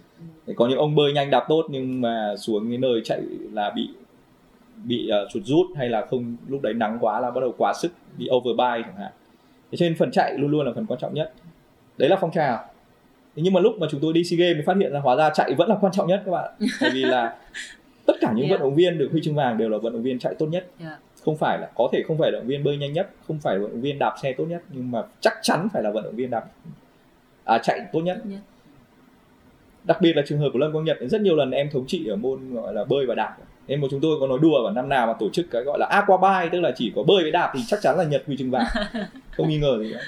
Ừ. Có những ông bơi nhanh đạp tốt nhưng mà xuống cái nơi chạy là bị bị uh, chuột rút hay là không lúc đấy nắng quá là bắt đầu quá sức bị overbuy chẳng hạn thế nên phần chạy luôn luôn là phần quan trọng nhất đấy là phong trào thế nhưng mà lúc mà chúng tôi đi sea games mới phát hiện ra hóa ra chạy vẫn là quan trọng nhất các bạn bởi vì là tất cả những Yeah. vận động viên được huy chương vàng đều là vận động viên chạy tốt nhất Yeah. Không phải là có thể không phải động viên bơi nhanh nhất không phải vận động viên đạp xe tốt nhất nhưng mà chắc chắn phải là vận động viên đạp à, chạy tốt nhất. Đặc biệt là trường hợp của lâm quang nhật rất nhiều lần em thống trị ở môn gọi là bơi và đạp. Nên một chúng tôi có nói đùa vào năm nào mà tổ chức cái gọi là aquabike tức là chỉ có bơi với đạp thì chắc chắn là nhật huy chương vàng. Không nghi ngờ gì cả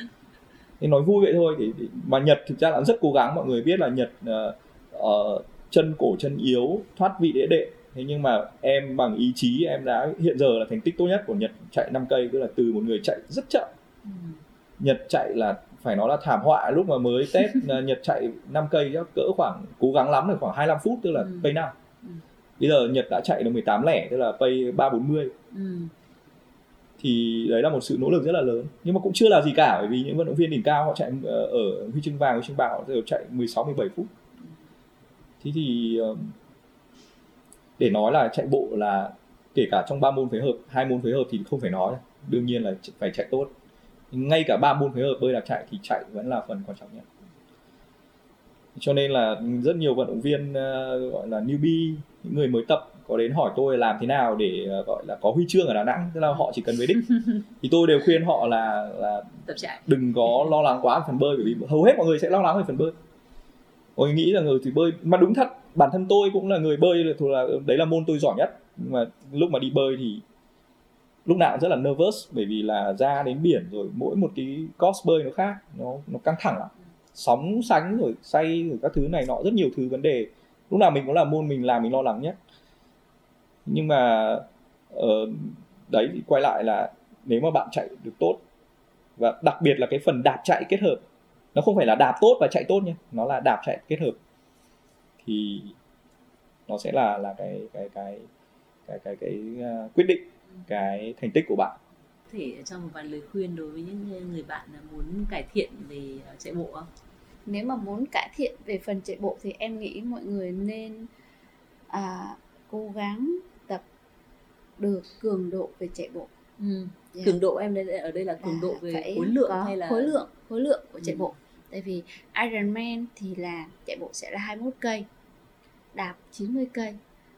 nên nói vui vậy thôi thì, thì mà nhật thực ra là rất cố gắng mọi người biết là nhật ờ, ờ, chân cổ chân yếu thoát vị đĩa đệm thế nhưng mà em bằng ý chí em đã hiện giờ là thành tích tốt nhất của nhật chạy 5 cây tức là từ một người chạy rất chậm Ừ. Nhật chạy là phải nói là thảm họa lúc mà mới test là Nhật chạy 5 cây chắc cỡ khoảng cố gắng lắm được khoảng 25 phút tức là Ừ. cây 5 Ừ. bây giờ Nhật đã chạy được 18 lẻ tức là cây 340 Ừ. thì đấy là một sự nỗ lực rất là lớn nhưng mà cũng chưa là gì cả bởi vì những vận động viên đỉnh cao họ chạy ờ, ở huy chương vàng huy chương bạc họ đều chạy 16 17 phút thế thì ờ, để nói là chạy bộ là kể cả trong ba môn phối hợp hai môn phối hợp thì không phải nói đương nhiên là phải chạy tốt. Ngay cả ba môn phối hợp bơi đạp chạy thì chạy vẫn là phần quan trọng nhất. Cho nên là rất nhiều vận động viên ờ, gọi là newbie những người mới tập có đến hỏi tôi làm thế nào để ờ, gọi là có huy chương ở Đà Nẵng tức là họ chỉ cần về đích. Thì tôi đều khuyên họ là là tập chạy. đừng có lo lắng quá về phần bơi bởi vì hầu hết mọi người sẽ lo lắng về phần bơi. Tôi nghĩ là người thì bơi mà đúng thật bản thân tôi cũng là người bơi là thuộc là đấy là môn tôi giỏi nhất. Nhưng mà lúc mà đi bơi thì lúc nào cũng rất là nervous bởi vì là ra đến biển rồi mỗi một cái course bơi nó khác nó nó căng thẳng lắm. Sóng sánh rồi say rồi các thứ này nọ rất nhiều thứ vấn đề. Lúc nào mình cũng là môn mình làm mình lo lắng nhất. Nhưng mà uh, đấy thì quay lại là nếu mà bạn chạy được tốt và đặc biệt là cái phần đạp chạy kết hợp nó không phải là đạp tốt và chạy tốt nhé nó là đạp chạy kết hợp thì nó sẽ là là cái cái cái cái cái cái, uh, quyết định cái thành tích của bạn Có thể cho một vài lời khuyên đối với những người bạn muốn cải thiện về ờ, chạy bộ không? nếu mà muốn cải thiện về phần chạy bộ thì em nghĩ mọi người nên à, cố gắng tập được cường độ về chạy bộ Ừ. Yeah. Cường độ em đây ở đây là cường độ Là về phải khối lượng có hay là khối lượng khối lượng của chạy Ừ. bộ tại vì Ironman thì là chạy bộ sẽ là 21 cây đạp 90 cây.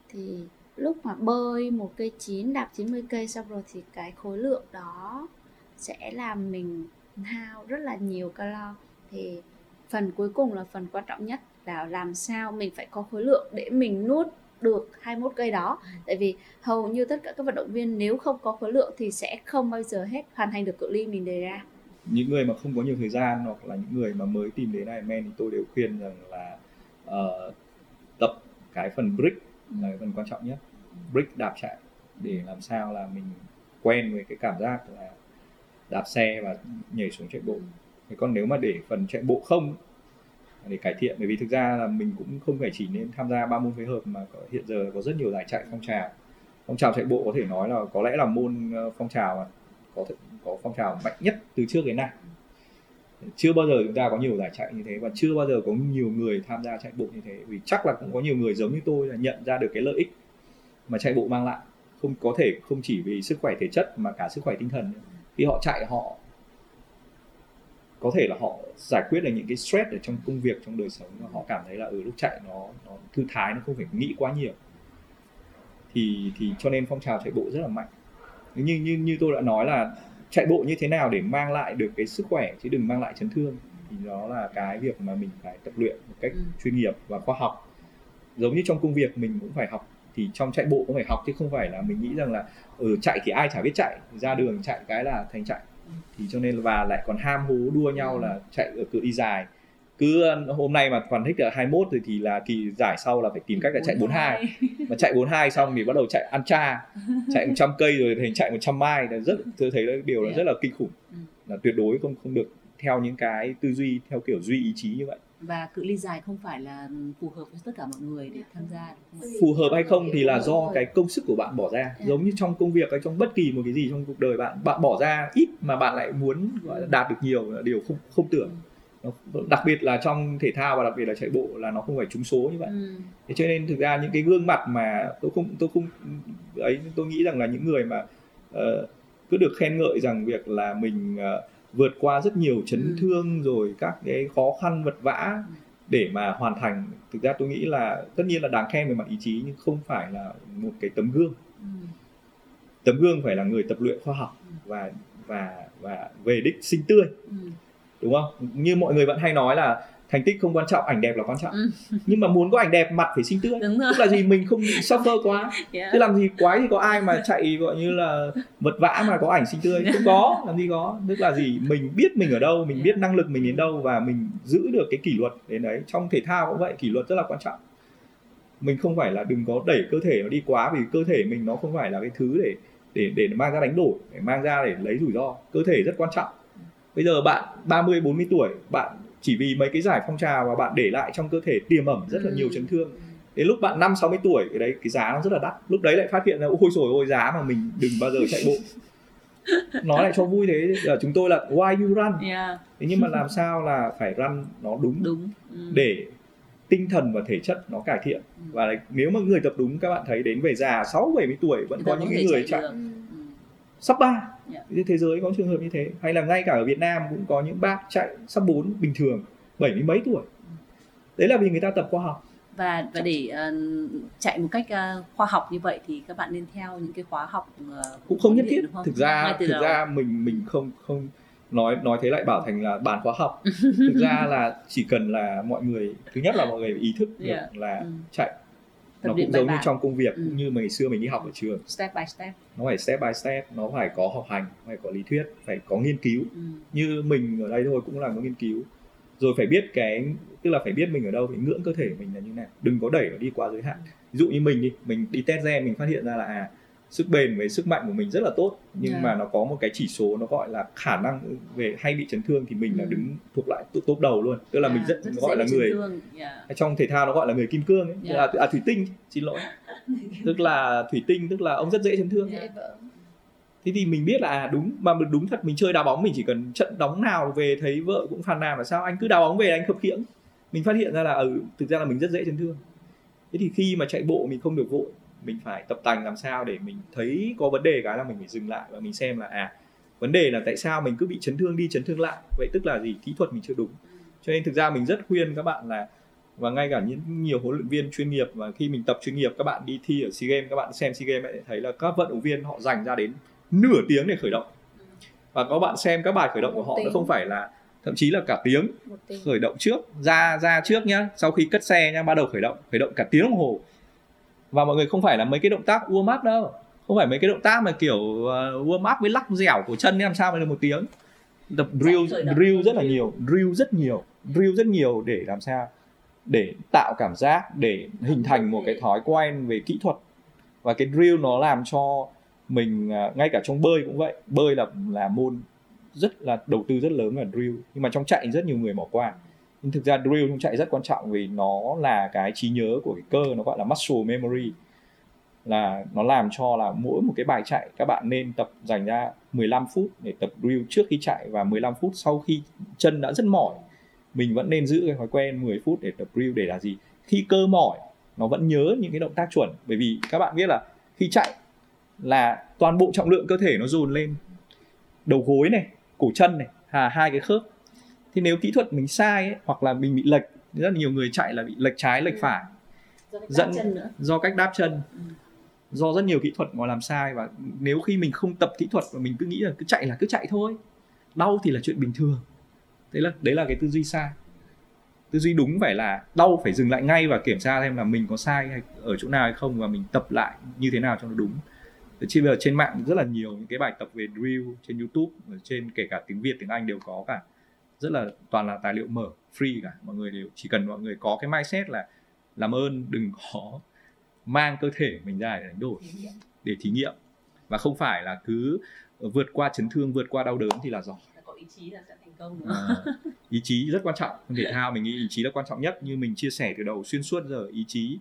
Thì lúc mà bơi một cây chín đạp 90 cây xong rồi thì cái khối lượng đó sẽ làm mình hao rất là nhiều calo. Thì phần cuối cùng là phần quan trọng nhất là làm sao mình phải có khối lượng để mình nuốt được 21 cây đó. Tại vì hầu như tất cả các vận động viên nếu không có khối lượng thì sẽ không bao giờ hết hoàn thành được cự ly mình đề ra. Những người mà không có nhiều thời gian hoặc là những người mà mới tìm đến Ironman thì tôi đều khuyên rằng là ờ, tập cái phần brick là cái phần quan trọng nhất. Brick đạp chạy để làm sao là mình quen với cái cảm giác là đạp xe và nhảy xuống chạy bộ. Thế còn nếu mà để phần chạy bộ không để cải thiện bởi vì thực ra là mình cũng không phải chỉ nên tham gia ba môn phối hợp mà có, hiện giờ có rất nhiều giải chạy phong trào. Phong trào chạy bộ có thể nói là có lẽ là môn ờ, phong trào mà có thể có phong trào mạnh nhất từ trước đến nay chưa bao giờ chúng ta có nhiều giải chạy như thế và chưa bao giờ có nhiều người tham gia chạy bộ như thế. Vì chắc là cũng có nhiều người giống như tôi là nhận ra được cái lợi ích mà chạy bộ mang lại. Không có thể, không chỉ vì sức khỏe thể chất mà cả sức khỏe tinh thần khi họ chạy, họ có thể là họ giải quyết được những cái stress ở trong công việc, trong đời sống và họ cảm thấy là ở lúc chạy nó nó thư thái, nó không phải nghĩ quá nhiều. Thì thì cho nên phong trào chạy bộ rất là mạnh. Như như như tôi đã nói là chạy bộ như thế nào để mang lại được cái sức khỏe chứ đừng mang lại chấn thương. Thì đó là cái việc mà mình phải tập luyện một cách Ừ. chuyên nghiệp và khoa học. Giống như trong công việc mình cũng phải học thì trong chạy bộ cũng phải học chứ không phải là mình nghĩ rằng là ở chạy thì ai chả biết chạy ra đường chạy cái là thành chạy. Thì cho nên và lại còn ham hố đua nhau là chạy ở cự ly dài cứ ờ, hôm nay mà còn thích là 21 rồi thì là kỳ giải sau là phải tìm cách là chạy 42 mà chạy 42 xong thì bắt đầu chạy ăn cha chạy 100 cây rồi thành chạy 100 mai. Là rất tôi thấy là điều là rất là kinh khủng. Ừ. là tuyệt đối không không được theo những cái tư duy theo kiểu duy ý chí như vậy. Và cự ly dài không phải là phù hợp với tất cả mọi người để tham gia phù hợp hay không thì là do cái công sức của bạn bỏ ra. Giống như trong công việc hay trong bất kỳ một cái gì trong cuộc đời bạn bạn bỏ ra ít mà bạn lại muốn gọi là đạt được nhiều là điều không không tưởng Nó- đặc biệt là trong thể thao và đặc biệt là chạy bộ là nó không phải trúng số như vậy Ừ. thế cho nên thực ra những cái gương mặt mà tôi không tôi không ấy tôi nghĩ rằng là những người mà uh, cứ được khen ngợi rằng việc là mình uh, vượt qua rất nhiều chấn ừ. thương rồi các cái khó khăn vật vã để mà hoàn thành thực ra tôi nghĩ là tất nhiên là đáng khen về mặt ý chí nhưng không phải là một cái tấm gương ừ. tấm gương phải là người tập luyện khoa học ừ. và và và về đích sinh tươi ừ. Đúng không? Như mọi người vẫn hay nói là thành tích không quan trọng ảnh đẹp là quan trọng. Ừ. nhưng mà muốn có ảnh đẹp mặt phải xinh tươi. Đúng rồi. tức là gì? Mình không bị suffer quá. Yeah. thế làm gì quái thì có ai mà chạy gọi như là vật vã mà có ảnh xinh tươi? Không có làm gì có. Tức là gì? Mình biết mình ở đâu mình yeah. biết năng lực mình đến đâu và mình giữ được cái kỷ luật đến đấy. Trong thể thao cũng vậy kỷ luật rất là quan trọng. Mình không phải là đừng có đẩy cơ thể nó đi quá vì cơ thể mình nó không phải là cái thứ để để để mang ra đánh đổi để mang ra để lấy rủi ro. Cơ thể rất quan trọng bây giờ bạn 30 40 tuổi bạn chỉ vì mấy cái giải phong trào và bạn để lại trong cơ thể tiềm ẩn rất là nhiều chấn thương. Đến lúc bạn năm sáu mươi tuổi cái đấy cái giá nó rất là đắt. Lúc đấy lại phát hiện ra ôi rồi ôi giá mà mình đừng bao giờ chạy bộ. Nói lại cho vui thế. Chúng tôi là why you run? Yeah. thế nhưng mà làm sao là phải run nó đúng, đúng. Ừ. để tinh thần và thể chất nó cải thiện. Ừ. và nếu mà người tập đúng các bạn thấy đến về già sáu bảy mươi tuổi vẫn có những người chạy, chạy sắp ba yeah. Dạ. thế giới có trường hợp như thế hay là ngay cả ở Việt Nam cũng có những bác chạy sắp bốn bình thường bảy mươi mấy tuổi đấy là vì người ta tập khoa học và và để uh, chạy một cách uh, khoa học như vậy thì các bạn nên theo những cái khóa học uh, cũng không nhất thiết không? thực ra thực đầu. ra mình mình không không nói nói thế lại bảo thành là bàn khóa học thực ra là chỉ cần là mọi người thứ nhất là mọi người ý thức được yeah. là ừ. chạy nó cũng giống như trong công việc ừ. cũng như ngày xưa mình đi học ở trường. Step by step. Nó phải step by step nó phải có học hành phải có lý thuyết phải có nghiên cứu. Ừ. như mình ở đây thôi cũng là có nghiên cứu. Rồi phải biết cái tức là phải biết mình ở đâu thì ngưỡng cơ thể mình là như nào. Đừng có đẩy nó đi quá giới hạn. Ví dụ như mình đi mình đi test gen mình phát hiện ra là à sức bền với sức mạnh của mình rất là tốt nhưng yeah. Dạ. mà nó có một cái chỉ số nó gọi là khả năng về hay bị chấn thương thì mình ừ. là đứng thuộc lại top, đầu luôn tức là yeah, mình dạ, rất, rất gọi là người yeah. Dạ. trong thể thao nó gọi là người kim cương ấy yeah. là à, thủy tinh xin lỗi tức là thủy tinh tức là ông rất dễ chấn thương yeah. thế thì mình biết là à, đúng mà đúng thật mình chơi đá bóng mình chỉ cần trận đóng nào về thấy vợ cũng phàn nàn là sao anh cứ đá bóng về anh khập khiễng mình phát hiện ra là ừ thực ra là mình rất dễ chấn thương thế thì khi mà chạy bộ mình không được vội mình phải tập tành làm sao để mình thấy có vấn đề cái là mình phải dừng lại và mình xem là à vấn đề là tại sao mình cứ bị chấn thương đi chấn thương lại. Vậy tức là gì? Kỹ thuật mình chưa đúng. Cho nên thực ra mình rất khuyên các bạn là và ngay cả những nhiều huấn luyện viên chuyên nghiệp và khi mình tập chuyên nghiệp các bạn đi thi ở SEA Games các bạn xem SEA Games sẽ thấy là các vận động viên họ dành ra đến nửa tiếng để khởi động. Và các bạn xem các bài khởi động của họ nó không phải là thậm chí là cả tiếng. khởi động trước ra ra trước nhá. Sau khi cất xe nhá bắt đầu khởi động khởi động cả tiếng đồng hồ và mọi người không phải là mấy cái động tác warm up đâu. Không phải mấy cái động tác mà kiểu uh, warm up với lắc dẻo của chân làm sao mà được một tiếng. Tập drill drill rất là nhiều drill rất nhiều drill rất nhiều để làm sao? Để tạo cảm giác để hình thành một cái thói quen về kỹ thuật. Và cái drill nó làm cho mình uh, ngay cả trong bơi cũng vậy. Bơi là là môn rất là đầu tư rất lớn vào drill. Nhưng mà trong chạy rất nhiều người bỏ qua nhưng thực ra drill trong chạy rất quan trọng vì nó là cái trí nhớ của cái cơ, nó gọi là muscle memory. Là nó làm cho là mỗi một cái bài chạy, các bạn nên tập dành ra 15 phút để tập drill trước khi chạy và 15 phút sau khi chân đã rất mỏi. Mình vẫn nên giữ cái thói quen 10 phút để tập drill để là gì? Khi cơ mỏi, nó vẫn nhớ những cái động tác chuẩn. Bởi vì các bạn biết là khi chạy là toàn bộ trọng lượng cơ thể nó dồn lên. Đầu gối này, cổ chân này, hà hai cái khớp thì nếu kỹ thuật mình sai ấy, hoặc là mình bị lệch rất là nhiều người chạy là bị lệch trái lệch ừ. phải. Do dẫn do cách đáp chân. Ừ. do rất nhiều kỹ thuật mà làm sai và nếu khi mình không tập kỹ thuật và mình cứ nghĩ là cứ chạy là cứ chạy thôi đau thì là chuyện bình thường. Đấy là đấy là cái tư duy sai. Tư duy đúng phải là đau phải dừng lại ngay và kiểm tra xem là mình có sai hay ở chỗ nào hay không và mình tập lại như thế nào cho nó đúng. Trên bây giờ trên mạng rất là nhiều những cái bài tập về drill trên YouTube trên kể cả tiếng Việt tiếng Anh đều có cả rất là toàn là tài liệu mở free cả. Mọi người đều chỉ cần mọi người có cái mindset là làm ơn đừng có mang cơ thể mình ra để đánh đổi để thí nghiệm. Và không phải là cứ vượt qua chấn thương vượt qua đau đớn thì là giỏi. Có ý chí là sẽ thành công. À, ý chí rất quan trọng. Trong thể thao mình nghĩ ý chí là quan trọng nhất như mình chia sẻ từ đầu xuyên suốt giờ ý chí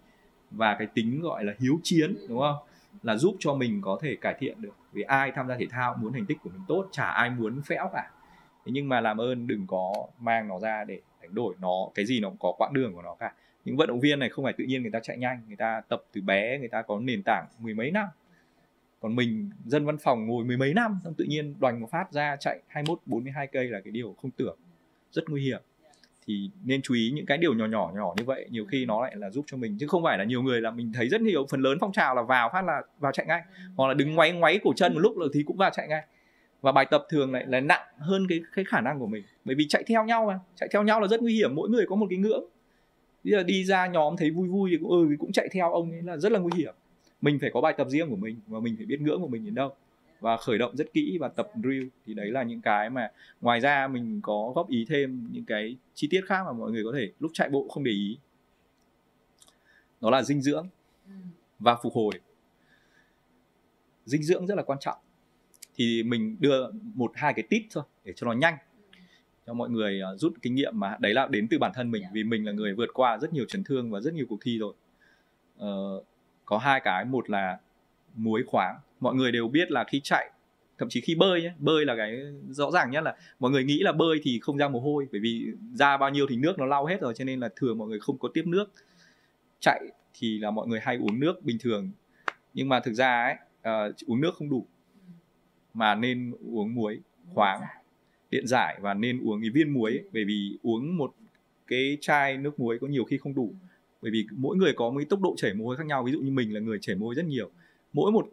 và cái tính gọi là hiếu chiến đúng không? Là giúp cho mình có thể cải thiện được vì ai tham gia thể thao muốn thành tích của mình tốt chả ai muốn phẽo cả thế nhưng mà làm ơn đừng có mang nó ra để đánh đổi nó, cái gì nó cũng có quãng đường của nó cả. Những vận động viên này không phải tự nhiên người ta chạy nhanh, người ta tập từ bé, người ta có nền tảng mười mấy năm. Còn mình, dân văn phòng ngồi mười mấy năm, xong tự nhiên đoành một phát ra chạy 21 42 cây là cái điều không tưởng, rất nguy hiểm. Thì nên chú ý những cái điều nhỏ nhỏ nhỏ như vậy, nhiều khi nó lại là giúp cho mình. Chứ không phải là nhiều người là mình thấy rất nhiều, phần lớn phong trào là vào phát là, vào chạy ngay. Hoặc là đứng ngoáy ngoáy cổ chân một lúc rồi thì cũng vào chạy ngay và bài tập thường lại là nặng hơn cái cái khả năng của mình. Bởi vì chạy theo nhau mà chạy theo nhau là rất nguy hiểm mỗi người có một cái ngưỡng. Bây giờ đi ra nhóm thấy vui vui thì cũng ừ cũng chạy theo ông ấy là rất là nguy hiểm. Mình phải có bài tập riêng của mình và mình phải biết ngưỡng của mình đến đâu. Và khởi động rất kỹ và tập drill thì đấy là những cái mà ngoài ra mình có góp ý thêm những cái chi tiết khác mà mọi người có thể lúc chạy bộ không để ý. Đó là dinh dưỡng và phục hồi. Dinh dưỡng rất là quan trọng thì mình đưa một hai cái tip thôi để cho nó nhanh cho mọi người uh, rút kinh nghiệm mà đấy là đến từ bản thân mình vì mình là người vượt qua rất nhiều chấn thương và rất nhiều cuộc thi rồi. Uh, có hai cái một là muối khoáng. Mọi người đều biết là khi chạy thậm chí khi bơi nhé bơi là cái rõ ràng nhất là mọi người nghĩ là bơi thì không ra mồ hôi bởi vì ra bao nhiêu thì nước nó lau hết rồi cho nên là thường mọi người không có tiếp nước. Chạy thì là mọi người hay uống nước bình thường. Nhưng mà thực ra ấy uh, uống nước không đủ mà nên uống muối khoáng. Điện giải. Và nên uống cái viên muối ấy, bởi vì uống một cái chai nước muối có nhiều khi không đủ. Bởi vì mỗi người có một cái tốc độ chảy mồ hôi khác nhau ví dụ như mình là người chảy mồ hôi rất nhiều. Mỗi một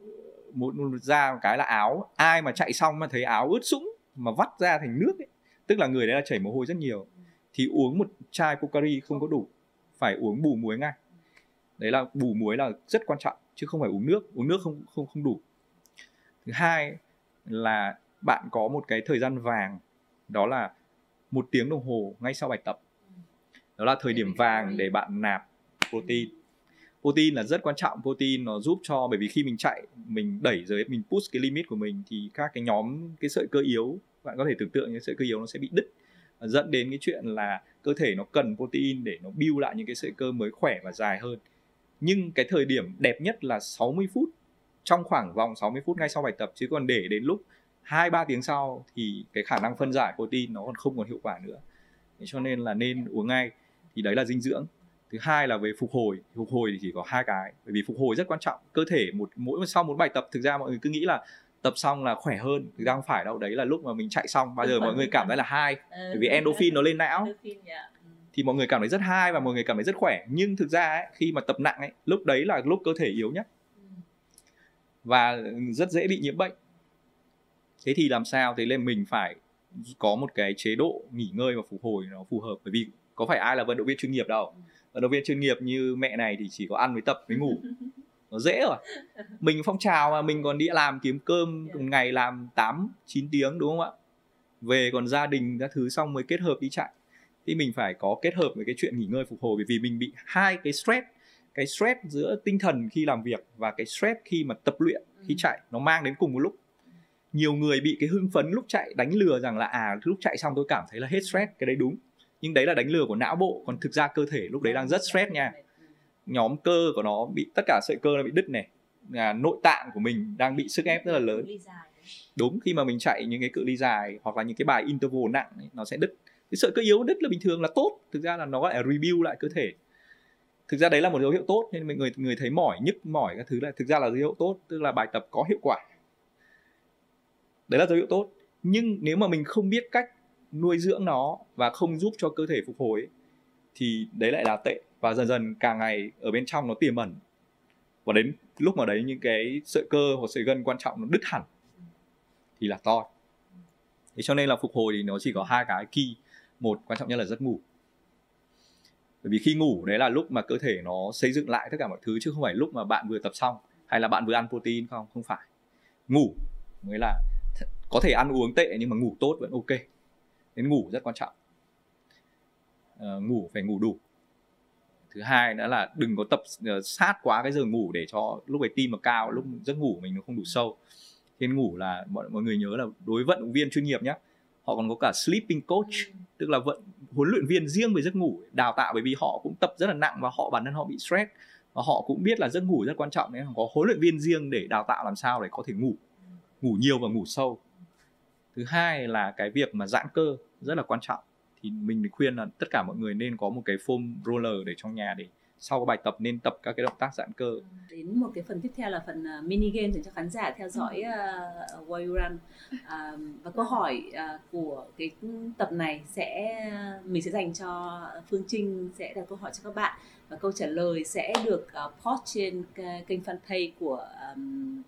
mỗi một ra một cái là áo ai mà chạy xong mà thấy áo ướt sũng mà vắt ra thành nước ấy tức là người đấy là chảy mồ hôi rất nhiều thì uống một chai Pocari không có đủ phải uống bù muối ngay. Đấy là bù muối là rất quan trọng chứ không phải uống nước. Uống nước không không không đủ. Thứ hai là bạn có một cái thời gian vàng, đó là một tiếng đồng hồ ngay sau bài tập. Đó là thời điểm vàng để bạn nạp protein. Protein là rất quan trọng, protein nó giúp cho, bởi vì khi mình chạy, mình đẩy dưới, mình push cái limit của mình thì các cái nhóm, cái sợi cơ yếu, bạn có thể tưởng tượng như sợi cơ yếu nó sẽ bị đứt, dẫn đến cái chuyện là cơ thể nó cần protein để nó build lại những cái sợi cơ mới khỏe và dài hơn. Nhưng cái thời điểm đẹp nhất là 60 phút trong khoảng vòng 60 phút ngay sau bài tập chứ còn để đến lúc 2 3 tiếng sau thì cái khả năng phân giải protein nó còn không còn hiệu quả nữa. Thế cho nên là nên uống ngay. Thì đấy là dinh dưỡng. Thứ hai là về phục hồi. Phục hồi thì chỉ có hai cái. Bởi vì phục hồi rất quan trọng. Cơ thể một mỗi sau một bài tập thực ra mọi người cứ nghĩ là tập xong là khỏe hơn thực ra không phải đâu đấy là lúc mà mình chạy xong bao giờ mọi người cảm thấy là hai bởi vì endorphin nó lên não thì mọi người cảm thấy rất hay và mọi người cảm thấy rất khỏe nhưng thực ra ấy, khi mà tập nặng ấy lúc đấy là lúc cơ thể yếu nhất và rất dễ bị nhiễm bệnh. Thế thì làm sao? Thế nên mình phải có một cái chế độ nghỉ ngơi và phục hồi nó phù hợp. Bởi vì có phải ai là vận động viên chuyên nghiệp đâu? Vận động viên chuyên nghiệp như mẹ này thì chỉ có ăn với tập với ngủ. Nó dễ rồi. Mình phong trào mà mình còn đi làm kiếm cơm một ngày làm 8 9 tiếng đúng không ạ? Về còn gia đình các thứ xong mới kết hợp đi chạy. Thì mình phải có kết hợp với cái chuyện nghỉ ngơi phục hồi. Bởi vì mình bị hai cái stress cái stress giữa tinh thần khi làm việc và cái stress khi mà tập luyện khi chạy nó mang đến cùng một lúc. Nhiều người bị cái hưng phấn lúc chạy đánh lừa rằng là à lúc chạy xong tôi cảm thấy là hết stress cái đấy đúng. Nhưng đấy là đánh lừa của não bộ còn thực ra cơ thể lúc đấy đang rất stress nha. Nhóm cơ của nó bị tất cả sợi cơ nó bị đứt này. Là nội tạng của mình đang bị sức ép rất là lớn. Đúng khi mà mình chạy những cái cự ly dài hoặc là những cái bài interval nặng ấy, nó sẽ đứt. Cái sợi cơ yếu đứt là bình thường là tốt thực ra là nó gọi là rebuild lại cơ thể thực ra đấy là một dấu hiệu tốt nên mình người người thấy mỏi nhức mỏi các thứ là thực ra là dấu hiệu tốt tức là bài tập có hiệu quả. Đấy là dấu hiệu tốt. Nhưng nếu mà mình không biết cách nuôi dưỡng nó và không giúp cho cơ thể phục hồi ấy, thì đấy lại là tệ. Và dần dần càng ngày ở bên trong nó tiềm ẩn. Và đến lúc mà đấy những cái sợi cơ hoặc sợi gân quan trọng nó đứt hẳn thì là to. Thế cho nên là phục hồi thì nó chỉ có hai cái key. Một quan trọng nhất là giấc ngủ bởi vì khi ngủ đấy là lúc mà cơ thể nó xây dựng lại tất cả mọi thứ chứ không phải lúc mà bạn vừa tập xong hay là bạn vừa ăn protein không không phải. Ngủ mới là có thể ăn uống tệ nhưng mà ngủ tốt vẫn ok. Nên ngủ rất quan trọng. À, ngủ phải ngủ đủ. Thứ hai nữa là đừng có tập uh, sát quá cái giờ ngủ để cho lúc ấy tim mà cao lúc giấc ngủ mình nó không đủ sâu. Nên ngủ là mọi mọi người nhớ là đối vận động viên chuyên nghiệp nhé họ còn có cả sleeping coach ừ. tức là vận huấn luyện viên riêng về giấc ngủ đào tạo bởi vì họ cũng tập rất là nặng và họ bản thân họ bị stress. Và họ cũng biết là giấc ngủ rất quan trọng nên có huấn luyện viên riêng để đào tạo làm sao để có thể ngủ ngủ nhiều và ngủ sâu. Thứ hai là cái việc mà giãn cơ rất là quan trọng. Thì mình khuyên là tất cả mọi người nên có một cái foam roller để trong nhà để sau cái bài tập nên tập các cái động tác giãn cơ. Đến một cái phần tiếp theo là phần uh, mini game dành cho khán giả theo dõi uh, Why You Run. Uh, và câu hỏi uh, của cái tập này sẽ mình sẽ dành cho Phương Trinh sẽ đặt câu hỏi cho các bạn. Và câu trả lời sẽ được uh, post trên kênh fanpage của um,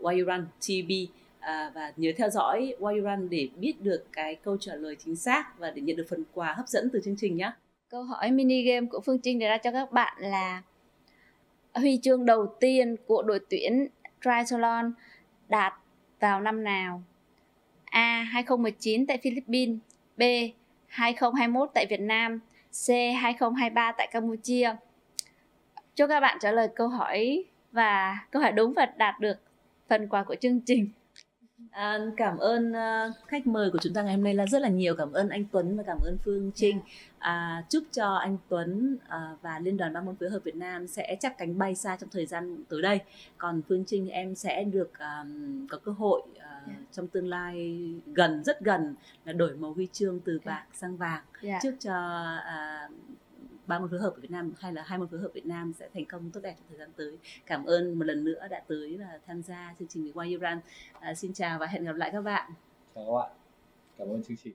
Why You Run TV à, và nhớ theo dõi Why You Run để biết được cái câu trả lời chính xác và để nhận được phần quà hấp dẫn từ chương trình nhé. Câu hỏi mini game của Phương Trinh đề ra cho các bạn là huy chương đầu tiên của đội tuyển triathlon đạt vào năm nào? A. 2019 tại Philippines, B. 2021 tại Việt Nam, C. 2023 tại Campuchia Chúc các bạn trả lời câu hỏi và câu hỏi đúng và đạt được phần quà của chương trình À, cảm ơn uh, khách mời của chúng ta ngày hôm nay là rất là nhiều cảm ơn anh Tuấn và cảm ơn Phương Trinh à, chúc cho anh Tuấn uh, và liên đoàn ba môn phối hợp Việt Nam sẽ chắp cánh bay xa trong thời gian tới đây còn Phương Trinh em sẽ được um, có cơ hội uh, yeah. trong tương lai gần rất gần là đổi màu huy chương từ bạc yeah. sang vàng yeah. chúc cho uh, ba môn phối hợp ở Việt Nam hay là hai môn phối hợp Việt Nam sẽ thành công tốt đẹp trong thời gian tới. Cảm ơn một lần nữa đã tới là tham gia chương trình Why Iran à, xin chào và hẹn gặp lại các bạn. Chào các bạn. Cảm ơn chương trình.